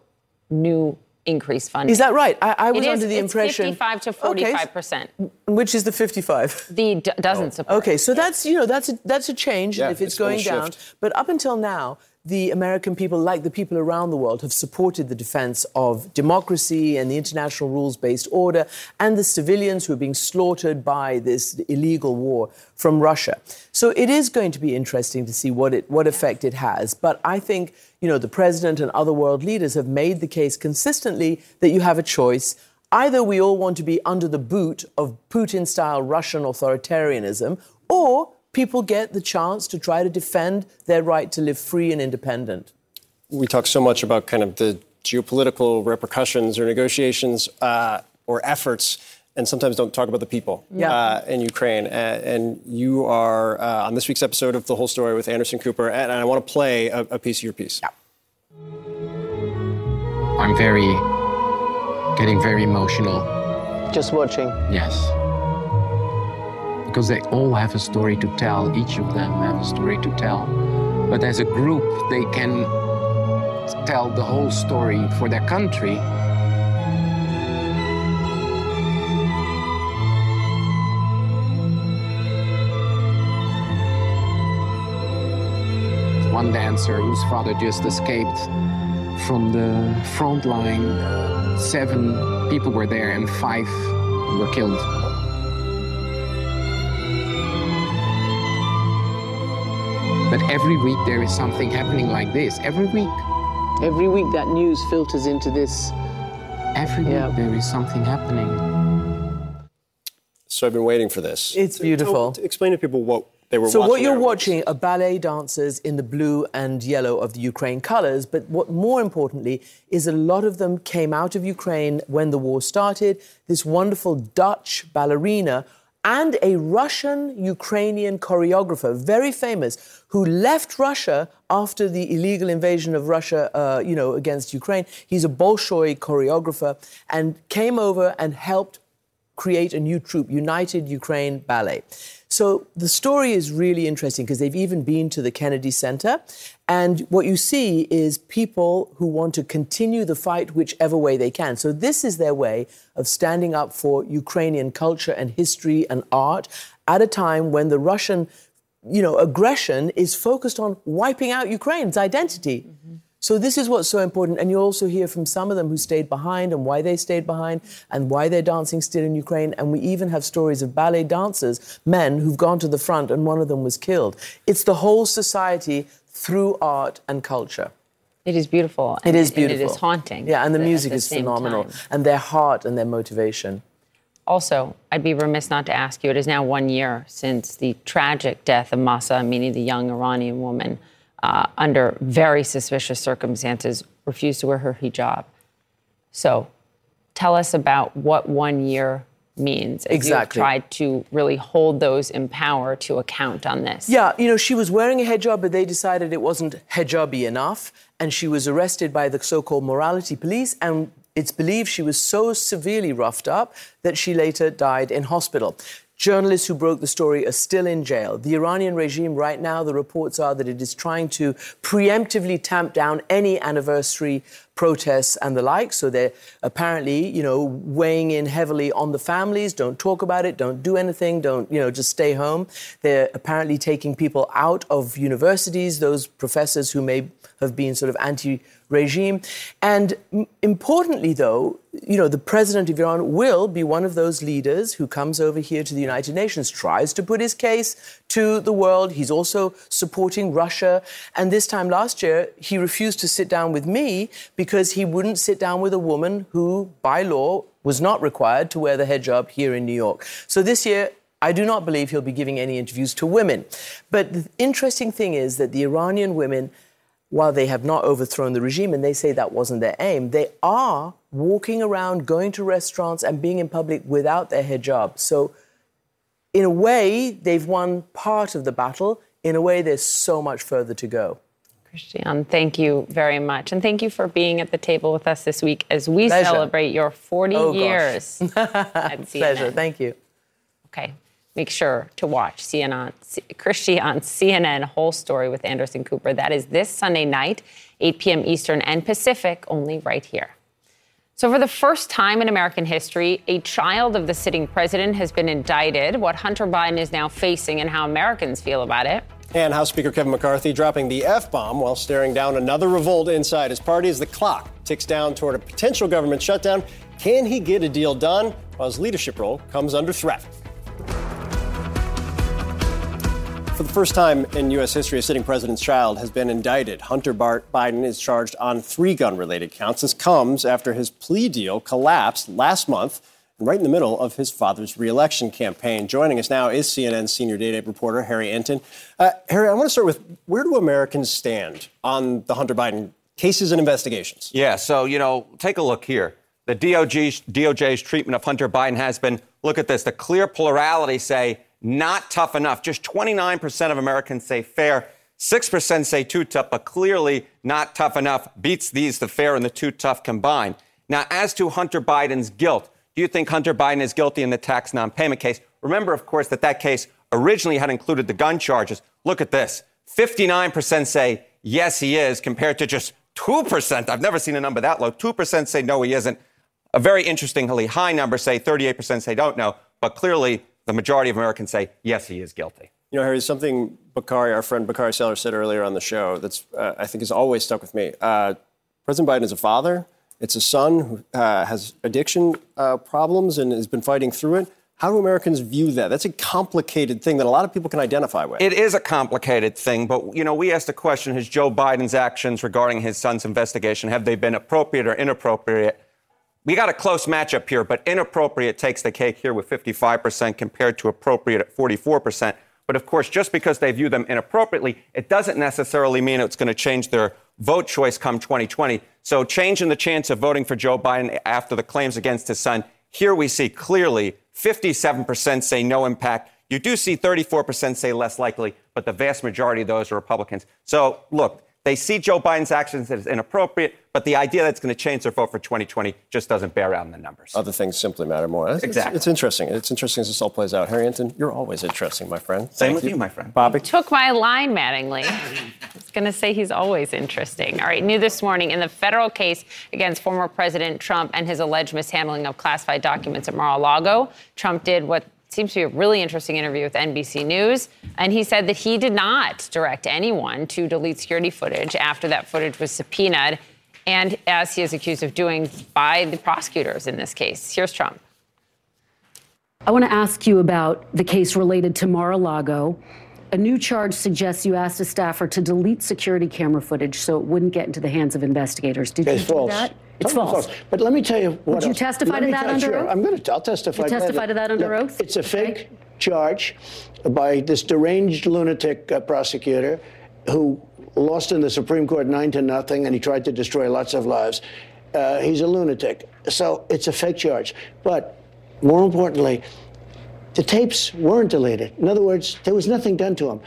Speaker 1: new increased funding?
Speaker 55: Is that right? I, I was
Speaker 1: It is.
Speaker 55: under the
Speaker 1: It's
Speaker 55: impression
Speaker 1: 55 to
Speaker 55: Okay.
Speaker 1: 45 percent.
Speaker 55: Which is the 55?
Speaker 1: The d- doesn't oh. support.
Speaker 55: Okay, so that's you know that's a, that's a change
Speaker 1: Yeah,
Speaker 55: if it's,
Speaker 1: it's gonna
Speaker 55: down.
Speaker 1: shift.
Speaker 55: But up until now, the American people, like the people around the world, have supported the defense of democracy and the international rules-based order, and the civilians who are being slaughtered by this illegal war from Russia. So it is going to be interesting to see what it what effect it has. But I think you know the president and other world leaders have made the case consistently that you have a choice. Either we all want to be under the boot of Putin style Russian authoritarianism, or people get the chance to try to defend their right to live free and independent.
Speaker 2: we talk so much about kind of the geopolitical repercussions or negotiations uh, or efforts, and sometimes don't talk about the people
Speaker 55: Yeah.
Speaker 2: uh, in Ukraine. A- and you are uh, on this week's episode of The Whole Story with Anderson Cooper, and I want to play a, a piece of your piece.
Speaker 56: I'm very, getting very emotional.
Speaker 55: Just watching.
Speaker 56: Yes. Because they all have a story to tell. Each of them have a story to tell. But as a group, they can tell the whole story for their country. One dancer whose father just escaped from the front line. Seven people were there and five were killed. But every week there is something happening like this. Every week.
Speaker 55: Every week that news filters into this.
Speaker 56: Every week there is something happening.
Speaker 2: So I've been waiting for this.
Speaker 55: It's beautiful.
Speaker 2: Tell- explain to people what they were
Speaker 55: so what you're watching are ballet dancers in the blue and yellow of the Ukraine colors, but what more importantly is a lot of them came out of Ukraine when the war started. This wonderful Dutch ballerina and a Russian Ukrainian choreographer, very famous, who left Russia after the illegal invasion of Russia, uh, you know, against Ukraine. He's a Bolshoi choreographer and came over and helped create a new troupe, United Ukraine Ballet. So the story is really interesting because they've even been to the Kennedy Center. And what you see is people who want to continue the fight whichever way they can. So this is their way of standing up for Ukrainian culture and history and art at a time when the Russian you know, aggression is focused on wiping out Ukraine's identity. Mm-hmm. So this is what's so important. And you also hear from some of them who stayed behind and why they stayed behind and why they're dancing still in Ukraine. And we even have stories of ballet dancers, men who've gone to the front and one of them was killed. It's the whole society through art and culture.
Speaker 1: It is beautiful.
Speaker 55: It is beautiful.
Speaker 1: And it is haunting.
Speaker 55: Yeah, and the music
Speaker 1: the
Speaker 55: is phenomenal.
Speaker 1: time.
Speaker 55: And their heart and their motivation.
Speaker 1: Also, I'd be remiss not to ask you it is now one year since the tragic death of Mahsa Amini, the young Iranian woman, uh, under very suspicious circumstances, refused to wear her hijab. So, tell us about what one year means as
Speaker 55: Exactly.
Speaker 1: you've tried to really hold those in power to account on this.
Speaker 55: Yeah, you know, she was wearing a hijab, but they decided it wasn't hijabi enough, and she was arrested by the so-called morality police, and it's believed she was so severely roughed up that she later died in hospital. Journalists who broke the story are still in jail. The Iranian regime, right now, the reports are that it is trying to preemptively tamp down any anniversary protests and the like. So they're apparently, you know, weighing in heavily on the families. Don't talk about it. Don't do anything. Don't, you know, just stay home. They're apparently taking people out of universities, those professors who may have been sort of anti regime. And importantly, though, you know, the president of Iran will be one of those leaders who comes over here to the United Nations, tries to put his case to the world. He's also supporting Russia. And this time last year, he refused to sit down with me because he wouldn't sit down with a woman who, by law, was not required to wear the hijab here in New York. So this year, I do not believe he'll be giving any interviews to women. But the interesting thing is that the Iranian women while they have not overthrown the regime and they say that wasn't their aim, they are walking around, going to restaurants, and being in public without their hijab. So, in a way, they've won part of the battle. In a way, there's so much further to go.
Speaker 1: Christiane, thank you very much. And thank you for being at the table with us this week as we
Speaker 55: Pleasure.
Speaker 1: celebrate your 40
Speaker 55: Oh,
Speaker 1: years [laughs] at CNN.
Speaker 55: Pleasure. Thank you.
Speaker 1: Okay. Make sure to watch CNN, on CNN Whole Story with Anderson Cooper. That is this Sunday night, 8 p.m. Eastern and Pacific, only right here. So, for the first time in American history, a child of the sitting president has been indicted. What Hunter Biden is now facing and how Americans feel about it.
Speaker 2: And House Speaker Kevin McCarthy dropping the F bomb while staring down another revolt inside his party as the clock ticks down toward a potential government shutdown. Can he get a deal done while his leadership role comes under threat? For the first time in U.S. history, a sitting president's child has been indicted. Hunter Bart Biden is charged on three gun related counts. This comes after his plea deal collapsed last month, right in the middle of his father's reelection campaign. Joining us now is CNN senior data reporter Harry Enten. Uh, Harry, I want to start with where do Americans stand on the Hunter Biden cases and investigations?
Speaker 57: Yeah, so, you know, take a look here. The DOJ's, DOJ's treatment of Hunter Biden has been look at this. The clear plurality say not tough enough. Just 29% of Americans say fair. 6% say too tough, but clearly not tough enough. Beats these, the fair and the too tough combined. Now, as to Hunter Biden's guilt, do you think Hunter Biden is guilty in the tax non payment case? Remember, of course, that that case originally had included the gun charges. Look at this 59% say yes, he is, compared to just 2%. I've never seen a number that low. 2% say no, he isn't. A very interestingly high number say 38% say don't know, but clearly the majority of Americans say yes, he is guilty.
Speaker 2: You know, Harry, something Bakari, our friend Bakari Sellers, said earlier on the show that's uh, I think has always stuck with me. Uh, President Biden is a father. It's a son who uh, has addiction uh, problems and has been fighting through it. How do Americans view that? That's a complicated thing that a lot of people can identify with.
Speaker 57: It is a complicated thing, but you know, we asked the question: Has Joe Biden's actions regarding his son's investigation have they been appropriate or inappropriate? We got a close matchup here, but inappropriate takes the cake here with 55% compared to appropriate at 44%. But of course, just because they view them inappropriately, it doesn't necessarily mean it's going to change their vote choice come 2020. So, change in the chance of voting for Joe Biden after the claims against his son, here we see clearly 57% say no impact. You do see 34% say less likely, but the vast majority of those are Republicans. So, look, they see Joe Biden's actions as inappropriate, but the idea that it's going to change their vote for 2020 just doesn't bear out in the numbers.
Speaker 2: Other things simply matter more. It's,
Speaker 57: Exactly.
Speaker 2: It's, interesting. It's interesting as this all plays out. Harry Enten, you're always interesting, my friend.
Speaker 57: Same
Speaker 2: Thank
Speaker 57: with you, my friend.
Speaker 2: Poppy.
Speaker 1: Took my line, Mattingly. [laughs] I was going to say he's always interesting. All right, new this morning in the federal case against former President Trump and his alleged mishandling of classified documents at Mar-a-Lago, Trump did what seems to be a really interesting interview with NBC News, and he said that he did not direct anyone to delete security footage after that footage was subpoenaed, and as he is accused of doing by the prosecutors in this case. Here's Trump.
Speaker 58: I want to ask you about the case related to Mar-a-Lago. A new charge suggests you asked a staffer to delete security camera footage so it wouldn't get into the hands of investigators. Did
Speaker 59: It's
Speaker 58: you do
Speaker 59: false.
Speaker 58: that? It's
Speaker 59: Totally
Speaker 58: false.
Speaker 59: But let me tell you what
Speaker 58: Would you
Speaker 59: else.
Speaker 58: testify
Speaker 59: Let
Speaker 58: to that under
Speaker 59: sure,
Speaker 58: oath?
Speaker 59: I'm going to. I'll testify.
Speaker 58: You testify to that under
Speaker 59: Look,
Speaker 58: oath?
Speaker 59: It's a fake charge by this deranged lunatic uh, prosecutor who lost in the Supreme Court nine to nothing, and he tried to destroy lots of lives. Uh, he's a lunatic. So it's a fake charge. But more importantly, the tapes weren't deleted. In other words, there was nothing done to them.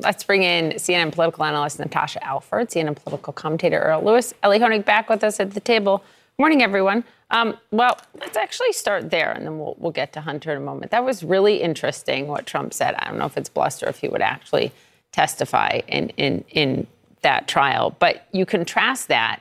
Speaker 1: Let's bring in CNN political analyst Natasha Alford, CNN political commentator Errol Louis, Ellie Honig back with us at the table. Morning, everyone. Um, well, let's actually start there, and then we'll, we'll get to Hunter in a moment. That was really interesting what Trump said. I don't know if it's bluster, if he would actually testify in, in, in that trial. But you contrast that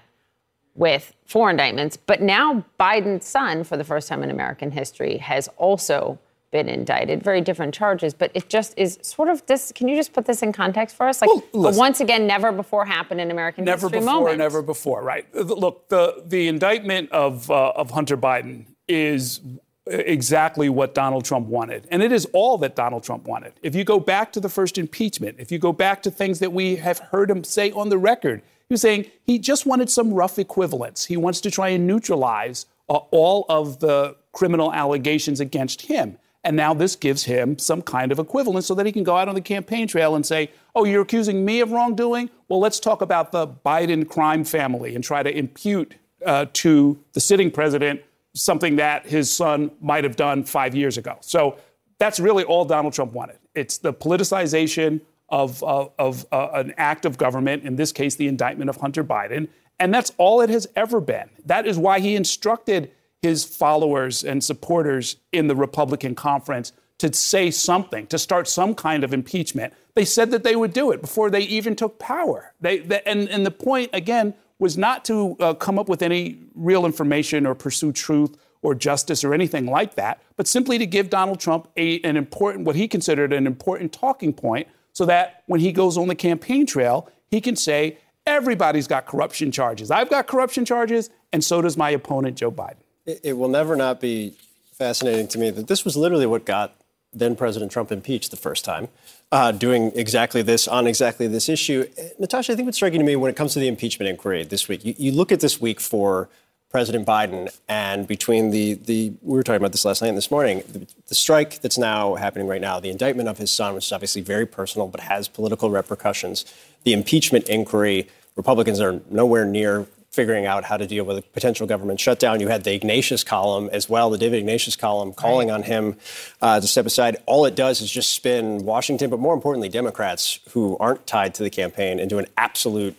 Speaker 1: with four indictments. But now Biden's son, for the first time in American history, has also been indicted. Very different charges, but it just is sort of this. Can you just put this in context for us? Like,
Speaker 60: listen.
Speaker 1: once again, never before happened in American
Speaker 60: never
Speaker 1: history Never
Speaker 60: before,
Speaker 1: moment.
Speaker 60: never before, right? Look, the the indictment of uh, of Hunter Biden is exactly what Donald Trump wanted, and it is all that Donald Trump wanted. If you go back to the first impeachment, if you go back to things that we have heard him say on the record, he was saying he just wanted some rough equivalence. He wants to try and neutralize uh, all of the criminal allegations against him. And now this gives him some kind of equivalence so that he can go out on the campaign trail and say, Oh, you're accusing me of wrongdoing? Well, let's talk about the Biden crime family and try to impute uh, to the sitting president something that his son might have done five years ago. So that's really all Donald Trump wanted. It's the politicization of, uh, of uh, an act of government, in this case, the indictment of Hunter Biden. And that's all it has ever been. That is why he instructed his followers and supporters in the Republican conference to say something, to start some kind of impeachment. They said that they would do it before they even took power. They, they- and, and the point, again, was not to uh, come up with any real information or pursue truth or justice or anything like that, but simply to give Donald Trump a, an important, what he considered an important talking point, so that when he goes on the campaign trail, he can say, everybody's got corruption charges. I've got corruption charges, and so does my opponent, Joe Biden.
Speaker 2: It, it will never not be fascinating to me that this was literally what got then President Trump impeached the first time, uh, doing exactly this on exactly this issue. Uh, Natasha, I think what's striking to me when it comes to the impeachment inquiry this week, you, you look at this week for President Biden, and between the, the we were talking about this last night and this morning, the, the strike that's now happening right now, the indictment of his son, which is obviously very personal but has political repercussions, the impeachment inquiry, Republicans are nowhere near figuring out how to deal with a potential government shutdown. You had the Ignatius column as well, the David Ignatius column, calling on him uh, to step aside. All it does is just spin Washington, but more importantly, Democrats who aren't tied to the campaign into an absolute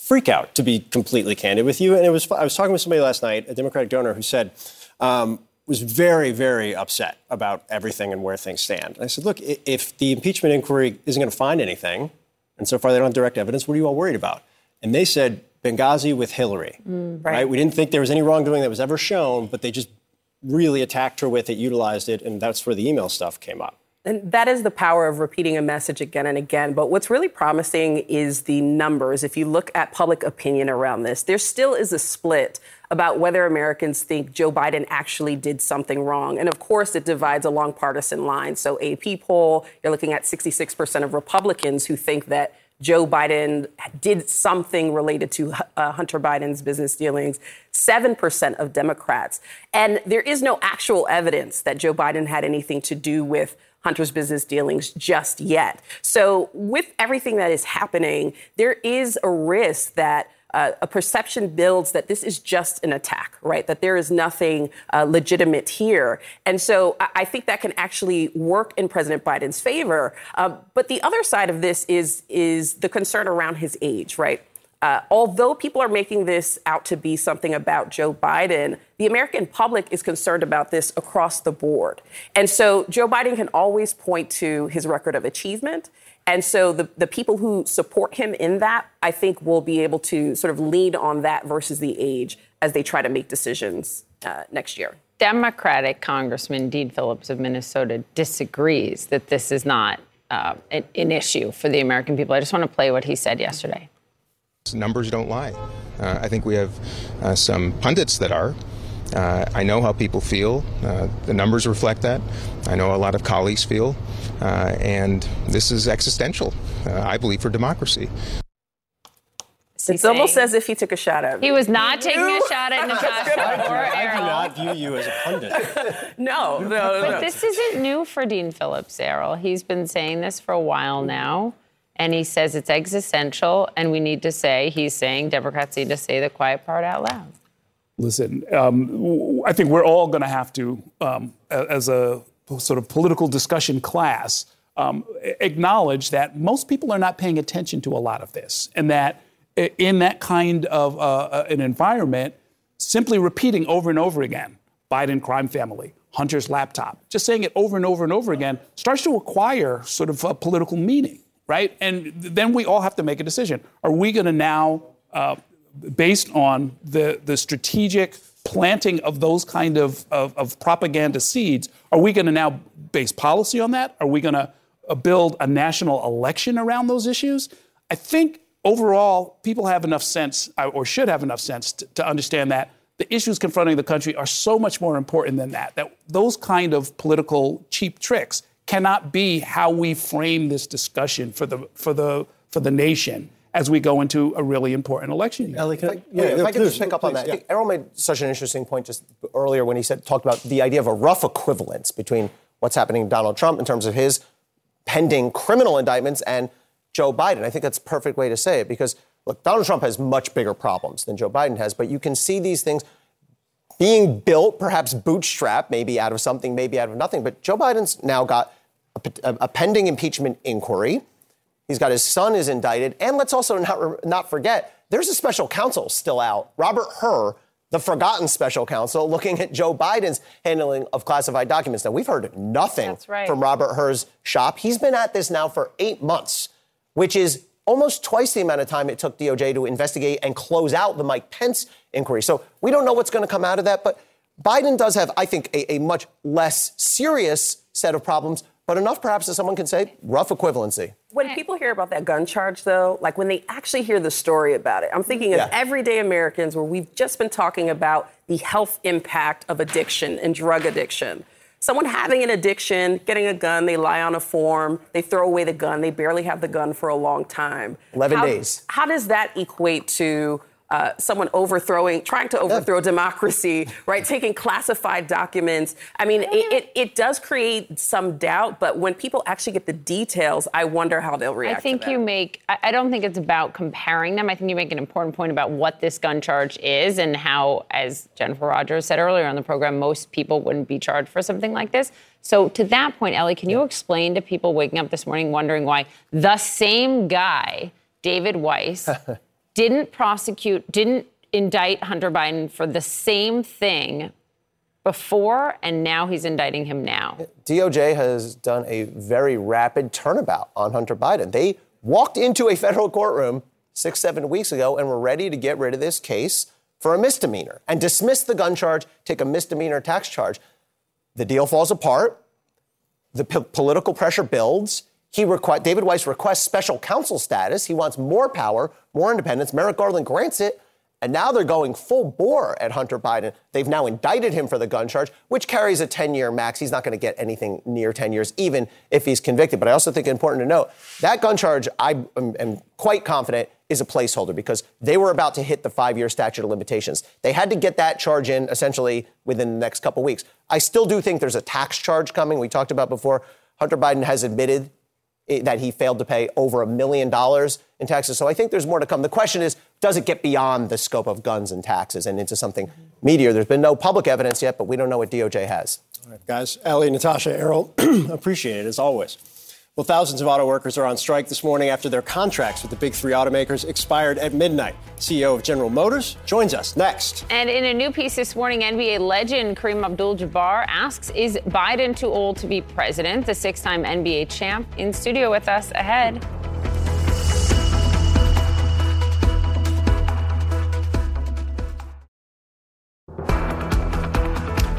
Speaker 2: freak out, to be completely candid with you. And it was I was talking with somebody last night, a Democratic donor, who said um, was very, very upset about everything and where things stand. And I said, look, if the impeachment inquiry isn't going to find anything, and so far they don't have direct evidence, what are you all worried about? And they said Benghazi with Hillary. Mm, right. We didn't think there was any wrongdoing that was ever shown, but they just really attacked her with it, utilized it, and that's where the email stuff came up.
Speaker 61: And that is the power of repeating a message again and again. But what's really promising is the numbers. If you look at public opinion around this, there still is a split about whether Americans think Joe Biden actually did something wrong. And of course, it divides along partisan lines. So, AP poll, you're looking at 66% of Republicans who think that Joe Biden did something related to uh, Hunter Biden's business dealings. 7% of Democrats. And there is no actual evidence that Joe Biden had anything to do with Hunter's business dealings just yet. So, with everything that is happening, there is a risk that uh, a perception builds that this is just an attack, right? That there is nothing uh, legitimate here. And so I, I, think that can actually work in President Biden's favor. Uh, but the other side of this is, is the concern around his age, right? Uh, although people are making this out to be something about Joe Biden, the American public is concerned about this across the board. And so Joe Biden can always point to his record of achievement. And so the, the people who support him in that, I think, will be able to sort of lean on that versus the age as they try to make decisions uh, next year.
Speaker 1: Democratic Congressman Dean Phillips of Minnesota disagrees that this is not uh, an, an, issue for the American people. I just want to play what he said yesterday.
Speaker 62: Numbers don't lie. Uh, I think we have uh, some pundits that are. Uh, I know how people feel. Uh, the numbers reflect that. I know a lot of colleagues feel. Uh, and this is existential, uh, I believe, for democracy.
Speaker 61: It's almost as if he took a shot at
Speaker 1: me. He was not taking a shot at Natasha [laughs] or
Speaker 2: I do not view you as a pundit.
Speaker 61: no, [laughs] no,
Speaker 1: no.
Speaker 61: But
Speaker 1: no. this isn't new for Dean Phillips, Errol. He's been saying this for a while now. And he says it's existential, and we need to say, he's saying, Democrats need to say the quiet part out loud.
Speaker 60: Listen, um, I think we're all going to have to, um, as a sort of political discussion class, um, acknowledge that most people are not paying attention to a lot of this, and that in that kind of uh, uh, an environment, simply repeating over and over again, Biden crime family, Hunter's laptop, just saying it over and over and over again starts to acquire sort of a political meaning, right? And then we all have to make a decision. Are we going to now, uh, based on the, the strategic planting of those kind of, of, of propaganda seeds, are we going to now base policy on that? Are we going to uh, build a national election around those issues? I think overall, people have enough sense, uh, or should have enough sense, to, to understand that the issues confronting the country are so much more important than that. That those kind of political cheap tricks cannot be how we frame this discussion for the for the for the nation as we go into a really important election year.
Speaker 2: Ellie, can I, yeah, if I could just pick up please, on that. Yeah. I think Errol made such an interesting point just earlier when he said talked about the idea of a rough equivalence between what's happening to Donald Trump in terms of his pending criminal indictments and Joe Biden. I think that's a perfect way to say it because look, Donald Trump has much bigger problems than Joe Biden has, but you can see these things being built, perhaps bootstrapped, maybe out of something, maybe out of nothing. But Joe Biden's now got a, a, a pending impeachment inquiry. He's got his son is indicted. And let's also not, not forget, there's a special counsel still out, Robert Hur, the forgotten special counsel, looking at Joe Biden's handling of classified documents. Now, we've heard nothing
Speaker 1: right.
Speaker 60: from
Speaker 1: Robert
Speaker 60: Hur's shop. He's been at this now for eight months, which is almost twice the amount of time it took DOJ to investigate and close out the Mike Pence inquiry. So we don't know what's going to come out of that, but Biden does have, I think, a, a much less serious set of problems but enough perhaps that someone can say rough equivalency.
Speaker 61: When people hear about that gun charge, though, like when they actually hear the story about it, I'm thinking of yeah. everyday Americans where we've just been talking about the health impact of addiction and drug addiction. Someone having an addiction, getting a gun, they lie on a form, they throw away the gun, they barely have the gun for a long time.
Speaker 60: 11
Speaker 61: how,
Speaker 60: days.
Speaker 61: How does that equate to uh, someone overthrowing, trying to overthrow democracy, right? [laughs] Taking classified documents. I mean, it, it, it, does create some doubt, but when people actually get the details, I wonder how they'll react.
Speaker 1: I think you make, I don't think it's about comparing them. I think you make an important point about what this gun charge is and how, as Jennifer Rogers said earlier on the program, most people wouldn't be charged for something like this. So, to that point, Ellie, can you explain to people waking up this morning wondering why the same guy, David Weiss, [laughs] didn't prosecute, didn't indict Hunter Biden for the same thing before, and now he's indicting him now.
Speaker 60: DOJ has done a very rapid turnabout on Hunter Biden. They walked into a federal courtroom six, seven weeks ago and were ready to get rid of this case for a misdemeanor and dismiss the gun charge, take a misdemeanor tax charge. The deal falls apart. The p- political pressure builds. He requ- David Weiss requests special counsel status. He wants more power, more independence. Merrick Garland grants it.
Speaker 40: And now they're going full bore at Hunter Biden. They've now indicted him for the gun charge, which carries a 10 year max. He's not going to get anything near 10 years, even if he's convicted. But I also think it's important to note that gun charge, I am, am quite confident, is a placeholder because they were about to hit the five year statute of limitations. They had to get that charge in essentially within the next couple weeks. I still do think there's a tax charge coming. We talked about before. Hunter Biden has admitted that he failed to pay over a million dollars in taxes. So I think there's more to come. The question is, does it get beyond the scope of guns and taxes and into something meatier? There's been no public evidence yet, but we don't know what DOJ has. All right, guys. Ellie, Natasha, Errol, [clears throat] appreciate it as always. Well, thousands of auto workers are on strike this morning after their contracts with the big three automakers expired at midnight. CEO of General Motors joins us next.
Speaker 1: And in a new piece this morning, NBA legend Kareem Abdul Jabbar asks Is Biden too old to be president? The six time NBA champ in studio with us ahead.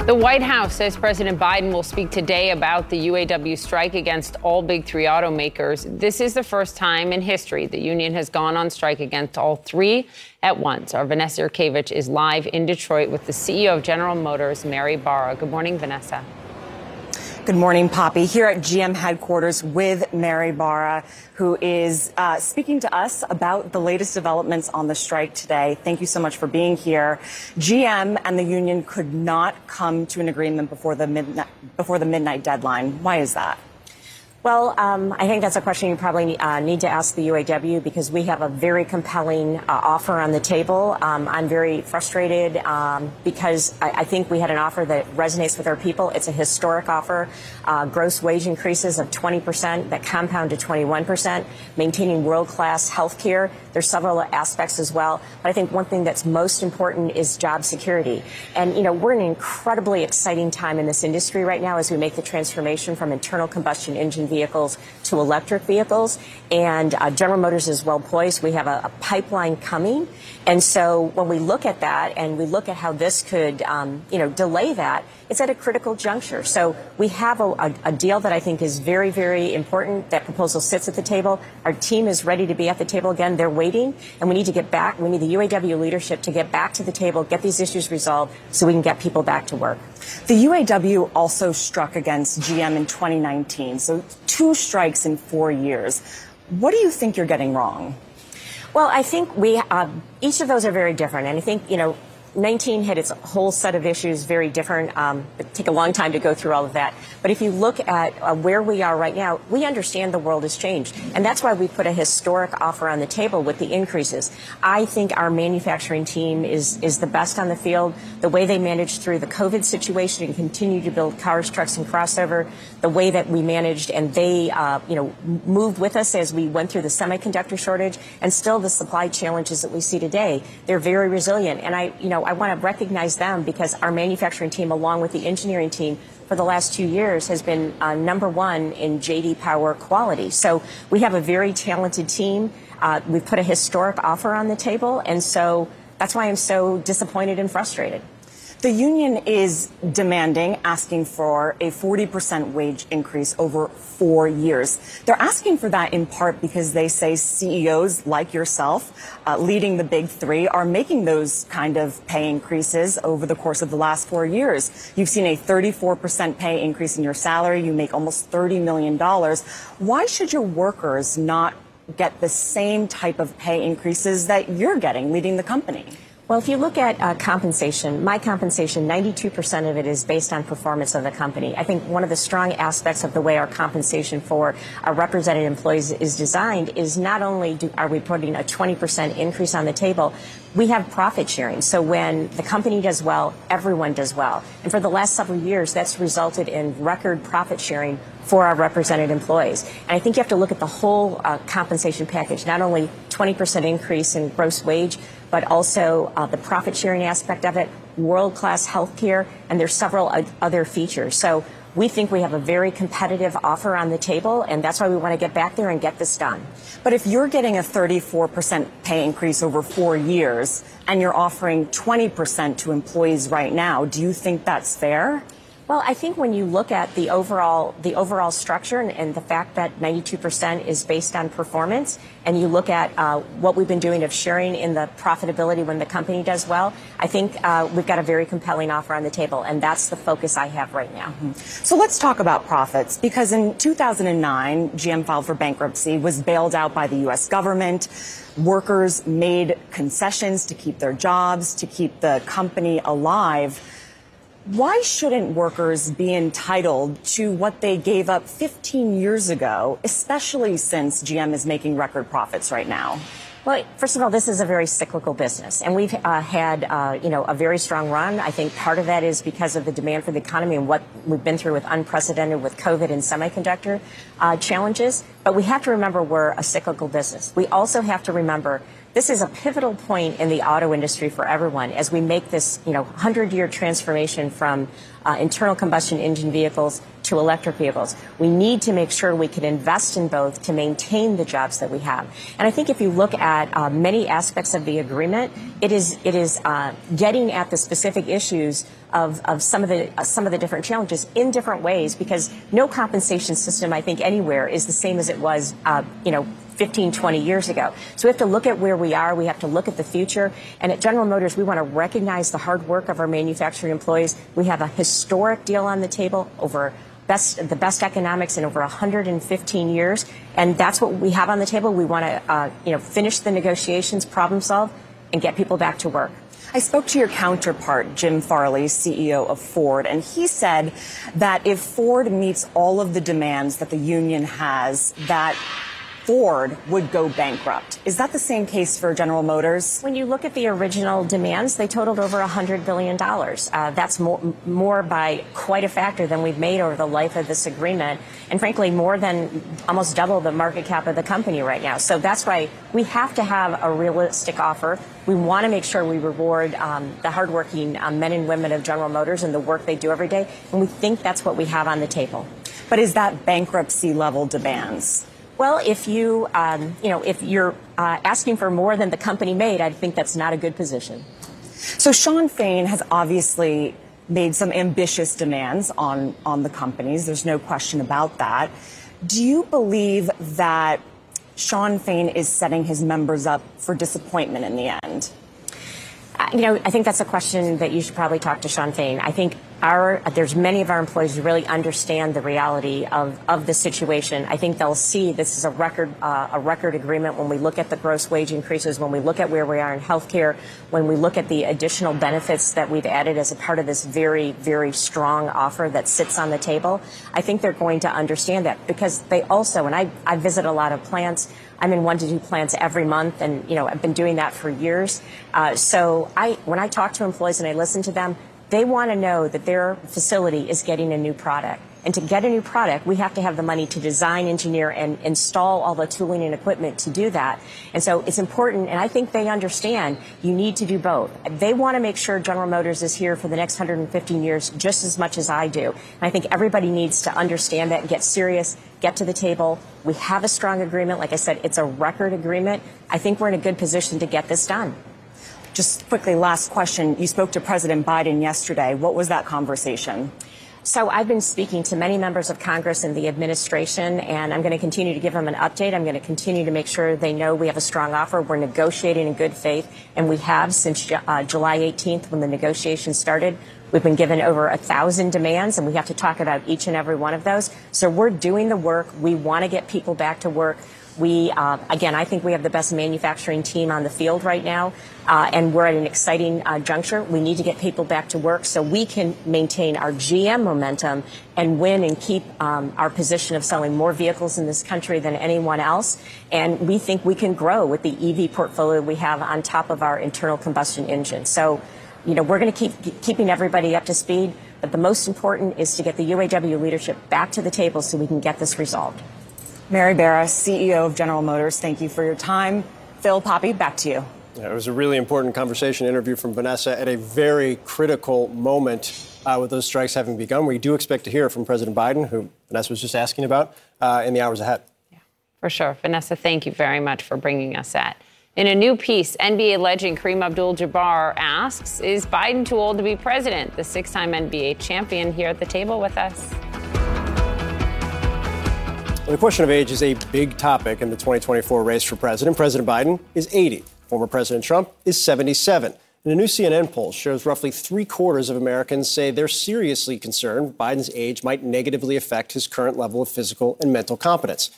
Speaker 1: The White House says President Biden will speak today about the UAW strike against all big three automakers. This is the first time in history the union has gone on strike against all three at once. Our Vanessa Yurkevich is live in Detroit with the CEO of General Motors, Mary Barra. Good morning, Vanessa.
Speaker 5: Good morning, Poppy. Here at GM headquarters with Mary Barra, who is uh, speaking to us about the latest developments on the strike today. Thank you so much for being here. GM and the union could not come to an agreement before the midnight, before the midnight deadline. Why is that?
Speaker 42: Well, um, I think that's a question you probably uh, need to ask the UAW because we have a very compelling uh, offer on the table. Um, I'm very frustrated um, because I, I, think we had an offer that resonates with our people. It's a historic offer. Uh, gross wage increases of 20% that compound to 21%, maintaining world class health care. There's several aspects as well. But I think one thing that's most important is job security. And, you know, we're in an incredibly exciting time in this industry right now as we make the transformation from internal combustion engine vehicles to electric vehicles. And uh, General Motors is well poised. We have a, a, pipeline coming. And so when we look at that and we look at how this could, um, you know, delay that, it's at a critical juncture. So we have a, a, a, deal that I think is very, very important. That proposal sits at the table. Our team is ready to be at the table again. They're waiting, and we need to get back. We need the UAW leadership to get back to the table, get these issues resolved, so we can get people back to work.
Speaker 5: The UAW also struck against GM in 2019, so two strikes in four years. What do you think you're getting wrong?
Speaker 42: Well, I think we uh, each of those are very different, and I think you know 19 had its whole set of issues, very different. Um, it take a long time to go through all of that. But if you look at uh, where we are right now, we understand the world has changed. And that's why we put a historic offer on the table with the increases. I think our manufacturing team is, is the best on the field. The way they managed through the COVID situation and continue to build cars, trucks, and crossover, the way that we managed and they, uh, you know, moved with us as we went through the semiconductor shortage and still the supply challenges that we see today. They're very resilient. And I, you know, I want to recognize them because our manufacturing team, along with the engineering team, for the last two years has been uh, number one in JD Power quality. So we have a very talented team. Uh, we've put a historic offer on the table, and so that's why I'm so disappointed and frustrated.
Speaker 5: The union is demanding, asking for a 40% wage increase over four years. They're asking for that in part because they say CEOs like yourself, uh, leading the big three, are making those kind of pay increases over the course of the last four years. You've seen a 34% pay increase in your salary. You make almost $30 million. Why should your workers not get the same type of pay increases that you're getting leading the company?
Speaker 42: Well, if you look at uh, compensation, my compensation, 92% of it is based on performance of the company. I think one of the strong aspects of the way our compensation for our represented employees is designed is not only do, are we putting a 20% increase on the table, we have profit sharing. So when the company does well, everyone does well. And for the last several years, that's resulted in record profit sharing for our represented employees. And I think you have to look at the whole uh, compensation package, not only 20% increase in gross wage, but also uh, the profit sharing aspect of it, world class health care, and there's several other features. So we think we have a very competitive offer on the table, and that's why we want to get back there and get this done.
Speaker 5: But if you're getting a 34% pay increase over four years and you're offering 20% to employees right now, do you think that's fair?
Speaker 42: Well, I think when you look at the overall the overall structure and, and the fact that 92% is based on performance, and you look at uh, what we've been doing of sharing in the profitability when the company does well, I think uh, we've got a very compelling offer on the table, and that's the focus I have right now.
Speaker 5: Mm-hmm. So let's talk about profits because in 2009, GM filed for bankruptcy, was bailed out by the U.S. government. Workers made concessions to keep their jobs, to keep the company alive. Why shouldn't workers be entitled to what they gave up 15 years ago, especially since GM is making record profits right now?
Speaker 42: Well, first of all, this is a very cyclical business, and we've uh, had, uh, you know, a very strong run. I think part of that is because of the demand for the economy and what we've been through with unprecedented with COVID and semiconductor uh, challenges. But we have to remember we're a cyclical business. We also have to remember this is a pivotal point in the auto industry for everyone as we make this, you know, 100-year transformation from uh, internal combustion engine vehicles to electric vehicles. We need to make sure we can invest in both to maintain the jobs that we have. And I think if you look at uh, many aspects of the agreement, it is it is uh, getting at the specific issues of, of some of the uh, some of the different challenges in different ways because no compensation system I think anywhere is the same as it was uh, you know 15, 20 years ago. So we have to look at where we are. We have to look at the future. And at General Motors, we want to recognize the hard work of our manufacturing employees. We have a historic deal on the table over best the best economics in over 115 years, and that's what we have on the table. We want to, uh, you know, finish the negotiations, problem solve, and get people back to work.
Speaker 5: I spoke to your counterpart, Jim Farley, CEO of Ford, and he said that if Ford meets all of the demands that the union has, that Ford would go bankrupt. Is that the same case for General Motors?
Speaker 42: When you look at the original demands, they totaled over $100 billion. Uh, that's more, more by quite a factor than we've made over the life of this agreement, and frankly, more than almost double the market cap of the company right now. So that's why we have to have a realistic offer. We want to make sure we reward um, the hardworking um, men and women of General Motors and the work they do every day, and we think that's what we have on the table.
Speaker 5: But is that bankruptcy level demands?
Speaker 42: Well, if you, um, you know, if you're uh, asking for more than the company made, I think that's not a good position.
Speaker 5: So Shawn Fain has obviously made some ambitious demands on on the companies. There's no question about that. Do you believe that Shawn Fain is setting his members up for disappointment in the end?
Speaker 42: Uh, you know, I think that's a question that you should probably talk to Shawn Fain. I think our there's many of our employees who really understand the reality of, of the situation. I think they'll see this is a record uh, a record agreement when we look at the gross wage increases, when we look at where we are in healthcare, when we look at the additional benefits that we've added as a part of this very very strong offer that sits on the table. I think they're going to understand that because they also and I I visit a lot of plants. I'm in one to two plants every month, and you know I've been doing that for years. Uh, so I when I talk to employees and I listen to them they want to know that their facility is getting a new product. And to get a new product, we have to have the money to design, engineer, and install all the tooling and equipment to do that. And so it's important, and I think they understand you need to do both. They want to make sure General Motors is here for the next 115 years just as much as I do. And I think everybody needs to understand that and get serious, get to the table. We have a strong agreement. Like I said, it's a record agreement. I think we're in a good position to get this done.
Speaker 5: Just quickly, last question. You spoke to President Biden yesterday. What was that conversation?
Speaker 42: So I've been speaking to many members of Congress and the administration, and I'm going to continue to give them an update. I'm going to continue to make sure they know we have a strong offer. We're negotiating in good faith, and we have since uh, July 18th when the negotiations started. We've been given over a thousand demands, and we have to talk about each and every one of those. So we're doing the work. We want to get people back to work. We, uh, again, I think we have the best manufacturing team on the field right now, uh, and we're at an exciting uh, juncture. We need to get people back to work so we can maintain our GM momentum and win and keep um, our position of selling more vehicles in this country than anyone else. And we think we can grow with the EV portfolio we have on top of our internal combustion engine. So, you know, we're going to keep keeping everybody up to speed. But the most important is to get the UAW leadership back to the table so we can get this resolved.
Speaker 5: Mary Barra, CEO of General Motors, thank you for your time. Phil Poppy, back to you.
Speaker 2: Yeah, it was a really important conversation interview from Vanessa at a very critical moment uh, with those strikes having begun. We do expect to hear from President Biden, who Vanessa was just asking about, uh, in the hours ahead.
Speaker 1: Yeah, for sure. Vanessa, thank you very much for bringing us that. In a new piece, NBA legend Kareem Abdul Jabbar asks Is Biden too old to be president? The six time NBA champion here at the table with us.
Speaker 2: The question of age is a big topic in the 2024 race for president. President Biden is 80. Former President Trump is 77. And a new CNN poll shows roughly three quarters of Americans say they're seriously concerned Biden's age might negatively affect his current level of physical and mental competence.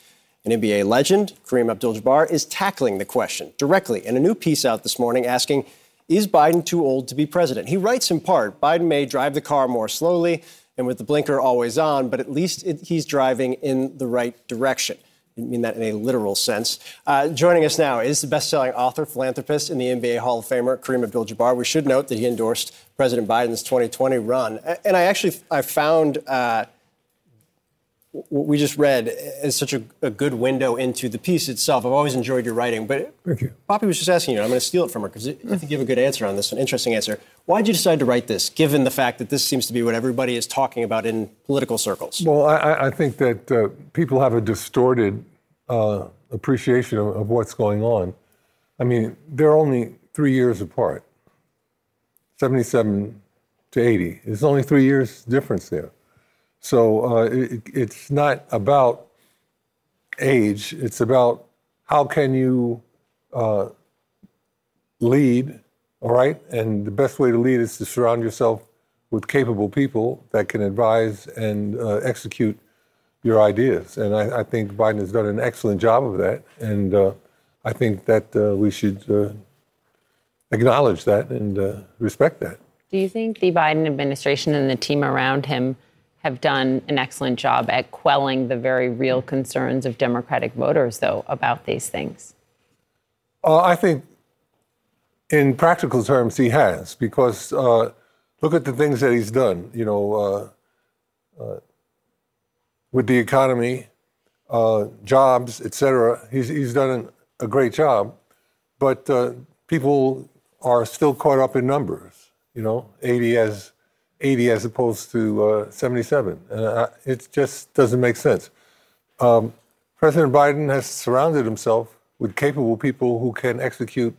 Speaker 2: An NBA legend, Kareem Abdul Jabbar, is tackling the question directly in a new piece out this morning asking, Is Biden too old to be president? He writes in part Biden may drive the car more slowly and with the blinker always on, but at least it, he's driving in the right direction. I mean that in a literal sense. Uh, joining us now is the best-selling author, philanthropist, and the NBA Hall of Famer, Kareem Abdul-Jabbar. We should note that he endorsed President Biden's 2020 run, and I actually I found uh, what we just read is such a, a, good window into the piece itself. I've always enjoyed your writing, but
Speaker 63: Thank you.
Speaker 2: Poppy was just asking you. I'm going to steal it from her because I think you have a good answer on this, an interesting answer. Why did you decide to write this, given the fact that this seems to be what everybody is talking about in political circles?
Speaker 63: Well, I, I think that uh, people have a distorted uh, appreciation of, of what's going on. I mean, they're only three years apart, 77 to 80. There's only three years difference there. So uh, it, it's not about age, it's about how can you uh, lead, all right? And the best way to lead is to surround yourself with capable people that can advise and uh, execute your ideas. And I, I, think Biden has done an excellent job of that. And uh, I think that uh, we should uh, acknowledge that and respect that.
Speaker 1: Do you think the Biden administration and the team around him? Have done an excellent job at quelling the very real concerns of Democratic voters, though, about these things?
Speaker 63: Uh, I think, in practical terms, he has, because uh, look at the things that he's done. You know, uh, uh with the economy, uh, jobs, et cetera. He's, he's done a great job, but uh, people are still caught up in numbers. You know, 80 as 80 as opposed to uh, 77. Uh, it just doesn't make sense. Um, President Biden has surrounded himself with capable people who can execute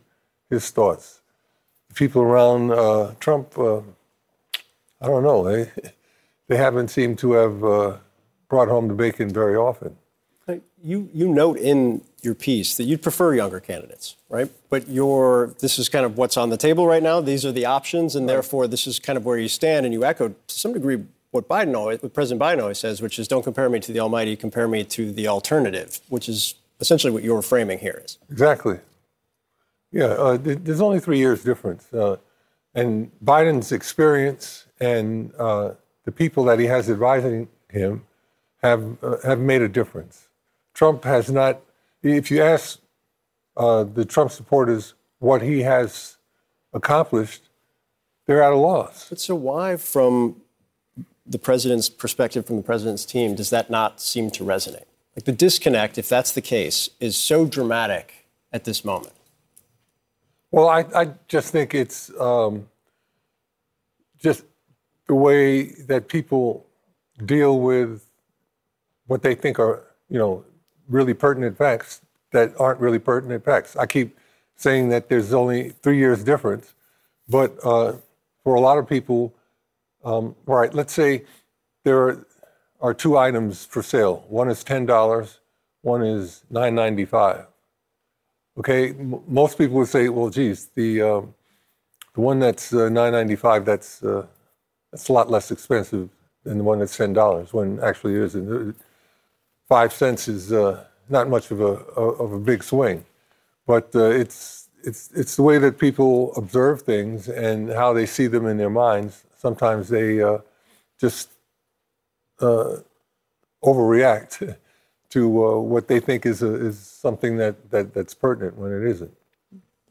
Speaker 63: his thoughts. The people around uh, Trump, uh, I don't know, they, they haven't seemed to have uh, brought home the bacon very often.
Speaker 2: You, you note in your piece that you'd prefer younger candidates, right? But your this is kind of what's on the table right now. These are the options, and right. therefore this is kind of where you stand. And you echoed to some degree what Biden always, what President Biden always says, which is, "Don't compare me to the Almighty, compare me to the alternative," which is essentially what your framing here is.
Speaker 63: Exactly. Yeah, uh, there's only three years difference, uh, and Biden's experience and uh, the people that he has advising him have uh, have made a difference. Trump has not if you ask uh, the Trump supporters what he has accomplished, they're at a loss.
Speaker 2: But so why, from the president's perspective, from the president's team, does that not seem to resonate? Like the disconnect, if that's the case, is so dramatic at this moment.
Speaker 63: Well, I, I just think it's um, just the way that people deal with what they think are, you know, really pertinent facts that aren't really pertinent facts. I keep saying that there's only three years difference, but uh, for a lot of people, um, all right, let's say there are, are two items for sale. One is ten dollars, one is nine ninety five. Okay, M- most people would say, well, geez, the um, the one that's uh, nine ninety five, that's uh, that's a lot less expensive than the one that's ten dollars. When actually it isn't five cents is uh, not much of a of a big swing, but uh, it's it's it's the way that people observe things and how they see them in their minds. Sometimes they uh, just uh, overreact [laughs] to uh, what they think is a, is something that, that that's pertinent when it isn't.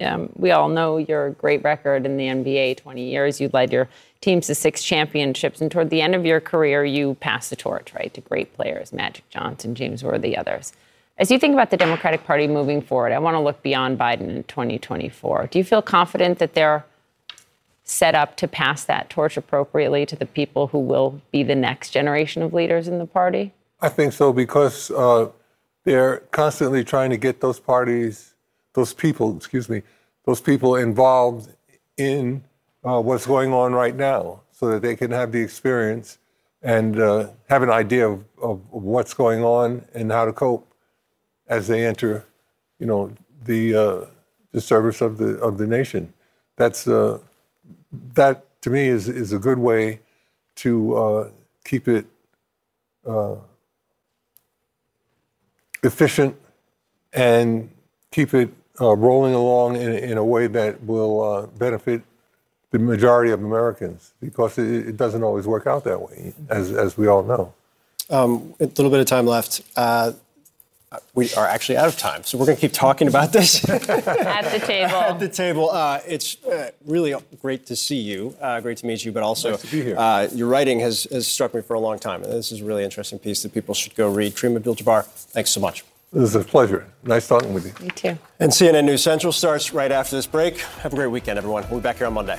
Speaker 1: Um, we all know your great record in the NBA 20 years. You led your teams to six championships, and toward the end of your career, you passed the torch, right, to great players Magic Johnson, James Worthy, others. As you think about the Democratic Party moving forward, I want to look beyond Biden in 2024. Do you feel confident that they're set up to pass that torch appropriately to the people who will be the next generation of leaders in the party?
Speaker 63: I think so because uh, they're constantly trying to get those parties those people, excuse me, those people involved in uh, what's going on right now, so that they can have the experience and uh, have an idea of, of what's going on and how to cope as they enter, you know, the uh, the service of the of the nation. That's uh, that to me is is a good way to uh, keep it uh, efficient and keep it uh, rolling along in, in a way that will uh, benefit the majority of Americans because it, it doesn't always work out that way, as, as we all know.
Speaker 2: Um, a little bit of time left. Uh, we are actually out of time, so we're going to keep talking about this [laughs]
Speaker 1: At the table.
Speaker 2: at the table. Uh, it's uh, really great to see you, uh, great to meet you, but also
Speaker 63: Nice to be here.
Speaker 2: Uh, your writing has, has struck me for a long time. And this is a really interesting piece that people should go read. Kareem Abdul-Jabbar, thanks so much.
Speaker 63: It is a pleasure. Nice talking with you.
Speaker 1: Me too.
Speaker 2: And CNN News Central starts right after this break. Have a great weekend, everyone. We'll be back here on Monday.